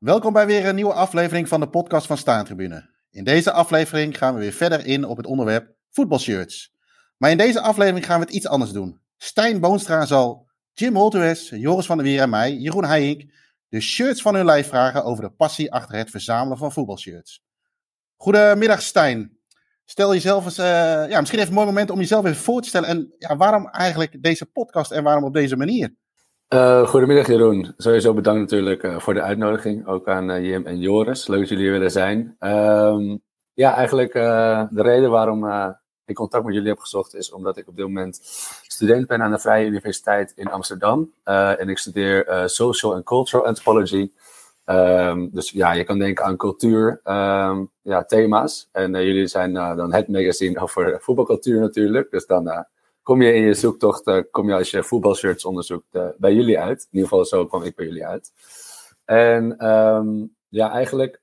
Welkom bij weer een nieuwe aflevering van de podcast van Staantribune. In deze aflevering gaan we weer verder in op het onderwerp voetbalshirts. Maar in deze aflevering gaan we het iets anders doen. Stijn Boonstra zal Jim Holtues, Joris van der Wier en mij, Jeroen Heijink, de shirts van hun lijf vragen over de passie achter het verzamelen van voetbalshirts. Goedemiddag Stijn. Stel jezelf eens, uh, ja, misschien even een mooi moment om jezelf even voor te stellen. En ja, waarom eigenlijk deze podcast en waarom op deze manier? Uh, goedemiddag Jeroen. Sowieso bedankt natuurlijk uh, voor de uitnodiging. Ook aan uh, Jim en Joris. Leuk dat jullie hier willen zijn. Um, ja, eigenlijk de reden waarom ik contact met jullie heb gezocht is omdat ik op dit moment student ben aan de Vrije Universiteit in Amsterdam. en ik studeer Social and Cultural Anthropology. Um, dus ja, je kan denken aan cultuur, um, ja, thema's. En jullie zijn dan het magazine over voetbalcultuur natuurlijk. Dus dan kom je in je zoektocht, uh, kom je als je voetbalshirts onderzoekt uh, bij jullie uit. In ieder geval zo kwam ik bij jullie uit. En um, ja, eigenlijk,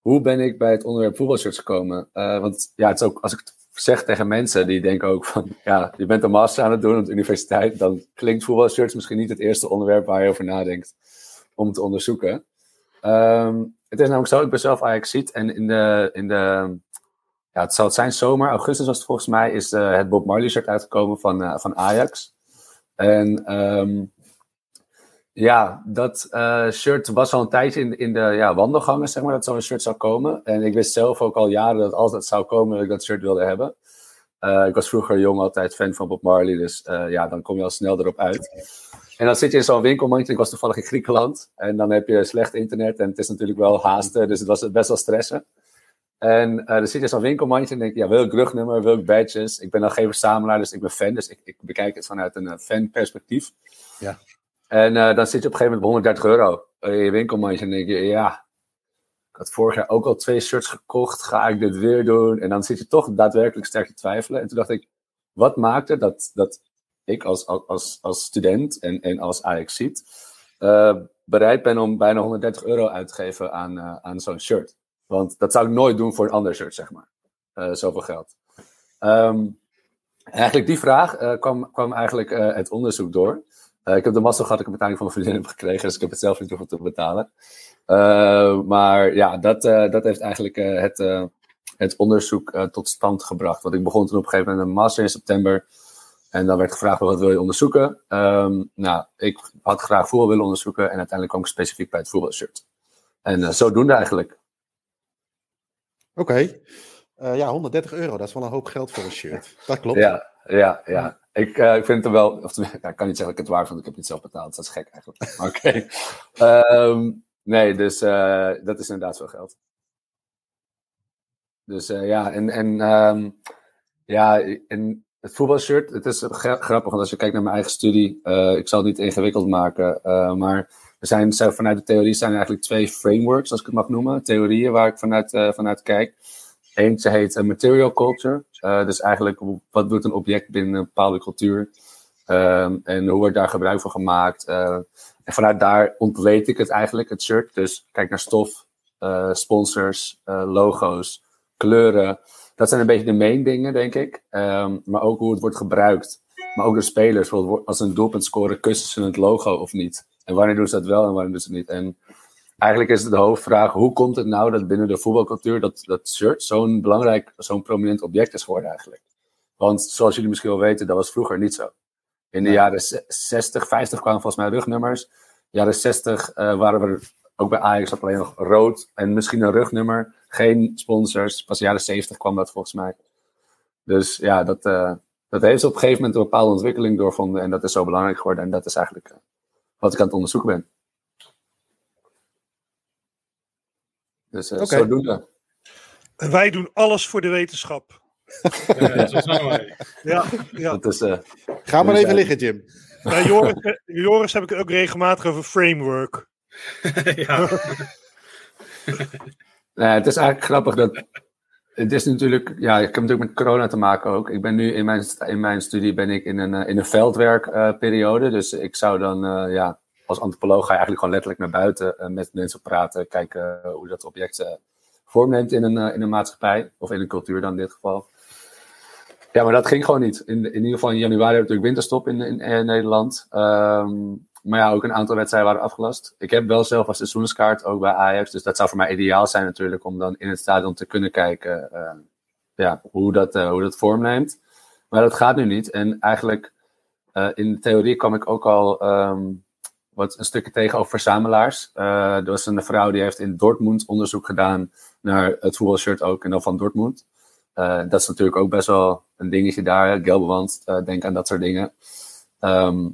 hoe ben ik bij het onderwerp voetbalshirts gekomen? Uh, want ja, het is ook, als ik het zeg tegen mensen, die denken ook van, ja, je bent een master aan het doen op de universiteit, dan klinkt voetbalshirts misschien niet het eerste onderwerp waar je over nadenkt om te onderzoeken. Um, het is namelijk zo, ik ben zelf Ajax ziet en in de, in de ja, het zal het zijn zomer, augustus was het volgens mij, is uh, het Bob Marley shirt uitgekomen van, uh, van Ajax. En um, ja, dat uh, shirt was al een tijdje in, in de ja, wandelgangen, zeg maar, dat zo'n shirt zou komen. En ik wist zelf ook al jaren dat als dat zou komen, dat ik dat shirt wilde hebben. ik was vroeger jong altijd fan van Bob Marley, dus ja, dan kom je al snel erop uit. En dan zit je in zo'n winkelmandje, ik was toevallig in Griekenland. En dan heb je slecht internet en het is natuurlijk wel haasten, dus het was best wel stressen. En uh, dan zit je zo'n winkelmandje en denk je, ja, welk rugnummer, welk badges. Ik ben dan geen verzamelaar, dus ik ben fan. Dus ik, ik bekijk het vanuit een uh, fanperspectief. Ja. En uh, dan zit je op een gegeven moment op 130 euro in je winkelmandje. En denk je, ja, ik had vorig jaar ook al twee shirts gekocht. Ga ik dit weer doen? En dan zit je toch daadwerkelijk sterk te twijfelen. En toen dacht ik, wat maakt er dat, dat ik als, als, als student en, en als ajax bereid ben om bijna 130 euro uit te geven aan, aan zo'n shirt? Want dat zou ik nooit doen voor een ander shirt, zeg maar. Uh, zoveel geld. Um, eigenlijk die vraag uh, kwam, kwam eigenlijk uh, het onderzoek door. ik heb de massa gehad, ik heb betaling van mijn vriendin gekregen, dus ik heb het zelf niet hoeven te betalen. maar ja, dat, dat heeft eigenlijk het, het onderzoek tot stand gebracht. Want ik begon toen op een gegeven moment een master in september. En dan werd gevraagd, wat wil je onderzoeken? Um, nou, ik had graag voetbal willen onderzoeken en uiteindelijk kwam ik specifiek bij het voetbalshirt. En zodoende eigenlijk. Oké. Okay. Uh, ja, 130 euro, dat is wel een hoop geld voor een shirt. Dat klopt. Ja, ja, ja. Ik, uh, ik vind het wel, of, ja, ik kan niet zeggen dat ik het waar vind, ik heb het zelf betaald. Dat is gek eigenlijk. Oké. Okay. Um, nee, dus uh, dat is inderdaad veel geld. Dus ja, en, en um, ja, en het voetbalshirt, het is grappig, want als je kijkt naar mijn eigen studie, ik zal het niet ingewikkeld maken, maar er zijn, vanuit de theorie zijn er eigenlijk twee frameworks, als ik het mag noemen. Theorieën waar ik vanuit, uh, vanuit kijk. Eentje heet uh, material culture. Uh, dus eigenlijk, wat doet een object binnen een bepaalde cultuur? Um, en hoe wordt daar gebruik van gemaakt? en vanuit daar ontleed ik het eigenlijk, het shirt. Dus kijk naar stof, sponsors, logo's, kleuren. Dat zijn een beetje de main dingen, denk ik. Um, maar ook hoe het wordt gebruikt. Maar ook de spelers. Als een doelpunt scoren, kussen ze het logo of niet? En wanneer doen ze dat wel en wanneer doen ze het niet? En eigenlijk is het de hoofdvraag: hoe komt het nou dat binnen de voetbalcultuur dat, dat shirt zo'n belangrijk, zo'n prominent object is geworden eigenlijk? Want zoals jullie misschien wel weten, dat was vroeger niet zo. In de jaren 60, 50 kwamen volgens mij rugnummers. jaren 60 uh, waren we ook bij Ajax alleen nog rood en misschien een rugnummer. Geen sponsors. Pas in de jaren 70 kwam dat volgens mij. Dus ja, dat, uh, dat heeft op een gegeven moment een bepaalde ontwikkeling doorvonden. En dat is zo belangrijk geworden. En dat is eigenlijk uh, wat ik aan het onderzoeken ben. Dus uh, okay. zodoende. Wij doen alles voor de wetenschap. ja, zo zijn wij. Ja, ja. Dat is, uh, Ga maar even liggen, Jim. Bij Joris, Joris heb ik het ook regelmatig over framework. ja. nee, het is eigenlijk grappig dat het is natuurlijk, ja, ik heb natuurlijk met corona te maken ook. Ik ben nu in mijn, in mijn studie ben ik in een, eh, in een veldwerkperiode. Uh, dus ik zou dan, uh, ja, als antropoloog ga je eigenlijk gewoon letterlijk naar buiten met mensen praten, kijken hoe dat object vorm neemt in een, in een maatschappij, of in een cultuur dan in dit geval. Ja, maar dat ging gewoon niet. In, in ieder geval in januari heb ik natuurlijk winterstop in, in, Nederland. Um, maar ja, ook een aantal wedstrijden waren afgelast. Ik heb wel zelf een seizoenskaart, ook bij Ajax. Dus dat zou voor mij ideaal zijn natuurlijk, om dan in het stadion te kunnen kijken ja, hoe, dat, hoe dat vorm neemt. Maar dat gaat nu niet. En eigenlijk, in de theorie kwam ik ook al ehm, wat een stukje tegen over verzamelaars. er was een vrouw die heeft in Dortmund onderzoek gedaan naar het voetbalshirt ook, en dan van Dortmund. dat is natuurlijk ook best wel een dingetje daar, Gelbewand, denk aan dat soort dingen. Ehm,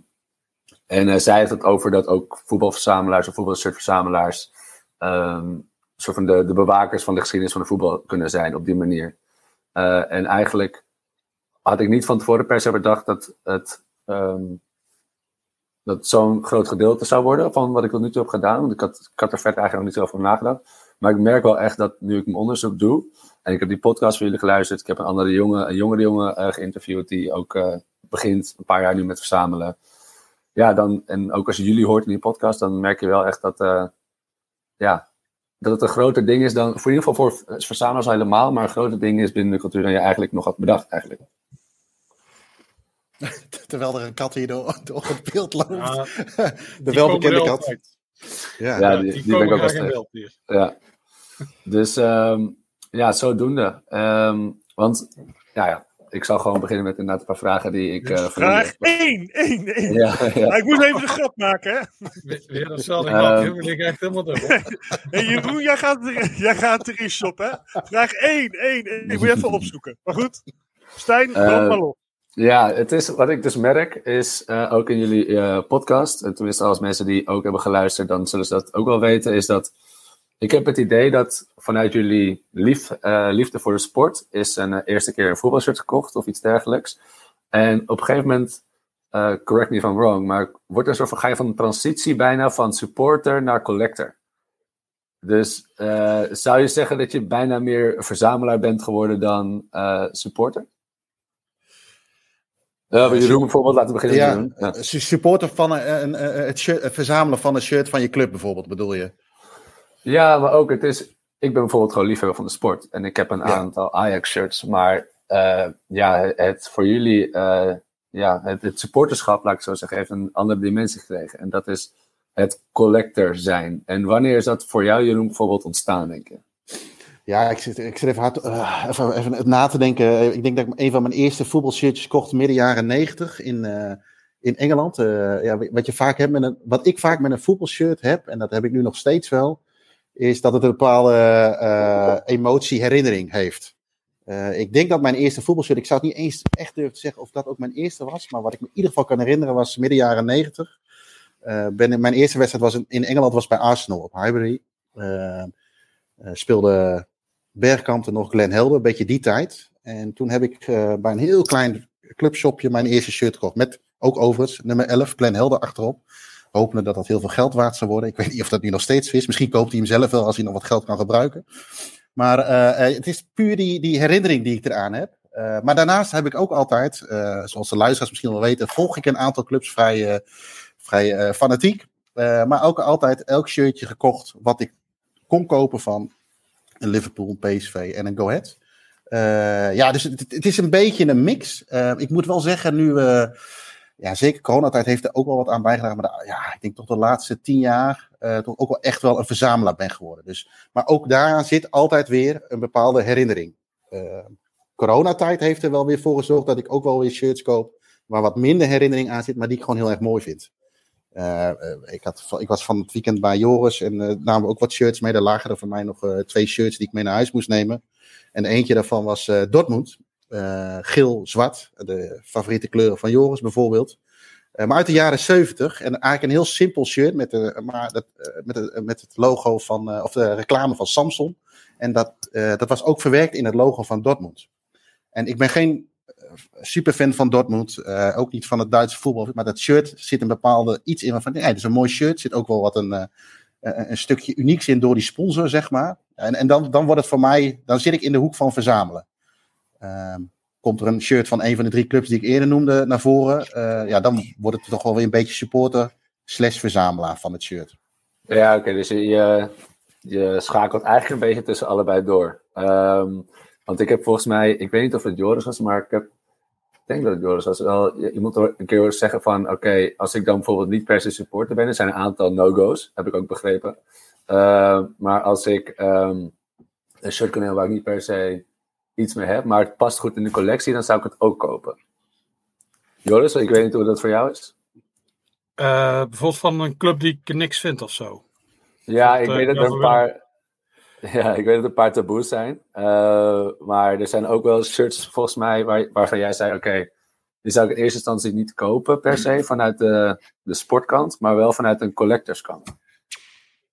en uh, zij heeft het over dat ook voetbalverzamelaars of voetbalshirtverzamelaars um, soort van de, de bewakers van de geschiedenis van de voetbal kunnen zijn op die manier. Uh, en eigenlijk had ik niet van tevoren per se bedacht dat het um, dat zo'n groot gedeelte zou worden van wat ik tot nu toe heb gedaan. Want ik had, ik er verder eigenlijk nog niet zo over nagedacht. Maar ik merk wel echt dat nu ik mijn onderzoek doe. En ik heb die podcast voor jullie geluisterd. Ik heb een andere jongen, een jongere jongen uh, geïnterviewd die ook begint een paar jaar nu met verzamelen. Ja, dan, en ook als je jullie hoort in die podcast, dan merk je wel echt dat, uh, ja, dat het een groter ding is dan, voor in ieder geval voor verzamelaars helemaal, maar een groter ding is binnen de cultuur dan je eigenlijk nog had bedacht eigenlijk. Terwijl er een kat hier door, door het beeld loopt. Ja, de welbekende kat. Ja, ja, die, die, die ben ik ook wel. Ja. Dus um, ja, zodoende. Um, want ja, ja, ik zal gewoon beginnen met inderdaad een paar vragen die ik... Uh, Vraag 1, 1, 1. Ja, ja. ik moet even de grap maken, hè? Weer datzelfde grapje, um, ik echt helemaal door. hey, Jeroen, jij gaat, er, jij gaat erin shoppen, hè? Vraag 1, 1, 1. Ik moet even opzoeken. Maar goed, Stijn, uh, maar op. Ja, het is, wat ik dus merk is uh, ook in jullie uh, podcast, en tenminste als mensen die ook hebben geluisterd, dan zullen ze dat ook wel weten, is dat ik heb het idee dat vanuit jullie lief, uh, liefde voor de sport is een uh, eerste keer een voetbalshirt gekocht of iets dergelijks. En op een gegeven moment, uh, correct me if I'm wrong, maar wordt er soort van, ga je van een transitie bijna van supporter naar collector. Dus zou je zeggen dat je bijna meer verzamelaar bent geworden dan supporter? Ja, uh, Jeroen bijvoorbeeld, laten we beginnen. Ja, ja. supporter van een, een, het, shirt, het verzamelen van een shirt van je club bijvoorbeeld, bedoel je? Ja, maar ook het is. Ik ben bijvoorbeeld gewoon liefhebber van de sport. En ik heb een aantal Ajax-shirts. Maar uh, ja, het voor jullie. Uh, ja, het, het, supporterschap, laat ik zo zeggen, heeft een andere dimensie gekregen. En dat is het collector zijn. En wanneer is dat voor jou, Jeroen, bijvoorbeeld ontstaan, denk je? Ja, ik zit, ik zit even, hard, uh, even, even na te denken. Ik denk dat ik een van mijn eerste voetbalshirtjes kocht midden jaren negentig in, in Engeland. ja, wat, je vaak hebt met een, wat ik vaak met een voetbalshirt heb, en dat heb ik nu nog steeds wel, is dat het een bepaalde uh, emotie, herinnering heeft. Uh, ik denk dat mijn eerste voetbalshirt, ik zou het niet eens echt durven te zeggen of dat ook mijn eerste was, maar wat ik me in ieder geval kan herinneren was midden jaren negentig. Uh, mijn eerste wedstrijd was in, in, Engeland was bij Arsenal op Highbury. speelde Bergkamp en nog Glenn Helder, een beetje die tijd. En toen heb ik bij een heel klein clubshopje mijn eerste shirt gekocht. Met ook overigens nummer 11, Glenn Helder achterop. Hopende dat dat heel veel geld waard zou worden. Ik weet niet of dat nu nog steeds is. Misschien koopt hij hem zelf wel als hij nog wat geld kan gebruiken. Maar uh, het is puur die, die herinnering die ik eraan heb. Uh, maar daarnaast heb ik ook altijd, zoals de luisteraars misschien wel weten, volg ik een aantal clubs vrij, vrij fanatiek. maar ook altijd elk shirtje gekocht wat ik kon kopen van een Liverpool, een PSV en een Go Ahead. ja, dus het, het, is een beetje een mix. ik moet wel zeggen, nu we ja, zeker coronatijd heeft er ook wel wat aan bijgedragen. Maar ja, ik denk toch de laatste tien jaar uh, toch ook wel echt wel een verzamelaar ben geworden. Dus, maar ook daar zit altijd weer een bepaalde herinnering. Uh, coronatijd heeft er wel weer voor gezorgd dat ik ook wel weer shirts koop waar wat minder herinnering aan zit, maar die ik gewoon heel erg mooi vind. Uh, ik, had, ik was van het weekend bij Joris en namen we ook wat shirts mee. Daar lagen er voor mij nog twee shirts die ik mee naar huis moest nemen. En eentje daarvan was Dortmund uh, geel-zwart, de favoriete kleuren van Joris bijvoorbeeld. Uh, maar uit de jaren 70 en eigenlijk een heel simpel shirt met, de, maar dat, uh, met, met het logo van, of de reclame van Samsung. En dat, dat was ook verwerkt in het logo van Dortmund. En ik ben geen superfan van Dortmund, ook niet van het Duitse voetbal, maar dat shirt zit een bepaalde iets in van, ja, het is een mooi shirt, zit ook wel wat een, een stukje unieks in door die sponsor, zeg maar. En, en dan, dan wordt het voor mij, dan zit ik in de hoek van verzamelen. Ehm, komt er een shirt van een van de drie clubs die ik eerder noemde naar voren. Uh, ja, dan wordt het toch wel weer een beetje supporter slash verzamelaar van het shirt. Ja, oké. dus je, je schakelt eigenlijk een beetje tussen allebei door. Um, want ik heb volgens mij, ik weet niet of het Joris was, maar ik heb denk dat Joris als wel. Je, je moet er een keer zeggen van: oké, als ik dan bijvoorbeeld niet per se supporter ben, er zijn een aantal no-go's, heb ik ook begrepen. Uh, maar als ik een shirt kan hebben waar ik niet per se iets mee heb, maar het past goed in de collectie, dan zou ik het ook kopen. Joris, ik weet niet hoe dat voor jou is. Uh, bijvoorbeeld van een club die ik niks vind of zo. Ja, ik weet dat er een paar. Ja, ik weet dat er een paar taboes zijn. Uh, maar er zijn ook wel shirts, volgens mij, waar, waarvan jij zei: Oké, die zou ik in eerste instantie niet kopen per se vanuit de, de sportkant, maar wel vanuit een collectorskant.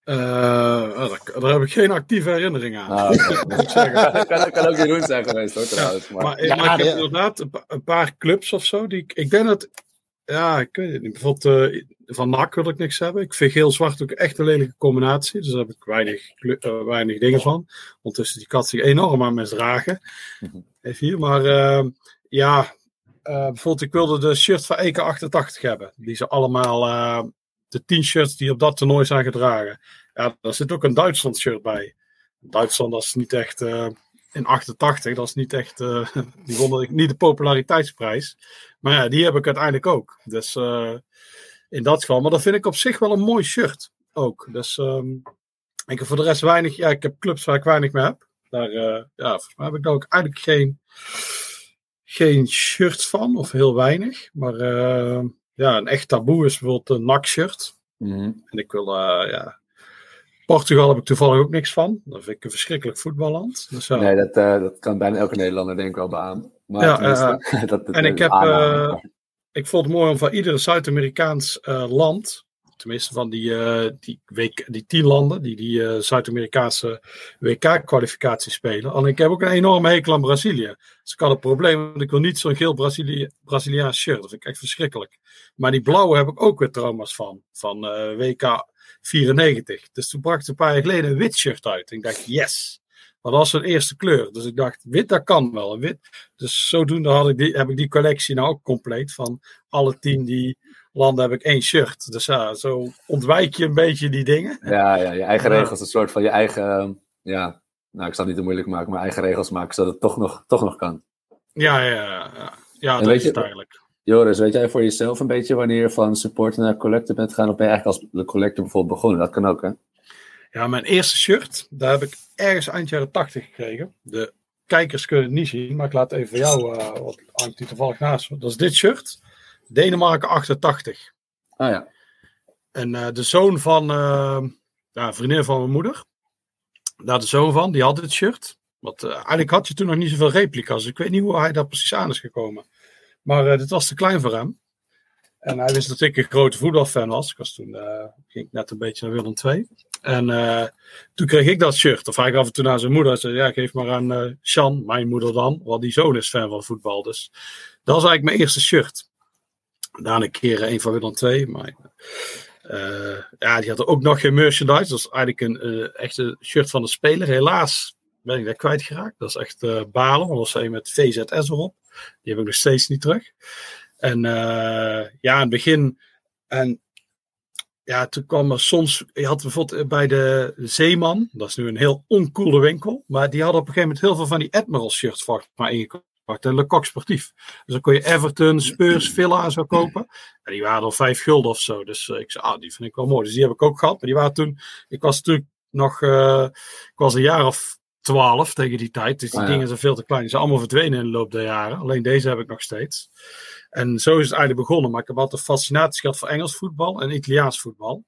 Uh, daar, daar, heb ik geen actieve herinnering aan. Okay. dat kan, kan ook Jeroen zijn geweest hoor, trouwens. Maar, maar, ja, maar ik heb inderdaad een, een, paar clubs of zo. Die ik, ik denk dat. Ja, ik weet het niet. Bijvoorbeeld uh, van NAC wil ik niks hebben. Ik vind geel-zwart ook echt een lelijke combinatie. Dus daar heb ik weinig, uh, weinig dingen van. Ondertussen die kat zich enorm aan misdragen. Even hier. Maar ja, bijvoorbeeld ik wilde de shirt van EK88 hebben. Die ze allemaal de t-shirts die op dat toernooi zijn gedragen. Ja, daar zit ook een Duitsland shirt bij. Duitsland, dat is niet echt. Uh, in 88, dat is niet echt. Uh, die wonnen niet de populariteitsprijs. Maar ja, die heb ik uiteindelijk ook. Dus uh, in dat geval. Maar dat vind ik op zich wel een mooi shirt. Ook. Dus um, ik heb voor de rest weinig. Ja, ik heb clubs waar ik weinig mee heb. Daar ja, volgens mij heb ik daar ook eigenlijk geen. Geen shirts van, of heel weinig. Maar ja, een echt taboe is bijvoorbeeld een NAC-shirt. Mhm. En ik wil, uh, ja. Portugal heb ik toevallig ook niks van. Dat vind ik een verschrikkelijk voetballand. Dus, nee, dat, uh, dat kan bijna elke Nederlander denk ik wel beamen. Maar ja, dat, dat, en ik heb, ik vond het mooi om van iedere Zuid-Amerikaans land, tenminste van die, die, week, die tien landen, die die Zuid-Amerikaanse WK-kwalificatie spelen. Alleen ik heb ook een enorme hekel aan Brazilië. Dus ik had het probleem, want ik wil niet zo'n geel Brazili Braziliaans shirt. Dat vind ik echt verschrikkelijk. Maar die blauwe heb ik ook weer trauma's van. Van uh, WK 94. Dus toen bracht ze een paar jaar geleden een wit shirt uit. En ik dacht, yes. Maar dat was zijn eerste kleur. Dus ik dacht, wit, dat kan wel. Wit. Dus zodoende had ik die, heb ik die collectie nou ook compleet. Van alle tien die landen heb ik één shirt. Dus ja, zo ontwijk je een beetje die dingen. Ja, ja je eigen ja. regels. Een soort van je eigen, ja, nou ik zal het niet te moeilijk maken, maar eigen regels maken zodat het toch nog, toch nog kan. Ja, ja, ja. ja dat is je, het eigenlijk. Joris, weet jij voor jezelf een beetje wanneer je van supporter naar collector bent gaan? Of ben je eigenlijk als de collector bijvoorbeeld begonnen? Dat kan ook, hè? Ja, mijn eerste shirt, daar heb ik ergens eind jaren 80 gekregen. De kijkers kunnen het niet zien, maar ik laat even jou, uh, wat hangt die toevallig naast. Dat is dit shirt. Denemarken 88. Ah ja. En uh, de zoon van uh, ja, vriendin van mijn moeder, daar de zoon van, die had dit shirt. Want uh, eigenlijk had je toen nog niet zoveel replica's. Dus ik weet niet hoe hij daar precies aan is gekomen. Maar dit was te klein voor hem. En hij wist dat ik een grote voetbalfan was. Ik was toen, ging ik net een beetje naar Willem II. En toen kreeg ik dat shirt. Of hij gaf het toen aan zijn moeder. zei, ja, geef maar aan Sjan, mijn moeder dan. Want die zoon is fan van voetbal. Dus dat was eigenlijk mijn eerste shirt. Daarna een keer een van Willem II. Maar uh, ja, die had ook nog geen merchandise. Dat was eigenlijk een uh, echte shirt van de speler. Helaas ben ik dat kwijtgeraakt. Dat is echt uh, balen. Want dat een met VZS erop. Die heb ik nog steeds niet terug. En ja, in het begin. En ja, toen kwam er soms. Je had bijvoorbeeld bij de Zeeman. Dat is nu een heel oncoole winkel. Maar die hadden op een gegeven moment heel veel van die Admiral shirts maar ingekomen. En Le Coq Sportief. Dus dan kon je Everton, Spurs, Villa zo kopen. En die waren al vijf gulden of zo. Dus uh, ik zei, ah, die vind ik wel mooi. Dus die heb ik ook gehad. Maar die waren toen, ik was natuurlijk nog, uh, ik was een jaar of twaalf tegen die tijd. Dus die ah, ja. dingen zijn veel te klein. Die zijn allemaal verdwenen in de loop der jaren. Alleen deze heb ik nog steeds. En zo is het eigenlijk begonnen. Maar ik heb altijd fascinatie gehad voor Engels voetbal en Italiaans voetbal.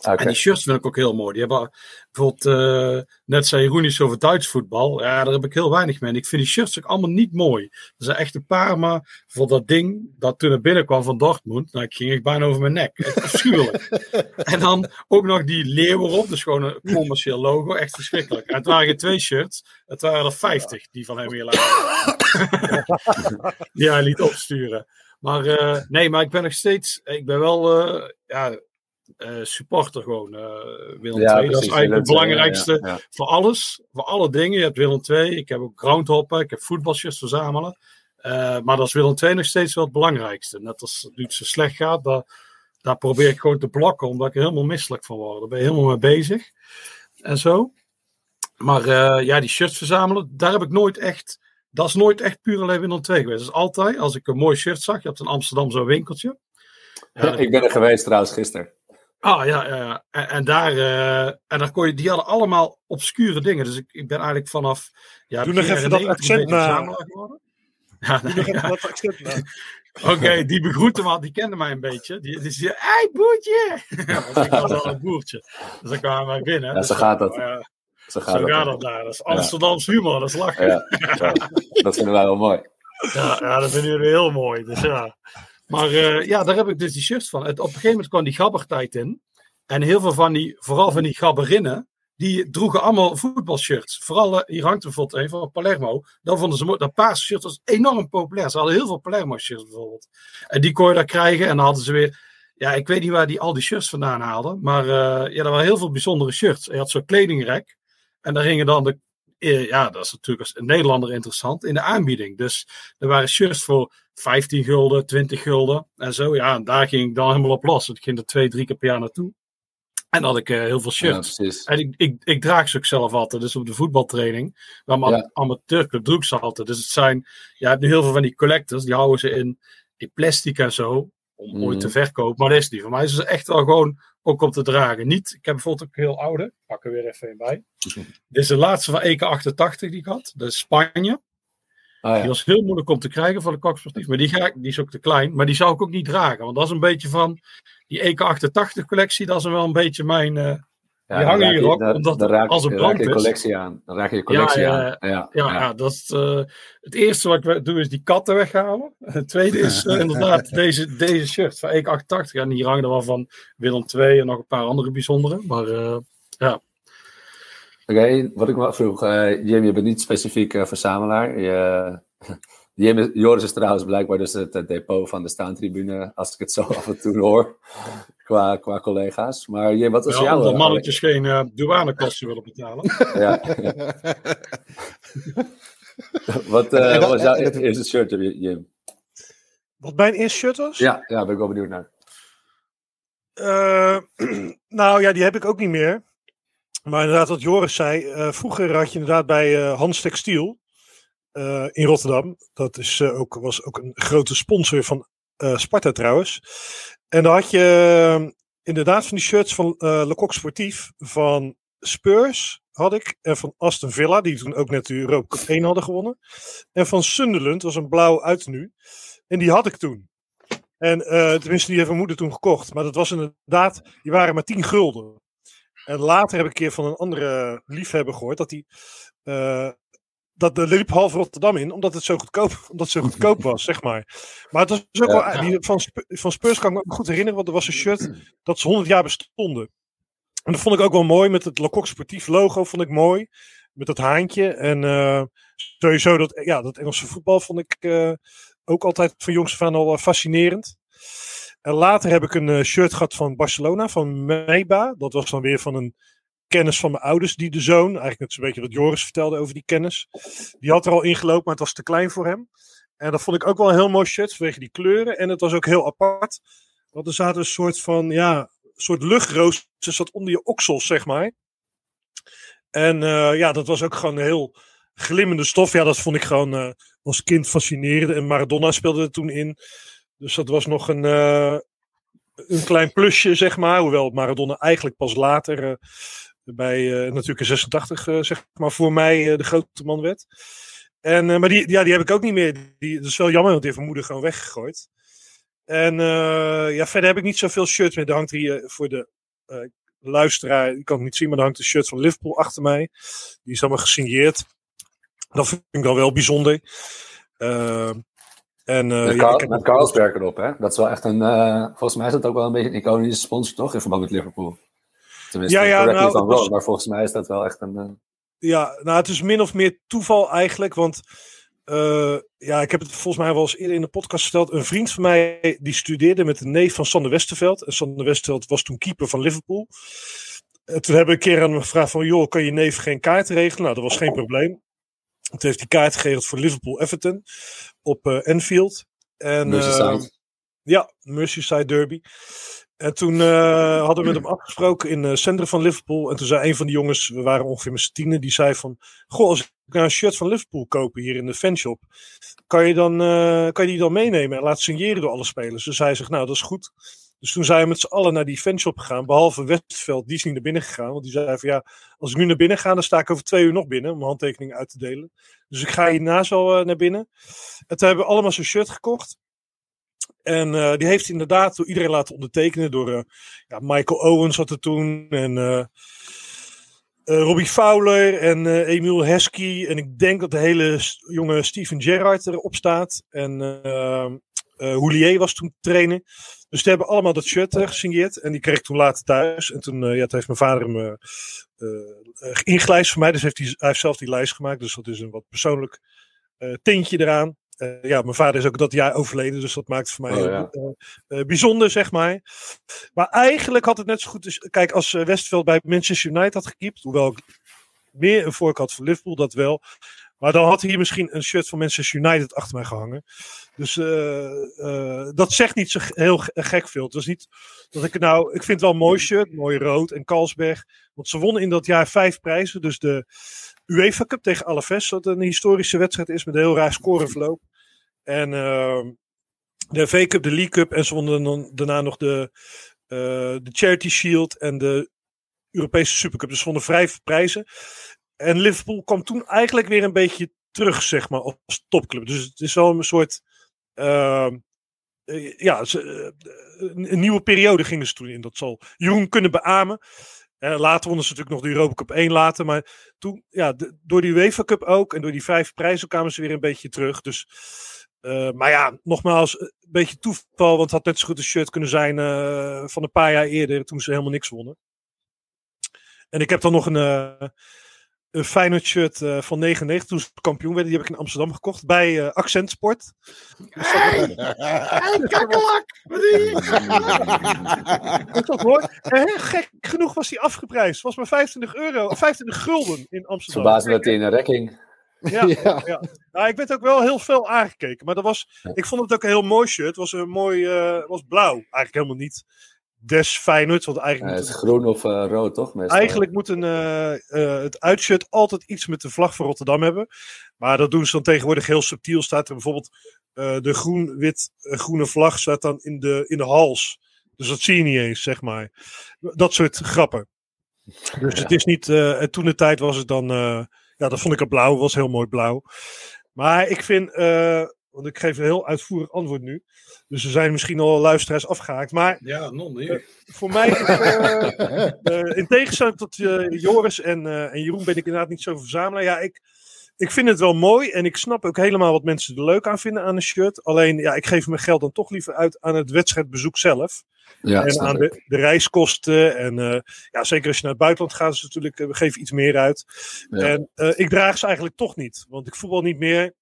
Okay. En die shirts vind ik ook heel mooi. Die hebben bijvoorbeeld, uh, net zei Jeroen iets over Duits voetbal. Ja, daar heb ik heel weinig mee. En ik vind die shirts ook allemaal niet mooi. Er zijn echt een paar, maar voor dat ding dat toen er binnenkwam van Dortmund, nou, ik ging echt bijna over mijn nek. Echt afschuwelijk. en dan ook nog die leeuw erop, dus gewoon een commercieel logo. Echt verschrikkelijk. En het waren geen twee shirts, het waren er vijftig die van hem hier lagen. die hij liet opsturen. Maar uh, nee, maar ik ben nog steeds, ik ben wel, uh, ja, uh, supporter gewoon. Uh, Willem ja, II. Dat is eigenlijk het belangrijkste ja, ja. voor alles. Voor alle dingen. Je hebt Willem II. Ik heb ook groundhoppen. Ik heb voetbalshirts verzamelen. Uh, maar dat is Willem II nog steeds wel het belangrijkste. Net als het nu zo slecht gaat. Daar, daar probeer ik gewoon te blokken. Omdat ik er helemaal misselijk van word. Daar ben je helemaal mee bezig. En zo. Maar ja, die shirts verzamelen. Daar heb ik nooit echt dat is nooit echt puur alleen Willem II geweest. Dus altijd, als ik een mooi shirt zag, je hebt in Amsterdam zo'n winkeltje. Ja, ik ben er geweest trouwens gisteren. Ah ja, ja, ja. En, en daar, uh, en daar kon je, die hadden allemaal obscure dingen. Dus ik, ik ben eigenlijk vanaf. Ja, Doe nog even dat accent na. Ja, nee, ja. dat accent na. Oké, okay, die begroette me, die kende mij een beetje. Die, die zei, hey boertje! Want ik was al een boertje. Dus dan kwamen wij binnen. Ja, dus zo gaat dat. Uh, zo gaat, zo dat, gaat dat daar. Dat is Amsterdams ja. humor, dat is lachen. Ja, ja, dat vinden wij wel mooi. Ja, ja, dat vinden jullie heel mooi. Dus ja. Maar uh, ja, daar heb ik dus die shirts van. Het, op een gegeven moment kwam die gabbertijd in. En heel veel van die, vooral van die gabberinnen, die droegen allemaal voetbalshirts. Vooral, uh, hier hangt bijvoorbeeld een van Palermo. Dat vonden ze. Dat paarse shirt was enorm populair. Ze hadden heel veel Palermo shirts bijvoorbeeld. En die kon je daar krijgen. En dan hadden ze weer, ja, ik weet niet waar die al die shirts vandaan haalden. Maar uh, ja, er waren heel veel bijzondere shirts. Je had zo'n kledingrek. En daar gingen dan de, ja, dat is natuurlijk als Nederlander interessant, in de aanbieding. Dus er waren shirts voor 15 gulden, 20 gulden en zo. Ja, en daar ging ik dan helemaal op los. Ik ging er twee, drie keer per jaar naartoe. En dan had ik uh, heel veel shirts. Ja, en ik, ik, ik, draag ze ook zelf altijd. Dus op de voetbaltraining. Maar mijn ja. amateurclub ze altijd. Dus het zijn, je hebt nu heel veel van die collectors. Die houden ze in, in plastic en zo. Om Mhm. ooit te verkopen. Maar dat is niet. Voor mij is het echt wel gewoon ook om te dragen. Niet, ik heb bijvoorbeeld ook heel oude. Pak er weer even een bij. Dit is de laatste van EK 88 die ik had. Dat is Spanje. Ah, Die ja. was heel moeilijk om te krijgen voor de koksportief. Maar die, ga ik, die is ook te klein. Maar die zou ik ook niet dragen. Want dat is een beetje van die EK 88 collectie. Dat is wel een beetje mijn... eh, Ja, die hangen hier ook, omdat dan raak- als een brand raak je collectie aan. Dan raak je collectie Ja, aan. ja, Ja, ja, ja, dat is eh, het eerste wat ik doe is die katten weghalen. Het tweede is eh, inderdaad deze, deze shirt van EK 88. En hier hangen er wel van Willem II en nog een paar andere bijzondere. Maar eh, Oké, wat ik me vroeg, eh Jim, je bent niet specifiek verzamelaar. Je, Jim is- Joris is trouwens blijkbaar dus het, depot van de staantribune, als ik het zo af en toe hoor, qua, qua collega's. Maar Jim, wat was ja, jouw... omdat eh, mannetjes geen eh douanekosten willen betalen. Ja. wat eh, dat- was jouw dat- eerste shirt, Jim? Wat mijn eerste shirt was? Ja, ja, ben ik wel benieuwd naar. Eh, nou ja, die heb ik ook niet meer. Maar inderdaad, wat Joris zei. eh, vroeger had je inderdaad bij eh, Hans Textiel eh, in Rotterdam. Dat is, eh, ook, was ook een grote sponsor van eh, Sparta trouwens. En dan had je eh, inderdaad van die shirts van eh Le Coq Sportief van Spurs had ik. En van Aston Villa, die toen ook net de Europa Cup 1 hadden gewonnen. En van Sunderland, was een blauw uit nu. En die had ik toen. En eh, tenminste, die heeft mijn moeder toen gekocht. Maar dat was inderdaad, die waren maar 10 gulden. En later heb ik een keer van een andere liefhebber gehoord dat eh, dat de liep half Rotterdam in, omdat het zo goedkoop, omdat het zo goedkoop was, zeg maar. Maar het was ook Ja. wel, die, van, van Spurs kan ik me ook goed herinneren, want er was een shirt dat ze 100 jaar bestonden. En dat vond ik ook wel mooi, met het Le Coq Sportief logo vond ik mooi. Met dat haantje. En eh, sowieso dat, ja, dat Engelse voetbal vond ik eh, ook altijd van jongs af aan al eh, fascinerend. En later heb ik een shirt gehad van Barcelona, van Meiba. Dat was dan weer van een kennis van mijn ouders, die de zoon. Eigenlijk net zo'n beetje wat Joris vertelde over die kennis. Die had er al ingelopen, maar het was te klein voor hem. En dat vond ik ook wel een heel mooi shirt, vanwege die kleuren. En het was ook heel apart. Want er zaten een soort van, ja, soort luchtrooster zat onder je oksels, zeg maar. En eh, ja, dat was ook gewoon heel glimmende stof. Ja, dat vond ik gewoon eh, als kind fascinerend. En Maradona speelde er toen in. Dus dat was nog een, eh, een klein plusje, zeg maar. Hoewel Maradona eigenlijk pas later bij eh, natuurlijk in 86, eh, zeg maar, voor mij eh, de grote man werd. En, maar die, ja, die heb ik ook niet meer. Die, dat is wel jammer, want die heeft mijn moeder gewoon weggegooid. En ja, verder heb ik niet zoveel shirts meer. Er hangt hier voor de luisteraar, ik kan het niet zien, maar er hangt een shirt van Liverpool achter mij. Die is allemaal gesigneerd. Dat vind ik dan wel bijzonder. Eh, en, Met, ja, Carl, met Carlsberg erop, hè? Dat is wel echt een... volgens mij is dat ook wel een beetje een iconische sponsor, toch? In verband met Liverpool. Tenminste, Ja, ja, nou, wrong, maar volgens mij is dat wel echt een... eh, Ja, nou, het is min of meer toeval eigenlijk. Want eh, ja, ik heb het volgens mij wel eens eerder in de podcast verteld. Een vriend van mij die studeerde met een neef van Sander Westerveld. En Sander Westerveld was toen keeper van Liverpool. En toen hebben we een keer aan hem gevraagd van... joh, kan je neef geen kaart regelen? Nou, dat was geen probleem. Toen heeft hij kaart geregeld voor Liverpool-Everton op eh Anfield. En, Merseyside. eh, ja, Merseyside Derby. En toen eh, hadden we met hem afgesproken in het centrum van Liverpool. En toen zei een van de jongens, we waren ongeveer met z'n tienen, die zei van... Goh, als ik nou een shirt van Liverpool kopen hier in de fanshop, kan je, dan, eh, kan je die dan meenemen en laten signeren door alle spelers? Dus hij zegt, nou dat is goed. Dus toen zijn we met z'n allen naar die fanshop gegaan, behalve Westveld, die is niet naar binnen gegaan. Want die zei van ja, als ik nu naar binnen ga, dan sta ik over twee uur nog binnen om mijn handtekening uit te delen. Dus ik ga hierna zo uh, naar binnen. En toen hebben we allemaal zo'n shirt gekocht. En uh, die heeft inderdaad door iedereen laten ondertekenen. Door uh, ja, Michael Owens had er toen. En uh, Robbie Fowler en Emil Heskey. En ik denk dat de hele jonge Steven Gerrard erop staat. En Houlier was toen trainer. Dus die hebben allemaal dat shirt gesigneerd. En die kreeg ik toen later thuis. En toen, ja, toen heeft mijn vader hem ingelijst voor mij. Dus heeft hij, hij heeft zelf die lijst gemaakt. Dus dat is een wat persoonlijk tintje eraan. Uh, ja, mijn vader is ook dat jaar overleden, dus dat maakt het voor mij oh, ja. uh, uh, bijzonder, zeg maar. Maar eigenlijk had het net zo goed. Dus, kijk, als Westveld bij Manchester United had gekiept, hoewel ik meer een voorkeur had voor Liverpool, dat wel. Maar dan had hier misschien een shirt van Manchester United achter mij gehangen. Dus dat zegt niet zo heel gek veel. Het was niet dat ik nou. Ik vind het wel een mooi shirt, mooi rood en Kalsberg. Want ze wonnen in dat jaar vijf prijzen. Dus de UEFA Cup tegen Alaves, wat een historische wedstrijd is met een heel raar scoreverloop. En uh, de V Cup, de League Cup. En ze wonnen dan daarna nog de, uh, de Charity Shield en de Europese Supercup. Dus ze wonnen vijf prijzen. En Liverpool kwam toen eigenlijk weer een beetje terug, zeg maar, als topclub. Dus het is wel een soort. Uh, ja, ze, een nieuwe periode gingen ze toen in. Dat zal Jeroen kunnen beamen. Later wonnen ze natuurlijk nog de Europa Cup 1 later. Maar toen, ja, door die UEFA Cup ook en door die vijf prijzen kwamen ze weer een beetje terug. Dus uh, maar ja, nogmaals, een beetje toeval, want het had net zo goed een shirt kunnen zijn uh, van een paar jaar eerder, toen ze helemaal niks wonnen. En ik heb dan nog een, uh, een Feyenoord shirt van 99, toen ze kampioen werden. Die heb ik in Amsterdam gekocht, bij Accent Sport. Hey, kakkelak! dat hoor. En gek genoeg was die afgeprijsd. Was maar 25 euro, 25 gulden in Amsterdam. Verbaasd dat hij in een rekking... Ja, ja. ja. Nou, ik werd ook wel heel veel aangekeken. Maar dat was, ik vond het ook een heel mooi shirt. Het was een mooi, uh, was blauw. Eigenlijk helemaal niet des Feyenoord. Want eigenlijk ja, het is groen of uh, rood, toch? Meestal. Eigenlijk moet een, uh, het uitshirt altijd iets met de vlag van Rotterdam hebben. Maar dat doen ze dan tegenwoordig heel subtiel. Staat er bijvoorbeeld de groen-wit-groene vlag staat dan in de, in de hals. Dus dat zie je niet eens, zeg maar. Dat soort grappen. Dus ja. het is niet. toen de tijd was het dan ja, dat vond ik het blauw. was heel mooi blauw. Maar ik vind, uh, want ik geef een heel uitvoerig antwoord nu. Dus er zijn misschien al luisteraars afgehaakt. Maar ja, non, uh, voor mij, uh, in tegenstelling tot Joris en, en Jeroen, ben ik inderdaad niet zo verzamelaar. Ja, ik, ik vind het wel mooi en ik snap ook helemaal wat mensen er leuk aan vinden aan een shirt. Alleen, ja, ik geef mijn geld dan toch liever uit aan het wedstrijdbezoek zelf. Ja, en aan de, de, reiskosten. En uh, ja, zeker als je naar het buitenland gaat, is natuurlijk, we geven iets meer uit. Ja. En uh, ik draag ze eigenlijk toch niet, want ik voetbal niet meer.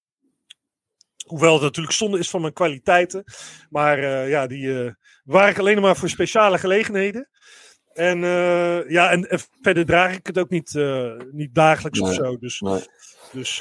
Hoewel het natuurlijk zonde is van mijn kwaliteiten. Maar uh, ja, die waar ik alleen maar voor speciale gelegenheden. En ja, en, en, verder draag ik het ook niet, niet dagelijks nee, of zo. Dus, nee. dus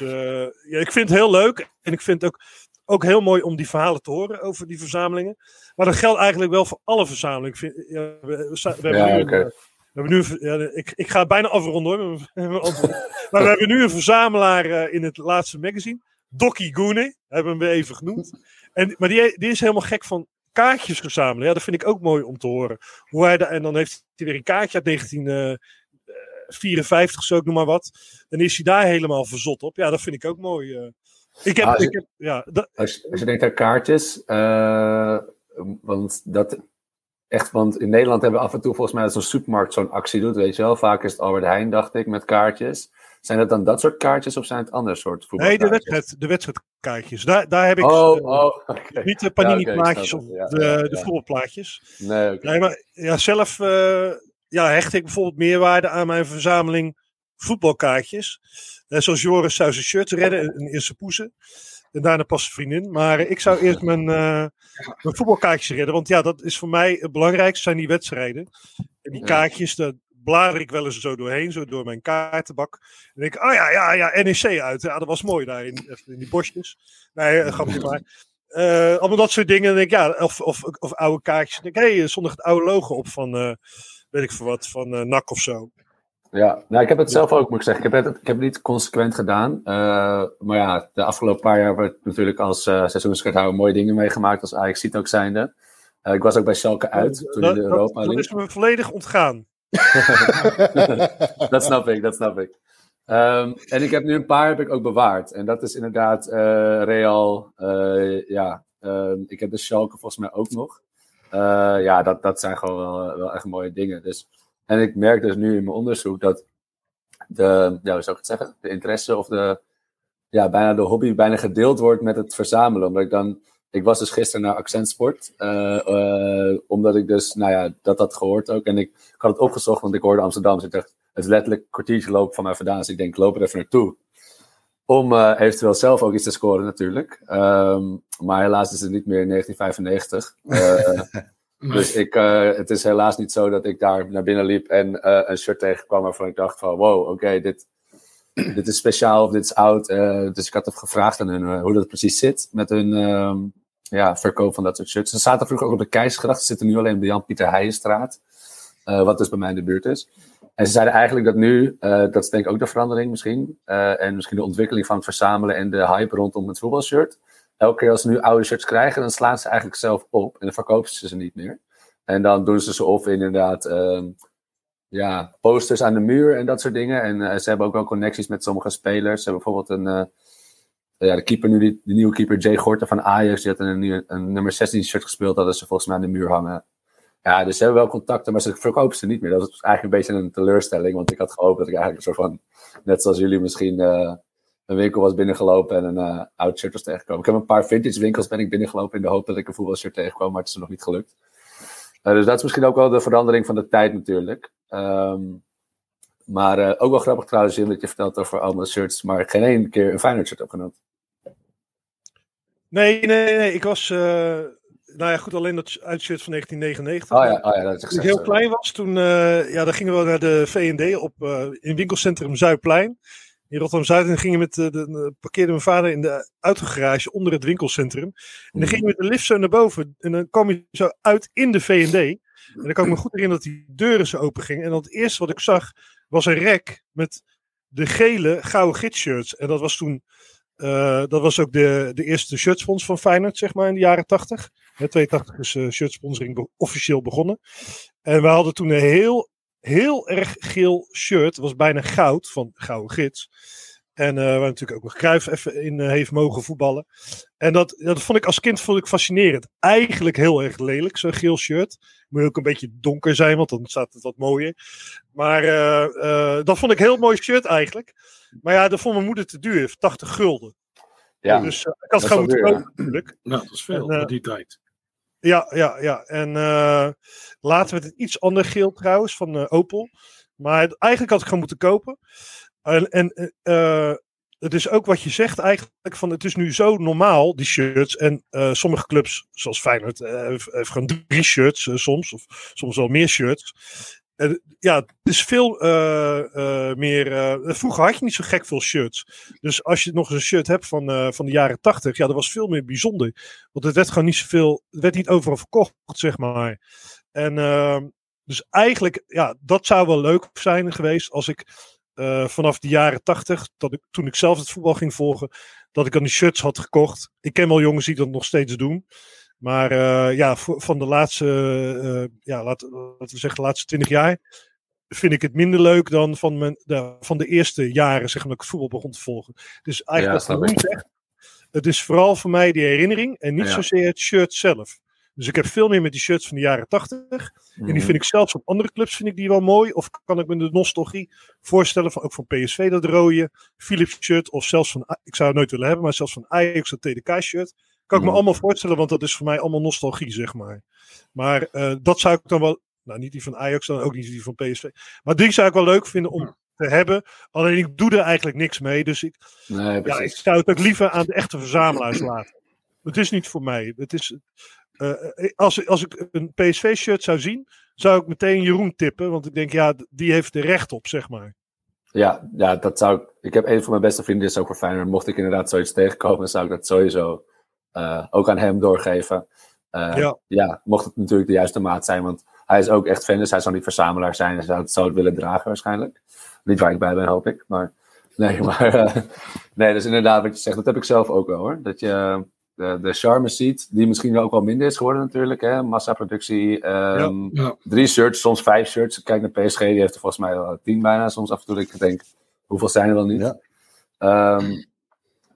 ja, ik vind het heel leuk. En ik vind ook ook heel mooi om die verhalen te horen over die verzamelingen. Maar dat geldt eigenlijk wel voor alle verzamelingen. We, we, we, ja, okay. nu, we hebben nu ja, ik, ik ga bijna afronden hoor. maar we hebben nu een verzamelaar uh, in het laatste magazine. Doki Goene, hebben we hem weer even genoemd. En, maar die, die is helemaal gek van kaartjes verzamelen. Ja, dat vind ik ook mooi om te horen. Hoe hij de, en dan heeft hij weer een kaartje uit 1954, zo ik noem maar wat. En is hij daar helemaal verzot op. Ja, dat vind ik ook mooi. Uh, ik heb, als, je, ik heb, ja, dat, als, als, je denkt aan kaartjes, uh, want dat echt, want in Nederland hebben we af en toe volgens mij dat zo'n supermarkt zo'n actie doet, weet je wel. Vaak is het Albert Heijn, dacht ik, met kaartjes. Zijn dat dan dat soort kaartjes of zijn het andere soort voetbalkaartjes? Nee, de, wedstrijd, de wedstrijdkaartjes. Daar, daar heb ik oh, oh, okay. niet de panini-plaatjes ja, okay, of ja, de, ja, de voetbalplaatjes. Nee, okay. nee, maar ja, zelf uh, ja, hecht ik bijvoorbeeld meerwaarde aan mijn verzameling voetbalkaartjes. Uh, zoals Joris zou zijn shirt redden in, in zijn poezen. En daarna pas zijn vriendin. Maar ik zou eerst mijn, uh, mijn voetbalkaartjes redden. Want ja, dat is voor mij het belangrijkste, zijn die wedstrijden. En die kaartjes, daar blader ik wel eens zo doorheen, zo door mijn kaartenbak. En denk ik, oh ja, ja, ja, NEC uit. Ja, dat was mooi daar in, in die bosjes. Nee, grapje maar. Uh, allemaal dat soort dingen. denk ik, ja, of, of, of oude kaartjes. denk ik, hé, hey, zondag het oude logo op van, uh, weet ik veel wat, van uh, NAC of zo. Ja, nou, ik heb het zelf ook, moet ik zeggen. Ik heb het, ik heb het niet consequent gedaan. maar ja, de afgelopen paar jaar ik natuurlijk als uh, seizoenskaarthouder mooie dingen meegemaakt als Ajax ziet ook zijnde. ik was ook bij Schalke uit toen dat, in de Europa Dat is me volledig ontgaan. dat snap ik, dat snap ik. Um, en ik heb nu een paar heb ik ook bewaard. En dat is inderdaad uh, Real. Ja, uh, ik heb de Schalke volgens mij ook nog. ja, dat, dat zijn gewoon wel, wel echt mooie dingen. Dus, en ik merk dus nu in mijn onderzoek dat de, ja, hoe zou ik het zeggen? De interesse of de, ja, bijna de hobby bijna gedeeld wordt met het verzamelen. Omdat ik dan, ik was dus gisteren naar Accentsport. omdat ik dus, nou ja, dat had gehoord ook. En ik, ik had het opgezocht, want ik hoorde Amsterdam. Dus ik dacht, het is letterlijk een kwartiertje van mij vandaan. Dus ik denk, loop er even naartoe. Om uh, eventueel zelf ook iets te scoren natuurlijk. Um, maar helaas is het niet meer in 1995. Dus ik, uh, het is helaas niet zo dat ik daar naar binnen liep en een shirt tegenkwam waarvan ik dacht van wow, oké, okay, dit, dit is speciaal of dit is oud. dus ik had even gevraagd aan hun hoe dat precies zit met hun um, ja, verkoop van dat soort shirts. Ze zaten vroeger ook op de Keizersgracht. Ze zitten nu alleen op de Jan-Pieter Heijenstraat. wat dus bij mij in de buurt is. En ze zeiden eigenlijk dat nu, dat is denk ik ook de verandering misschien, en misschien de ontwikkeling van het verzamelen en de hype rondom het voetbalshirt. Elke keer als ze nu oude shirts krijgen, dan slaan ze eigenlijk zelf op en dan verkopen ze ze niet meer. En dan doen ze ze of inderdaad uh, ja, posters aan de muur en dat soort dingen. En uh, ze hebben ook wel connecties met sommige spelers. Ze hebben bijvoorbeeld een, ja, de keeper nu, de nieuwe keeper Jay Gorten van Ajax, die had een, een, nummer 16 shirt gespeeld, dat ze volgens mij aan de muur hangen. Ja, dus ze hebben wel contacten, maar ze verkopen ze niet meer. Dat is eigenlijk een beetje een teleurstelling, want ik had gehoopt dat ik eigenlijk een soort van, net zoals jullie misschien, uh, een winkel was binnengelopen en een uh, oud shirt was tegengekomen. Ik heb een paar vintage winkels ben ik binnengelopen in de hoop dat ik een voetbalshirt tegenkwam, maar het is nog niet gelukt. Uh, dus dat is misschien ook wel de verandering van de tijd natuurlijk. Um, maar ook wel grappig trouwens, Jim, dat je vertelt over allemaal shirts, maar geen één keer een Feyenoord shirt opgenomen. Nee, nee, nee. Ik was nou ja, goed, alleen dat uitshirt van 1999. Oh ja, oh ja dat is Toen ik heel klein was, toen ja, dan gingen we naar de V&D op, in winkelcentrum Zuidplein. In Rotterdam-Zuid. En gingen met, uh, de, parkeerde mijn vader in de autogarage onder het winkelcentrum. En dan Mhm. gingen we met de lift zo naar boven. En dan kwam je zo uit in de V&D. En dan kan ik me goed herinneren dat die deuren zo open gingen. En dan het eerste wat ik zag, was een rek met de gele gouden gidsshirts. En dat was toen... Uh, dat was ook de, de eerste shirtspons van Feyenoord, zeg maar, in de jaren 80. Hè, 82 is uh, shirtsponsoring be officieel begonnen. En we hadden toen een heel, heel erg geel shirt. Het was bijna goud, van Gouden Gids. En uh, waar natuurlijk ook nog Cruijff even in uh, heeft mogen voetballen. En dat, dat vond ik als kind vond ik fascinerend. Eigenlijk heel erg lelijk, zo'n geel shirt. Moet ook een beetje donker zijn, want dan staat het wat mooier. Maar uh, dat vond ik een heel mooi shirt eigenlijk. Maar ja, dat vond mijn moeder te duur. 80 gulden. Ja, dus uh, ik had het gewoon moeten kopen natuurlijk. Nou, dat is veel en, uh, die tijd. Ja, ja, ja. En uh, later werd het iets ander geel trouwens, van uh, Opel. Maar eigenlijk had ik gewoon moeten kopen. En, en uh, het is ook wat je zegt eigenlijk, van het is nu zo normaal, die shirts. En sommige clubs, zoals Feyenoord, heeft gewoon drie shirts soms. Of soms wel meer shirts. Ja, het is veel uh, meer. Uh, vroeger had je niet zo gek veel shirts. Dus als je nog eens een shirt hebt van, van de jaren tachtig, ja, dat was veel meer bijzonder. Want het werd gewoon niet zoveel. Het werd niet overal verkocht, zeg maar. En ehm, dus eigenlijk, ja, dat zou wel leuk zijn geweest als ik vanaf de jaren tachtig, toen ik zelf het voetbal ging volgen, dat ik dan die shirts had gekocht. Ik ken wel jongens die dat nog steeds doen. Maar uh, ja, van de laatste, uh, ja, laten, laten we zeggen, de laatste twintig jaar vind ik het minder leuk dan van, mijn, de, van de eerste jaren, zeg maar, dat ik voetbal begon te volgen. Dus eigenlijk ja, wat het is vooral voor mij die herinnering en niet Ja. zozeer het shirt zelf. Dus ik heb veel meer met die shirts van de jaren tachtig. En die vind ik zelfs op andere clubs vind ik die wel mooi. Of kan ik me de nostalgie voorstellen van ook van PSV dat rode Philips shirt. Of zelfs van, ik zou het nooit willen hebben, maar zelfs van Ajax dat TDK shirt. Kan ik me Mhm. allemaal voorstellen, want dat is voor mij allemaal nostalgie, zeg maar. Maar eh, dat zou ik dan wel, nou niet die van Ajax, dan ook niet die van PSV. Maar die zou ik wel leuk vinden om te hebben. Alleen ik doe er eigenlijk niks mee. Dus ik, Nee, ja, ik zou het ook liever aan de echte verzamelaars laten. Het is niet voor mij. Het is, eh, als, als ik een PSV-shirt zou zien, zou ik meteen Jeroen tippen. Want ik denk, ja, die heeft er recht op, zeg maar. Ja, ja, dat zou ik. Ik heb een van mijn beste vrienden, die is ook voor Feyenoord. Mocht ik inderdaad zoiets tegenkomen, zou ik dat sowieso eh, ook aan hem doorgeven. Eh, Ja. ja, mocht het natuurlijk de juiste maat zijn, want hij is ook echt fan, dus hij zal niet verzamelaar zijn. Hij zou het, zou het willen dragen waarschijnlijk. Niet waar ik bij ben, hoop ik. Maar nee, maar eh, nee, dus inderdaad wat je zegt, dat heb ik zelf ook wel hoor. Dat je eh, de, de charme ziet, die misschien ook wel minder is geworden natuurlijk. Hè? Massaproductie, ehm, Ja. drie shirts, soms vijf shirts. Kijk naar PSG, die heeft er volgens mij wel tien bijna. Soms af en toe dat ik denk, hoeveel zijn er wel niet? Ja. Ehm,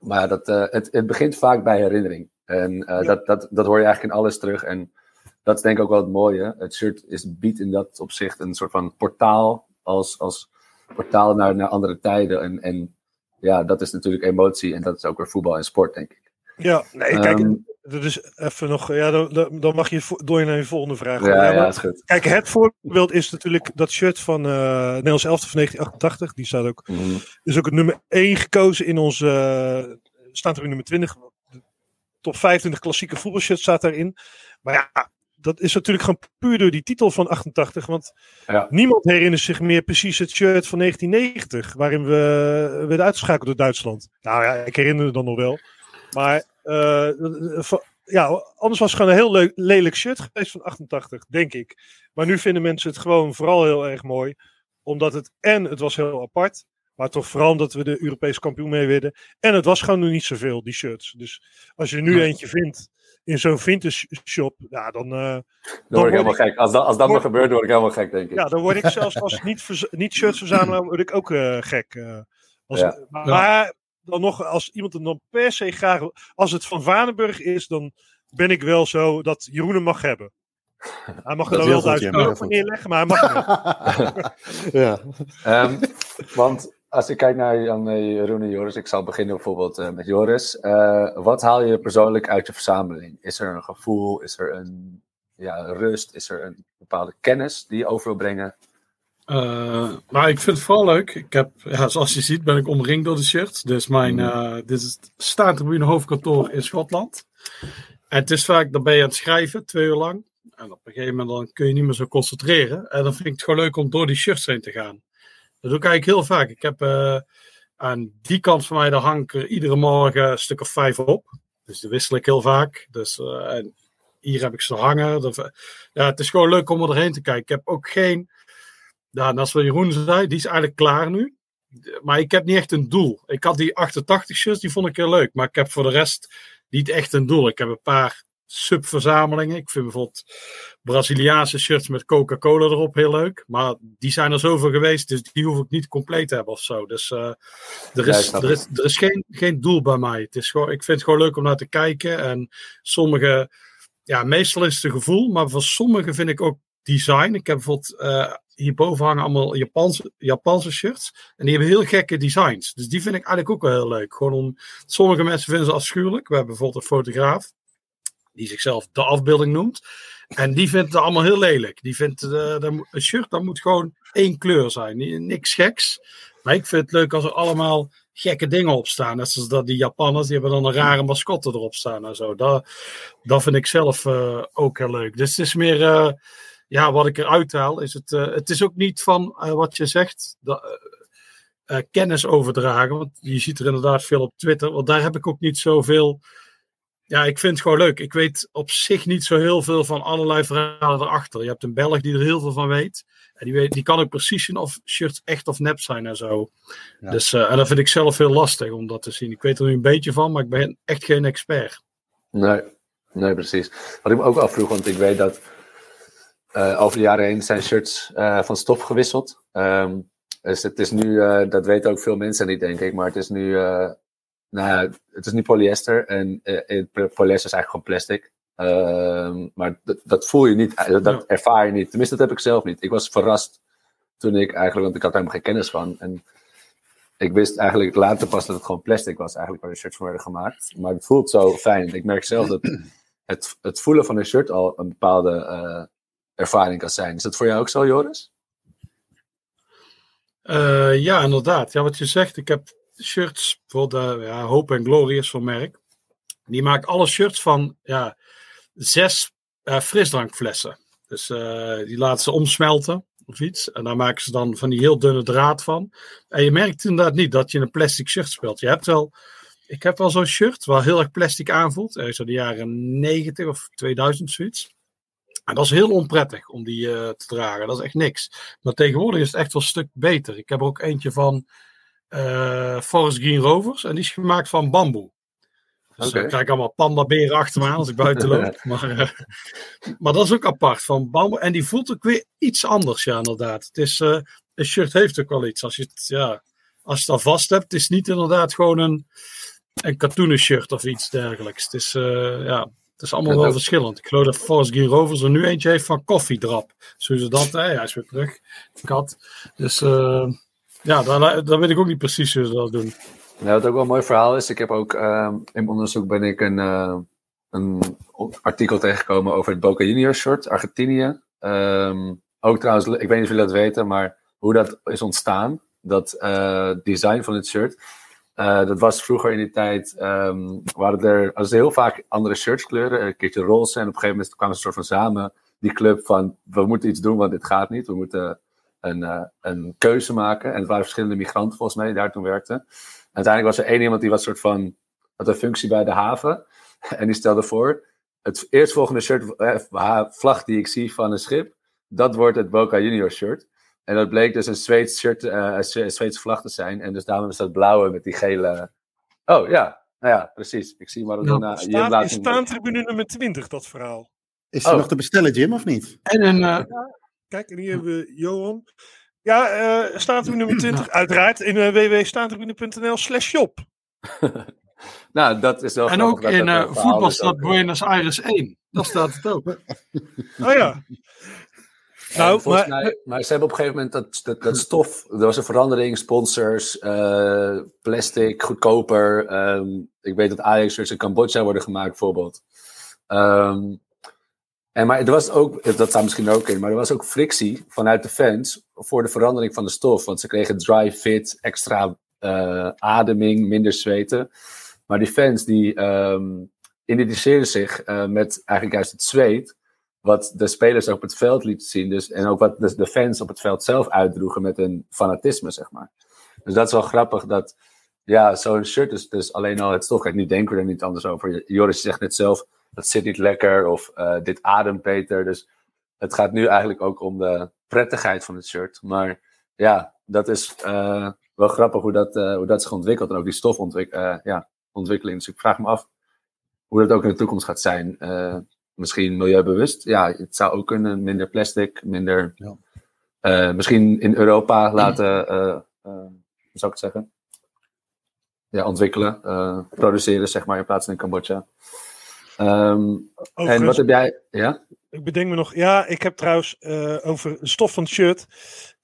maar dat, eh, het, het begint vaak bij herinnering. En eh, Ja. dat, dat, dat hoor je eigenlijk in alles terug. En dat is denk ik ook wel het mooie. Het shirt is, biedt in dat opzicht een soort van portaal als, als portaal naar, naar andere tijden. En, en ja, dat is natuurlijk emotie en dat is ook weer voetbal en sport, denk ik. Ja, nee, kijk, Ehm, dat is even nog. Ja, dan, dan- mag je door je naar je volgende vraag. ja, maar- ja, is goed. Kijk, het voorbeeld is natuurlijk dat shirt van eh Nederlands Elftal van 1988. Die staat ook, Mhm. is ook het nummer 1 gekozen in onze. eh staat er in nummer 20. Top 25 klassieke voetbalshirts staat daarin. Maar ja, dat is natuurlijk gewoon puur door die titel van 88. Want Ja. niemand herinnert zich meer precies het shirt van 1990. Waarin we werden uitgeschakeld door Duitsland. Nou ja, ik herinner me dan nog wel. Maar eh, van- ja, anders was het gewoon een heel leuk, lelijk shirt geweest van 88, denk ik. Maar nu vinden mensen het gewoon vooral heel erg mooi. Omdat het en het was heel apart. Maar toch vooral omdat we de Europese kampioen mee werden. En het was gewoon nog niet zoveel, die shirts. Dus als je er nu eentje vindt in zo'n vintage shop. Ja, dan, eh, Dan word ik helemaal ik- gek. Als dat, als dat word- nog gebeurt, word ik helemaal gek, denk ik. ja, dan word ik zelfs als niet, niet shirts verzamelaar, word ik ook eh, gek. eh. als, Ja. maar, maar dan nog, als iemand het dan per se graag... Als het van Vanenburg is, dan ben ik wel zo dat Jeroen hem mag hebben. Hij mag er dan wel duizend euro neerleggen, maar hij mag ja. Ehm, want als ik kijk naar eh, Jeroen en Joris, ik zal beginnen bijvoorbeeld eh, met Joris. Eh, wat haal je persoonlijk uit je verzameling? Is er een gevoel? Is er een ja, rust? Is er een bepaalde kennis die je over wil brengen? Maar ik vind het vooral leuk. Ik heb, ja, zoals je ziet, ben ik omringd door de shirts. Dus mijn, eh, dit is het staantribune hoofdkantoor in Schotland. En het is vaak, dan ben je aan het schrijven, twee uur lang. En op een gegeven moment dan kun je niet meer zo concentreren. En dan vind ik het gewoon leuk om door die shirts heen te gaan. Dat doe ik eigenlijk heel vaak. Ik heb eh, aan die kant van mij, daar hang ik er iedere morgen een stuk of vijf op. Dus die wissel ik heel vaak. Dus, eh, en hier heb ik ze hangen. Dat- ja, het is gewoon leuk om erheen te kijken. Ik heb ook geen en als wat Jeroen zei, die is eigenlijk klaar nu. Maar ik heb niet echt een doel. Ik had die 88 shirts, die vond ik heel leuk. Maar ik heb voor de rest niet echt een doel. Ik heb een paar subverzamelingen. Ik vind bijvoorbeeld Braziliaanse shirts met Coca-Cola erop heel leuk. Maar die zijn er zoveel geweest, dus die hoef ik niet compleet te hebben of zo. Dus eh, er, is, er, is, er is geen, geen doel bij mij. Het is gewoon, ik vind het gewoon leuk om naar te kijken. En sommige, ja, meestal is het een gevoel. Maar voor sommige vind ik ook design. Ik heb bijvoorbeeld eh, hierboven hangen allemaal Japanse, Japanse shirts. En die hebben heel gekke designs. Dus die vind ik eigenlijk ook wel heel leuk. Gewoon om, sommige mensen vinden ze afschuwelijk. We hebben bijvoorbeeld een fotograaf. Die zichzelf de afbeelding noemt. En die vindt het allemaal heel lelijk. Die vindt moet- een shirt dat moet gewoon één kleur zijn. Ni- Niks geks. Maar ik vind het leuk als er allemaal gekke dingen op staan. Net zoals dat die Japanners, die hebben dan een rare mascotte erop staan en zo. Dat, vind ik zelf eh, ook heel leuk. Dus het is meer, eh, ja, wat ik eruit haal, is het, het is ook niet van wat je zegt, dat, kennis overdragen. Want je ziet er inderdaad veel op Twitter, want daar heb ik ook niet zoveel. Ja, ik vind het gewoon leuk. Ik weet op zich niet zo heel veel van allerlei verhalen erachter. Je hebt een Belg die er heel veel van weet. En die, weet, die kan ook precies zien of shirts echt of nep zijn en zo. Ja. Dus, eh, en dat vind ik zelf heel lastig om dat te zien. Ik weet er nu een beetje van, maar ik ben echt geen expert. Nee, nee, precies. Wat ik me ook afvroeg, want ik weet dat eh, over de jaren heen zijn shirts eh, van stof gewisseld. Ehm, dus het is nu, dat weten ook veel mensen niet, denk ik, maar het is nu, nou het is nu polyester en eh, het polyester is eigenlijk gewoon plastic. Ehm, maar dat, dat voel je niet, eh, dat Ja. ervaar je niet. Tenminste, dat heb ik zelf niet. Ik was verrast toen ik eigenlijk, want ik had er helemaal geen kennis van. En ik wist eigenlijk later pas dat het gewoon plastic was, eigenlijk waar de shirts van werden gemaakt. Maar het voelt zo fijn. Ik merk zelf dat het, het voelen van een shirt al een bepaalde eh, ervaring kan zijn. Is dat voor jou ook zo, Joris? Eh, ja, inderdaad. Ja, wat je zegt, ik heb shirts, bijvoorbeeld uh, ja, Hope and Glory is zo'n merk. Die maakt alle shirts van ja, zes uh, frisdrankflessen. Dus uh, die laten ze omsmelten of iets. En daar maken ze dan van die heel dunne draad van. En je merkt inderdaad niet dat je een plastic shirt speelt. Je hebt wel Ik heb wel zo'n shirt waar heel erg plastic aanvoelt. Ergens uit de jaren 90 of 2000 zoiets. En dat is heel onprettig om die uh, te dragen. Dat is echt niks. Maar tegenwoordig is het echt wel een stuk beter. Ik heb er ook eentje van Forest Green Rovers. En die is gemaakt van bamboe. Dus okay. dan krijg ik allemaal pandaberen achter me aan als ik buiten loop. maar, uh, maar dat is ook apart van bamboe. En die voelt ook weer iets anders, ja, inderdaad. Het is, een shirt heeft ook wel iets. Als je het, ja, als je het al vast hebt, het is niet inderdaad gewoon een, een katoenen shirt of iets dergelijks. Het is, ja, het is allemaal wel verschillend. Ik geloof dat Forest Green Rovers er nu eentje heeft van koffiedrap. Zo is dat, hè? hij is weer terug. Kat. Dus ja, dan, weet ik ook niet precies hoe ze dat doen. Nou, wat ook wel een mooi verhaal is, ik heb ook uh, in mijn onderzoek ben ik een, uh, een artikel tegengekomen over het Boca Juniors shirt, Argentinië. Um, ook trouwens, ik weet niet of jullie dat weten, maar hoe dat is ontstaan, dat design van het shirt. Uh, dat was vroeger in die tijd, um, waren er was heel vaak andere shirtskleuren, een keertje roze. En op een gegeven moment kwam een soort van samen die club van, we moeten iets doen, want dit gaat niet. We moeten een, uh, een keuze maken. En het waren verschillende migranten volgens mij die daar toen werkten. En uiteindelijk was er één iemand die was soort van, had een functie bij de haven. En die stelde voor, het eerstvolgende shirt, eh, vlag die ik zie van een schip, dat wordt het Boca Junior shirt. En dat bleek dus een Zweeds shirt, uh, een Zweedse vlag te zijn. En dus daarom is dat blauwe met die gele. Oh ja, nou ja, precies. Ik zie Maradona. Nou, staat, laat in staantribune nummer 20, dat verhaal. Is er oh. nog te bestellen, Jim, of niet? En een. Uh... Kijk, en hier hebben we Johan. Ja, uh, nummer 20, uiteraard in uh, www.staantribune.nl slash shop. nou, dat is wel En ook in uh, voetbalstad Buenos Aires 1. Daar staat het ook. oh ja. Nou, maar, mij, maar ze hebben op een gegeven moment dat, dat, dat stof, er was een verandering, sponsors, uh, plastic, goedkoper. Um, ik weet dat Ajax-shirts in Cambodja worden gemaakt, bijvoorbeeld. Um, en maar er was ook, dat staat misschien ook in, maar er was ook frictie vanuit de fans voor de verandering van de stof. Want ze kregen dry fit, extra uh, ademing, minder zweten. Maar die fans die um, zich uh, met eigenlijk juist het zweet wat de spelers op het veld lieten zien. Dus, en ook wat de, de fans op het veld zelf uitdroegen met hun fanatisme, zeg maar. Dus dat is wel grappig dat, ja, zo'n shirt is dus alleen al het stof. Kijk, nu denken we er niet anders over. Joris zegt net zelf, dat zit niet lekker of uh, dit ademt beter. Dus het gaat nu eigenlijk ook om de prettigheid van het shirt. Maar ja, dat is uh, wel grappig hoe dat, uh, hoe dat zich ontwikkelt. En ook die stof ontwik ja, ontwikkeling. Dus ik vraag me af hoe dat ook in de toekomst gaat zijn misschien milieubewust. Ja, het zou ook kunnen. Minder plastic, minder. Ja. Misschien in Europa laten. Hoe zou ik het zeggen? Ja, ontwikkelen, produceren, zeg maar, in plaats van in Cambodja. Um, en wat heb jij? Ja? Ik bedenk me nog. Ja, ik heb trouwens over de stof van het shirt.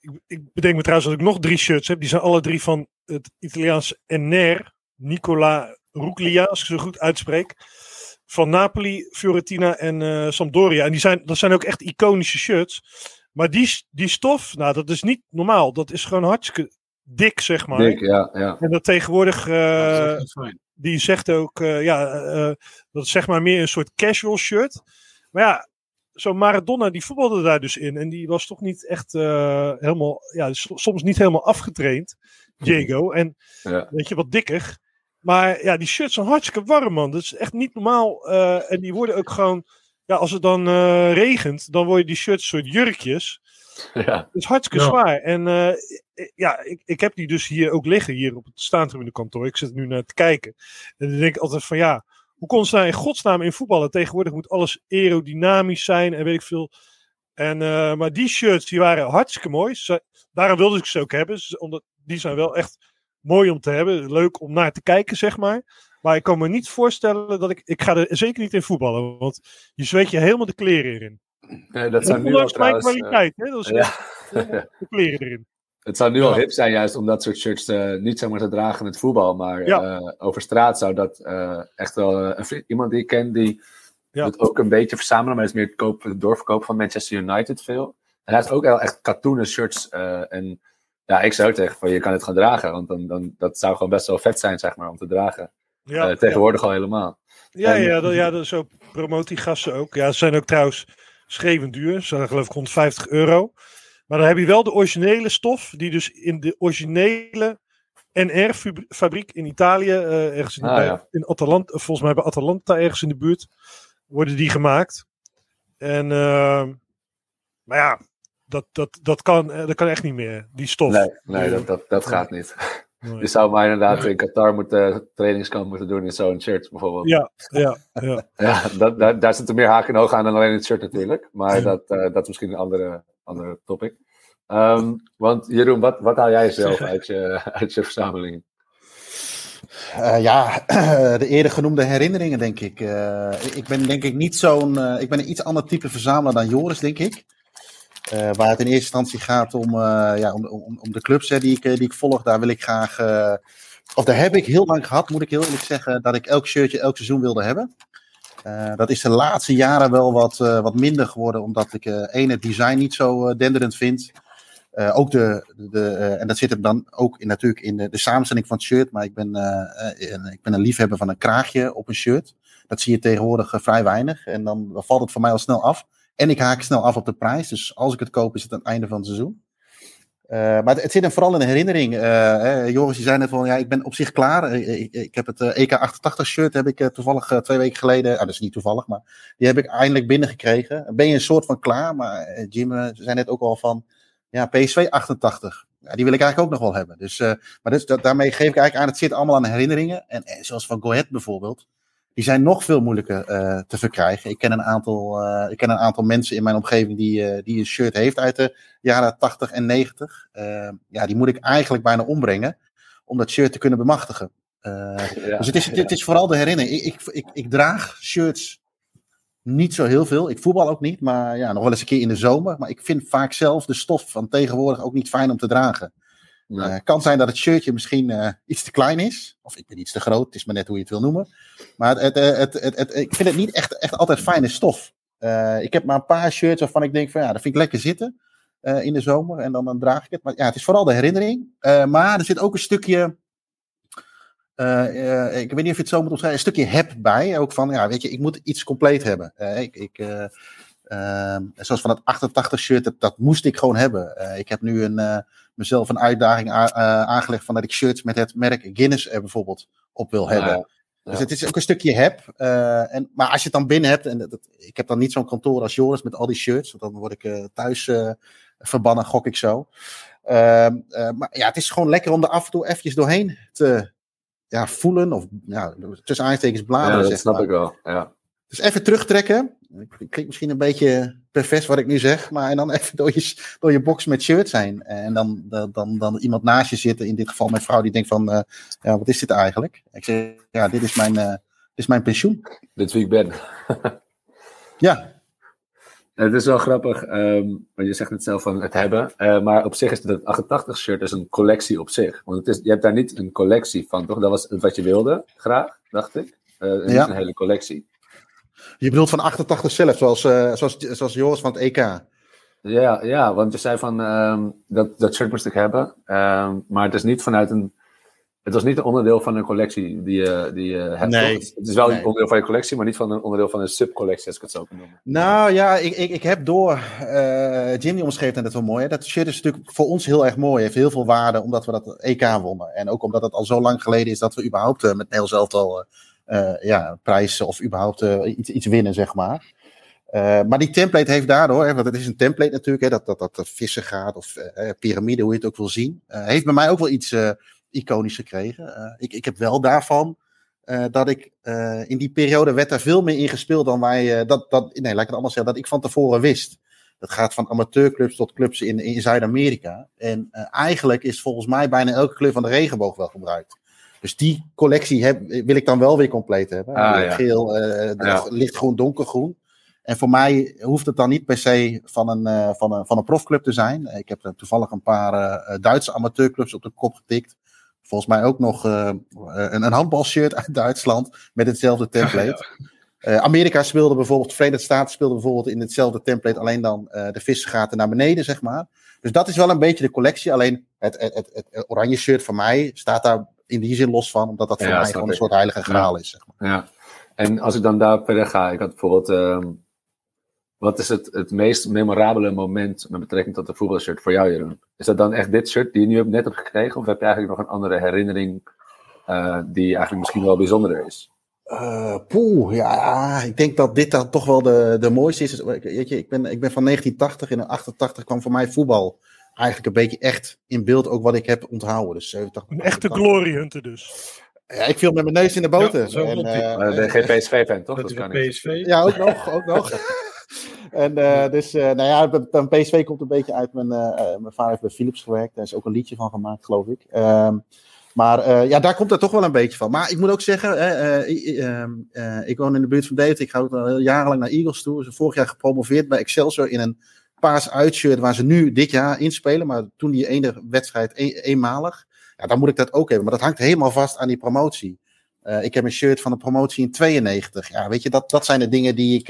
Ik, ik, bedenk me trouwens dat ik nog drie shirts heb. Die zijn alle drie van het Italiaanse NR. Nicola Ruglia, als ik zo goed uitspreek van Napoli, Fiorentina en uh, Sampdoria. En die zijn, dat zijn ook echt iconische shirts. Maar die, die stof, nou, dat is niet normaal. Dat is gewoon hartstikke dik, zeg maar. Dik, ja. ja. En dat tegenwoordig, uh, die zegt ook, uh, ja, dat is zeg maar meer een soort casual shirt. Maar ja, zo'n Maradona, die voetbalde daar dus in. En die was toch niet echt helemaal, ja, soms niet helemaal afgetraind, Diego. En ja. weet je, wat dikker. Maar ja, die shirts zijn hartstikke warm, man. Dat is echt niet normaal. Uh, en die worden ook gewoon. Ja, als het dan uh, regent, dan worden die shirts soort jurkjes. Ja. Is hartstikke ja. zwaar. En uh, ja, ik, ik heb die dus hier ook liggen, hier op het kantoor. Ik zit nu naar te kijken. En dan denk ik altijd van ja, hoe kon ze nou in godsnaam in voetballen? Tegenwoordig moet alles aerodynamisch zijn en weet ik veel. En, maar die shirts, die waren hartstikke mooi. Ze, daarom wilde ik ze ook hebben. Omdat die zijn wel echt mooi om te hebben. Leuk om naar te kijken, zeg maar. Maar ik kan me niet voorstellen dat ik... Ik ga er zeker niet in voetballen. Want je zweet je helemaal de kleren erin. Nee, dat zijn nu al trouwens... kwaliteit, hè. Dat is ja. de kleren erin. Het zou nu al hip zijn juist om dat soort shirts uh, niet zomaar te dragen in het voetbal. Maar ja. uh, over straat zou dat uh, echt wel... iemand die ik ken, die ja. doet ook een beetje verzamelen. Maar is meer het, koop, het doorverkoop van Manchester United veel. En hij heeft ook wel echt katoenen shirts en ja, ik zou zeggen van je kan het gaan dragen. Want dan, dan, dat zou gewoon best wel vet zijn, zeg maar, om te dragen. Ja, tegenwoordig al helemaal. Ja, en, ja, dat, ja dat, zo promoot die gasten ook. Ja, ze zijn ook trouwens schreeuwend duur. Ze zijn geloof ik 150 euro. Maar dan heb je wel de originele stof, die dus in de originele NR-fabriek in Italië, uh, ergens in, Ah, bij- ja. in Atalanta, volgens mij bij Atalanta, ergens in de buurt, worden die gemaakt. En, eh, maar ja, dat, dat, dat, kan, eh, dat kan echt niet meer, die stof. Nee, nee Die, dat, dat, dat gaat niet. Je zou maar inderdaad in Qatar moeten trainingskamp moeten doen in zo'n shirt bijvoorbeeld. Ja, ja, ja. Ja, dat, daar, daar zitten meer haken en ogen aan dan alleen het shirt natuurlijk. Maar dat, eh, dat is misschien een andere, andere topic. Ehm, want Jeroen, wat, wat haal jij zelf uit je, uit je verzameling? Eh, ja, de eerder genoemde herinneringen, denk ik. Eh, ik ben denk ik niet zo'n. eh, ik ben een iets ander type verzamelaar dan Joris, denk ik. Eh, waar het in eerste instantie gaat om, eh, ja, om, om, om de clubs hè, die, ik, eh, die ik volg. Daar wil ik graag. of daar heb ik heel lang gehad, moet ik heel eerlijk zeggen. Dat ik elk shirtje elk seizoen wilde hebben. Dat is de laatste jaren wel wat, wat minder geworden. Omdat ik één, het design niet zo denderend vind. Ook de, de en dat zit hem dan ook in, natuurlijk in de, de samenstelling van het shirt. Maar ik ben, ik ben een liefhebber van een kraagje op een shirt. Dat zie je tegenwoordig vrij weinig. En dan valt het voor mij al snel af. En ik haak snel af op de prijs. Dus als ik het koop, is het aan het einde van het seizoen. Eh, maar het, zit hem vooral in de herinnering. Eh, eh, Joris, die zei net van, ja, ik ben op zich klaar. Eh, ik, heb het eh, EK88 shirt heb ik toevallig twee weken geleden. Ah, dat is niet toevallig, maar die heb ik eindelijk binnengekregen. Ben je een soort van klaar? Maar Jim zei net ook al van, ja, PSV 88. Ja, die wil ik eigenlijk ook nog wel hebben. Dus, maar dus, daarmee geef ik eigenlijk aan, het zit allemaal aan herinneringen. En, zoals van Go Ahead bijvoorbeeld. Die zijn nog veel moeilijker eh, te verkrijgen. Ik ken, een aantal, eh, ik ken een aantal mensen in mijn omgeving die, eh, die een shirt heeft uit de jaren 80 en 90. Eh, ja, die moet ik eigenlijk bijna ombrengen om dat shirt te kunnen bemachtigen. Ja, dus het is, het is vooral de herinnering. Ik, ik, ik, ik draag shirts niet zo heel veel. Ik voetbal ook niet, maar ja, nog wel eens een keer in de zomer. Maar ik vind vaak zelf de stof van tegenwoordig ook niet fijn om te dragen. Nee. Het kan zijn dat het shirtje misschien eh, iets te klein is. Of ik ben iets te groot, het is maar net hoe je het wil noemen. Maar het, het, het, het, ik vind het niet echt, echt altijd fijne stof. Eh, ik heb maar een paar shirts waarvan ik denk van ja, dat vind ik lekker zitten eh, in de zomer. En dan, dan draag ik het. Maar ja, het is vooral de herinnering. Eh, maar er zit ook een stukje... eh, eh, ik weet niet of je het zo moet omschrijven. Een stukje heb bij. Ook van, ja, weet je, ik moet iets compleet hebben. Eh, ik, ik, eh, zoals van het 88 shirt, dat, dat moest ik gewoon hebben. Eh, ik heb nu een, eh, mezelf een uitdaging eh, aangelegd van dat ik shirts met het merk Guinness er bijvoorbeeld op wil hebben. Ja, ja. Dus het is ook een stukje heb. eh, en, maar als je het dan binnen hebt, en dat, dat- ik heb dan niet zo'n kantoor als Joris met al die shirts, want dan word ik eh, thuis verbannen, gok ik zo. Ehm, eh, maar ja, het is gewoon lekker om er af en toe eventjes doorheen te ja, voelen, of ja, tussen aanstekens Ja, bladeren. dat zeg snap ik wel. Ja. Dus even terugtrekken. Ik klinkt misschien een beetje pervers wat ik nu zeg, maar en dan even door je, door je box met shirts heen. En dan, dan, dan, dan iemand naast je zitten, in dit geval mijn vrouw, die denkt van, eh, ja, wat is dit eigenlijk? Ik zeg, ja, dit is mijn, eh, dit is mijn pensioen. Dit is wie ik ben. Ja, Het is wel grappig, ehm, want je zegt het zelf van het hebben. eh, maar op zich is dat 88 shirt is een collectie op zich. Want het is, je hebt daar niet een collectie van, toch? Dat was wat je wilde, graag, dacht ik. Niet Ja. een hele collectie. Je bedoelt van 88 zelf, zoals, eh, zoals, zoals Joris van het EK. Ja, ja, want je zei van ehm, dat, dat shirt moest ik hebben. ehm, maar het is niet vanuit een. Het was niet een onderdeel van een collectie die je, die je hebt. Nee. Het is wel Nee. een onderdeel van je collectie, maar niet van een onderdeel van een subcollectie, als ik het zo kan noemen. Nou ja, ik, ik, ik heb door. eh Jim die omschreef net wel mooi. Hè? Dat shirt is natuurlijk voor ons heel erg mooi. Heeft heel veel waarde omdat we dat EK wonnen. En ook omdat het al zo lang geleden is dat we überhaupt eh, met Nederland zelf al eh, ja, prijzen of überhaupt eh, iets, iets winnen, zeg maar. Eh, maar die template heeft daardoor, hè, want het is een template natuurlijk, hè, dat, dat, dat, vissen gaat of eh, piramide, hoe je het ook wil zien. eh, heeft bij mij ook wel iets eh, iconisch gekregen. Eh, ik, ik heb wel daarvan eh, dat ik eh, in die periode werd daar veel meer in gespeeld dan wij. eh, dat, dat, nee, laat ik het anders zeggen, dat ik van tevoren wist. Dat gaat van amateurclubs tot clubs in, in Zuid-Amerika. En eh, eigenlijk is volgens mij bijna elke kleur van de regenboog wel gebruikt. Dus die collectie heb, wil ik dan wel weer compleet hebben. Ah, ja. Geel, eh, Ja. lichtgroen, donkergroen. En voor mij hoeft het dan niet per se van een, eh, van een, van een profclub te zijn. Ik heb toevallig een paar eh, Duitse amateurclubs op de kop getikt. Volgens mij ook nog een, een handbalshirt uit Duitsland met hetzelfde template. Amerika speelde bijvoorbeeld, de Verenigde Staten speelde bijvoorbeeld in hetzelfde template, alleen dan de visgaten naar beneden, zeg maar. Dus dat is wel een beetje de collectie. Alleen het, het, het, het oranje shirt van mij staat daar in die zin los van, omdat dat voor Ja, mij gewoon een soort heilige graal is. Zeg maar. Ja. En als ik dan daar verder ga, ik had bijvoorbeeld. ehm, Wat is het, het meest memorabele moment met betrekking tot de voetbalshirt voor jou, Jeroen? Is dat dan echt dit shirt die je nu net hebt gekregen? Of heb je eigenlijk nog een andere herinnering uh, die eigenlijk misschien wel bijzonderder is? Uh, poeh, ja, ik denk dat dit dan toch wel de, de mooiste is. Weet je, ik ben, ik ben van 1980 en in 88 kwam voor mij voetbal eigenlijk een beetje echt in beeld ook wat ik heb onthouden. Dus 87, een echte glory hunter dus. Ja, ik viel met mijn neus in de boter. Ja, zo en, uh, ben geen PSV-fan, toch? Dat, dat PSV. Ja, ook nog, ook nog. en uh, dus, uh, nou ja, een PSV komt een beetje uit mijn, mijn vader heeft bij Philips gewerkt. Daar is ook een liedje van gemaakt, geloof ik. Um, maar uh, ja, daar komt het toch wel een beetje van. Maar ik moet ook zeggen, uh, uh, ik woon in de buurt van Deventer. Ik ga ook al jarenlang naar Eagles toe. Ze vorig jaar gepromoveerd bij Excelsior in een paars uitshirt waar ze nu dit jaar inspelen. Maar toen die ene wedstrijd een, eenmalig. Ja, dan moet ik dat ook hebben. Maar dat hangt helemaal vast aan die promotie. ik heb een shirt van de promotie in 92. Ja, weet je, dat, dat zijn de dingen die ik,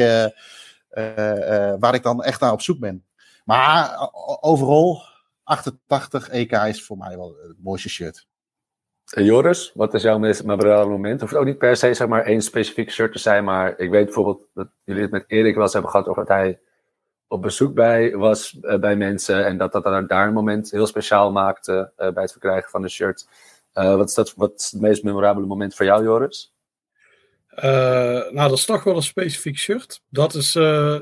waar ik dan echt naar op zoek ben. Maar overal, 88 EK is voor mij wel het mooiste shirt. En Joris, wat is jouw meest memorabele moment? Hoeft ook niet per se zeg maar één specifiek shirt te zijn, maar ik weet bijvoorbeeld dat jullie het met Erik wel eens hebben gehad over dat hij op bezoek bij was uh, bij mensen en dat dat daar een moment heel speciaal maakte uh, bij het verkrijgen van een shirt. Uh, wat, is dat, wat is het meest memorabele moment voor jou, Joris? nou, dat is toch wel een specifiek shirt. Dat is,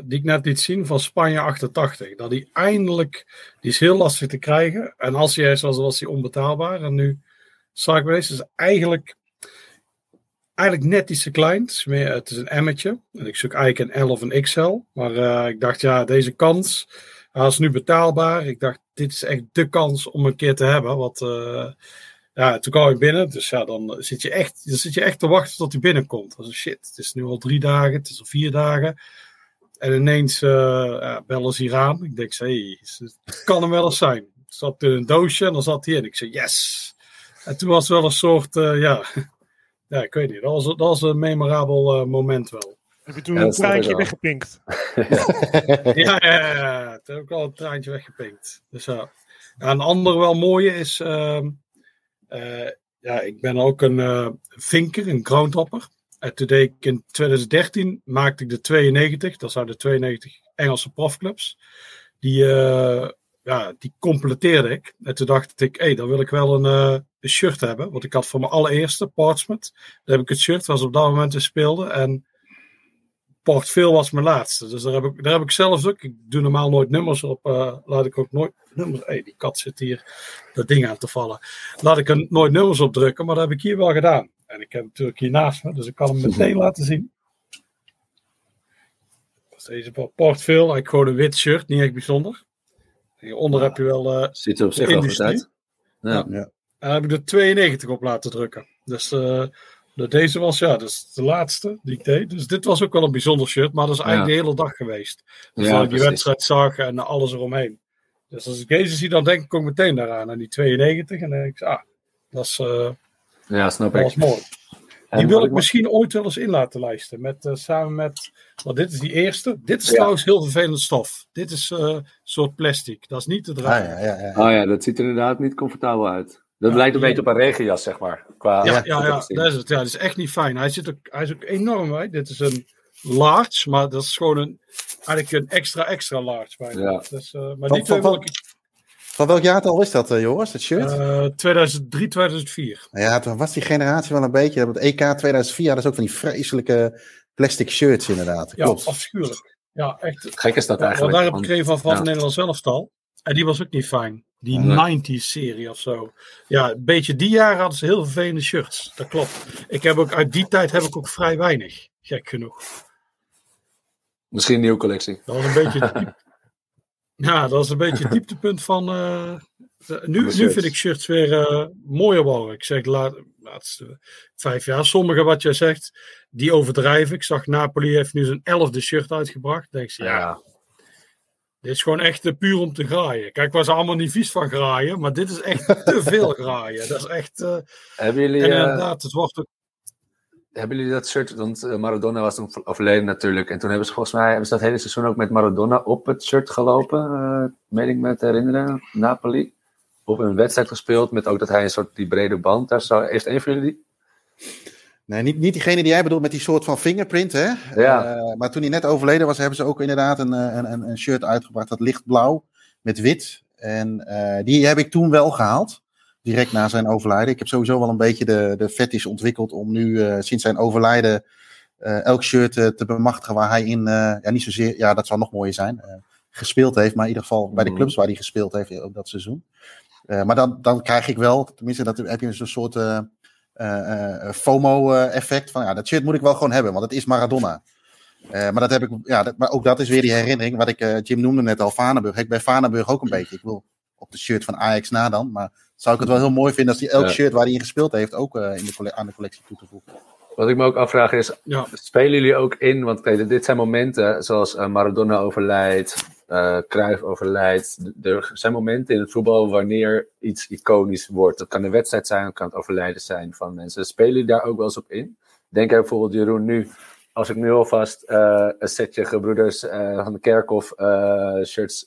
die ik net liet zien, van Spanje 88. Dat die eindelijk, die is heel lastig te krijgen. En als hij is, was hij onbetaalbaar. En nu Sideways is eigenlijk, eigenlijk net iets te klein. Het is, meer, het is een emmetje. En ik zoek eigenlijk een L of een XL. Maar uh, ik dacht, ja, deze kans hij is nu betaalbaar. Ik dacht, dit is echt de kans om een keer te hebben. Want uh, ja, toen kwam ik binnen. Dus ja, dan zit je echt, dan zit je echt te wachten tot hij binnenkomt. Is shit. Het is nu al drie dagen, het is al vier dagen. En ineens uh, bellen ze hier aan. Ik denk, hé, het kan hem wel eens zijn. Het zat in een doosje en dan zat hij in. Ik zei, yes, en toen was het wel een soort, ja, ja, ik weet niet, dat was, dat was een memorabel uh, moment wel. Heb je toen een traantje weggepinkt? ja, ja, ja, toen heb ik al een traantje weggepinkt. Dus ja. een ander wel mooie is, uh, ja, ik ben ook een vinker, een groundhopper. En toen deed ik in 2013 maakte ik de 92, dat zijn de 92 Engelse profclubs. Die ja, die completeerde ik. En toen dacht ik, hé, hey, dan wil ik wel een, uh, een, shirt hebben. Want ik had voor mijn allereerste Portsmouth. Daar heb ik het shirt, was op dat moment te speelde. En Port Phil was mijn laatste. Dus daar heb ik, daar heb ik zelfs ook. Ik doe normaal nooit nummers op. Uh, laat ik ook nooit nummers. Hé, hey, die kat zit hier dat ding aan te vallen. Laat ik er nooit nummers op drukken. Maar dat heb ik hier wel gedaan. En ik heb hem natuurlijk hier naast me. Dus ik kan hem meteen laten zien. Deze Port Phil. Eigenlijk gewoon een wit shirt. Niet echt bijzonder. Hieronder heb je wel. Uh, Ziet er op zich wel uit. Ja. ja. Daar heb ik de 92 op laten drukken. Dus uh, deze was, ja, is de laatste die ik deed. Dus dit was ook wel een bijzonder shirt, maar dat is eigenlijk de hele dag geweest. Dus ja, ik die wedstrijd zag en alles eromheen. Dus als ik deze zie, dan denk ik ook meteen daaraan, aan die 92. En dan denk ik, ah, dat is, uh, ja, snap dat ik. was mooi. Die wil ik misschien ooit wel eens in laten lijsten. Met, uh, samen met. Want dit is die eerste. Dit is trouwens heel vervelend stof. Dit is uh, een soort plastic. Dat is niet te dragen. Ah, ja, ja, ja. Oh ja, dat ziet er inderdaad niet comfortabel uit. Dat lijkt een beetje op een regenjas, zeg maar. Qua ja, ja, ja, dat is het. Ja, dat is echt niet fijn. Hij, zit ook, hij is ook enorm. Dit is een large, maar dat is gewoon een, eigenlijk een extra, extra large. Bijna. Ja. Dus, uh, maar van, van, van, van, welk jaartal is dat, uh, Joris, het shirt? Uh, 2003, 2004. Ja, toen was die generatie wel een beetje. Het EK 2004 dat is ook van die vreselijke plastic shirts, inderdaad. Ja, Klopt. afschuwelijk. Ja, echt. Gek is dat eigenlijk. daar heb ik gekregen van, van ja. Nederland zelf al. En die was ook niet fijn. Die nee. 90s serie of zo. Ja, een beetje die jaren hadden ze heel vervelende shirts. Dat klopt. Ik heb ook, uit die tijd heb ik ook vrij weinig. Gek genoeg. Misschien een nieuwe collectie. Dat was een beetje. ja, dat was een beetje het dieptepunt van. Uh, nu, nu vind ik shirts weer uh, mooier worden. Ik zeg laat, laatste vijf jaar. Sommige wat jij zegt, die overdrijven. Ik zag Napoli heeft nu zijn elfde shirt uitgebracht. Denk je, ja. ja. Dit is gewoon echt puur om te graaien. Kijk, was allemaal niet vies van graaien, maar dit is echt te veel graaien. Dat is echt. Uh, hebben jullie. En inderdaad, het wordt ook. Hebben jullie dat shirt? Want Maradona was toen overleden natuurlijk. En toen hebben ze volgens mij hebben ze dat hele seizoen ook met Maradona op het shirt gelopen. Uh, meen ik me te herinneren. Napoli. Op een wedstrijd gespeeld met ook dat hij een soort die brede band daar zou. Heeft een van jullie die? Nee, niet, niet diegene die jij bedoelt met die soort van fingerprint, hè? Ja. Uh, maar toen hij net overleden was, hebben ze ook inderdaad een, een, een, shirt uitgebracht, dat lichtblauw met wit. En uh, die heb ik toen wel gehaald, direct na zijn overlijden. Ik heb sowieso wel een beetje de, de fetish ontwikkeld om nu, uh, sinds zijn overlijden, elk shirt te bemachtigen waar hij in, ja niet zozeer, ja dat zou nog mooier zijn, gespeeld heeft. Maar in ieder geval bij de clubs waar hij gespeeld heeft op dat seizoen. maar dan, dan krijg ik wel, tenminste dat heb je een soort FOMO-effect. Van ja, dat shirt moet ik wel gewoon hebben, want het is Maradona. Maar, dat heb ik, ja, dat, maar ook dat is weer die herinnering. Wat ik, Jim noemde net al, Vanenburg. Ik bij Vanenburg ook een beetje. Ik wil op de shirt van Ajax na dan. Maar zou ik het wel heel mooi vinden als hij elk ja. shirt waar hij in gespeeld heeft ook uh, in de aan de collectie toe te voegen. Wat ik me ook afvraag is, ja. spelen jullie ook in? Want kijk, dit zijn momenten zoals Maradona overlijdt, uh, Cruijff overlijdt. Er zijn momenten in het voetbal wanneer iets iconisch wordt. Dat kan een wedstrijd zijn, dat kan het overlijden zijn van mensen. Spelen jullie daar ook wel eens op in? Denk bijvoorbeeld, Jeroen, nu, als ik nu alvast uh, een setje gebroeders uh, van de Kerkhof shirts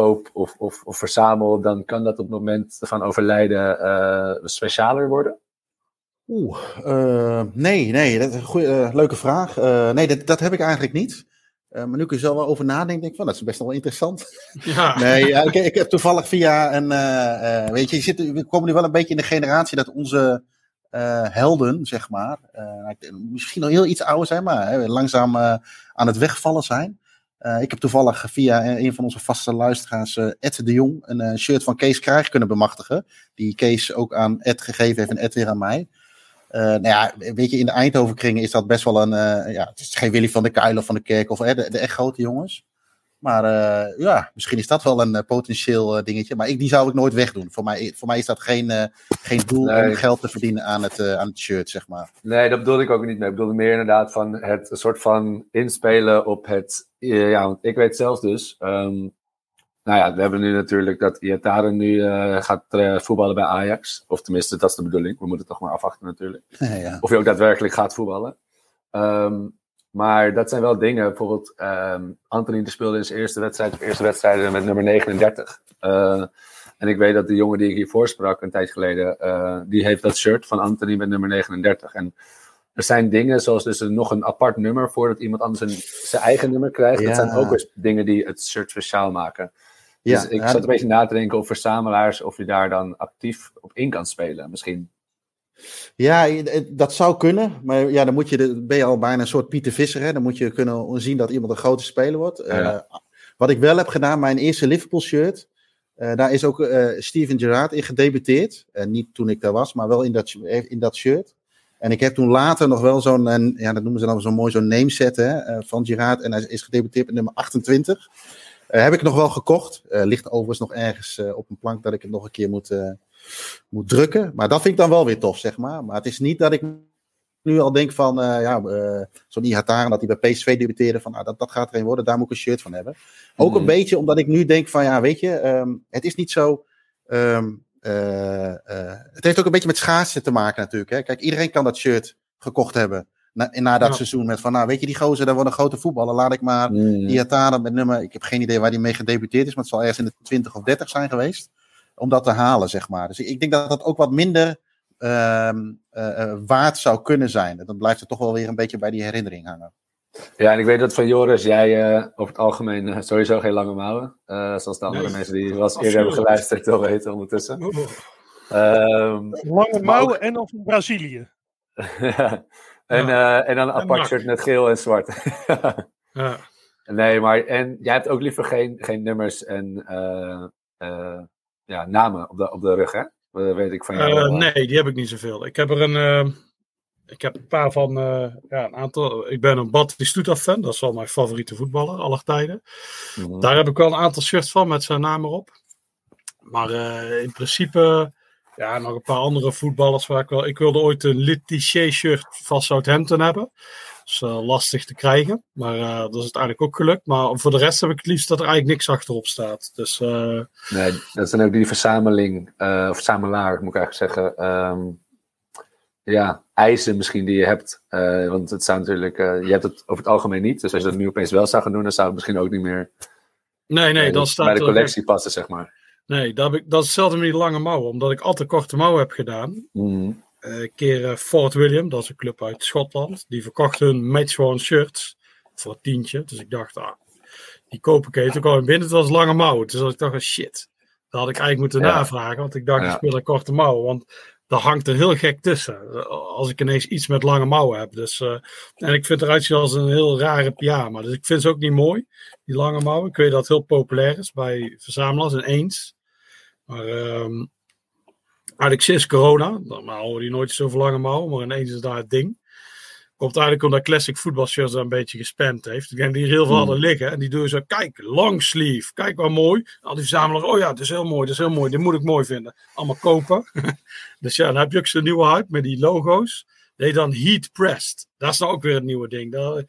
koop of, of, of, verzamel, dan kan dat op het moment van overlijden specialer worden? Oeh, uh, nee, nee, dat is een goeie, uh, leuke vraag. Uh, nee, dat, dat heb ik eigenlijk niet. maar nu kun je er wel over nadenken, denk ik van, dat is best wel interessant. Ja. nee, ik, ik, heb toevallig via een, weet je, je zit, we komen nu wel een beetje in de generatie dat onze helden, zeg maar, misschien nog heel iets ouder zijn, maar langzaam aan het wegvallen zijn. Ik heb toevallig via een van onze vaste luisteraars, Ed de Jong, een shirt van Kees Krijg kunnen bemachtigen. Die Kees ook aan Ed gegeven heeft en Ed weer aan mij. Nou ja, weet je, in de Eindhoven-kringen is dat best wel een. Ja, het is geen Willy van de Kuil of van de Kerk of de, echt grote jongens. Maar ja, misschien is dat wel een potentieel dingetje. Maar ik, die zou ik nooit wegdoen. Voor mij, voor mij is dat geen, geen doel nee. om geld te verdienen aan het, aan het shirt, zeg maar. Nee, dat bedoelde ik ook niet mee. Ik bedoelde meer inderdaad van het soort van inspelen op het. Ja, want ik weet zelfs dus. Um, nou ja, we hebben nu natuurlijk dat Iataren nu uh, gaat uh, voetballen bij Ajax. Of tenminste, dat is de bedoeling. We moeten toch maar afwachten natuurlijk. Ja. Of hij ook daadwerkelijk gaat voetballen. Um, maar dat zijn wel dingen. Bijvoorbeeld, um, Anthony speelde in zijn eerste wedstrijd, of eerste wedstrijden met nummer 39. Uh, en ik weet dat de jongen die ik hiervoor sprak een tijd geleden, die heeft dat shirt van Anthony met nummer 39. En er zijn dingen zoals dus nog een apart nummer voordat iemand anders een, zijn eigen nummer krijgt. Ja. Dat zijn ook weer dingen die het shirt speciaal maken. Dus ja, ik ja, zat een beetje na te denken over verzamelaars, of je daar dan actief op in kan spelen, misschien. Ja, dat zou kunnen. Maar ja, dan moet je de, ben je al bijna een soort Pieter Visser. Hè? Dan moet je kunnen zien dat iemand een grote speler wordt. Ja. Uh, wat ik wel heb gedaan, mijn eerste Liverpool shirt. Uh, daar is ook uh, Steven Gerrard in gedebuteerd. niet toen ik daar was, maar wel in dat, in dat shirt. En ik heb toen later nog wel zo'n, ja, dat noemen ze dan zo mooi, zo'n nameset hè, van Gerrard. En hij is gedebuteerd met nummer 28. Uh, heb ik nog wel gekocht. Ligt overigens nog ergens op een plank dat ik het nog een keer moet, moet drukken. Maar dat vind ik dan wel weer tof, zeg maar. Maar het is niet dat ik nu al denk van, ja, zo'n Ihataren dat hij bij PSV debuteerde, van ah, dat, dat gaat er een worden, daar moet ik een shirt van hebben. Ook mm. een beetje omdat ik nu denk van, ja, weet je, um, het is niet zo... Um, het heeft ook een beetje met schaatsen te maken natuurlijk. Hè? Kijk, iedereen kan dat shirt gekocht hebben na, na dat ja. seizoen met van, nou weet je, die gozer, daar wordt een grote voetballer. Laat ik maar mm. Met nummer, ik heb geen idee waar die mee gedebuteerd is, maar het zal ergens in de 20 of 30 zijn geweest. Om dat te halen, zeg maar. Dus ik, ik denk dat dat ook wat minder uh, uh, waard zou kunnen zijn. Dan blijft het toch wel weer een beetje bij die herinnering hangen. Ja, en ik weet dat van Joris, jij uh, over het algemeen uh, sowieso geen lange mouwen. Uh, zoals de andere nee, mensen die wel eens eerder hebben geluisterd, toch weten ondertussen. Um, lange mouwen en of van Brazilië. En, ja. uh, en dan een apart shirt met geel en zwart. ja. Nee, maar en jij hebt ook liever geen, geen nummers en ja, namen op de, op de rug, hè? Dat weet ik van jou. nee, die heb ik niet zoveel. Ik heb er een, ik heb een paar van, ja, een aantal. Ik ben een Batistuta fan, dat is wel mijn favoriete voetballer aller tijden. Mm -hmm. Daar heb ik wel een aantal shirts van met zijn naam erop. Maar in principe ja, nog een paar andere voetballers waar ik wel. Ik wilde ooit een Litiché shirt van Southampton hebben. Is uh, lastig te krijgen. Maar uh, dat is uiteindelijk ook gelukt. Maar voor de rest heb ik het liefst dat er eigenlijk niks achterop staat. Dus, uh... Nee, dat zijn ook die verzameling. of verzamelaar, moet ik eigenlijk zeggen. Um, ja, eisen misschien die je hebt. want het zou natuurlijk. je hebt het over het algemeen niet. Dus als je dat nu opeens wel zou gaan doen, dan zou het misschien ook niet meer. Nee, nee, dan staat bij de collectie passen, zeg maar. Nee, dat, heb ik, dat is hetzelfde met die lange mouwen. Omdat ik altijd korte mouwen heb gedaan. Mm. Een keer eh, Fort William, dat is een club uit Schotland. Die verkocht hun match shirts voor een tientje. Dus ik dacht, ah, die koop ik even. Toen kwam ik binnen, het was lange mouwen. Dus ik dacht, ah, shit. Dat had ik eigenlijk moeten Ja. navragen. Want ik dacht, Ja. ik speel een korte mouwen. Want daar hangt er heel gek tussen. Als ik ineens iets met lange mouwen heb. Dus, eh, en ik vind het eruit zien als een heel rare pyjama. Dus ik vind ze ook niet mooi, die lange mouwen. Ik weet dat het heel populair is bij verzamelaars en eens. Maar ehm eigenlijk sinds corona, normaal hoor je nooit zoveel lange mouwen, maar ineens is daar het ding. Komt eigenlijk omdat Classic voetbalshirts daar een beetje gespamd heeft. Ik denk die er heel veel Hmm. hadden liggen. En die doen zo, kijk, long sleeve. Kijk wat mooi. Al die verzamelaars, oh ja, dat is heel mooi, dat is heel mooi. Dit moet ik mooi vinden. Allemaal kopen. dus ja, dan heb je ook zo'n nieuwe hype met die logo's. Die dan heat pressed. Dat is nou ook weer het nieuwe ding. Dat,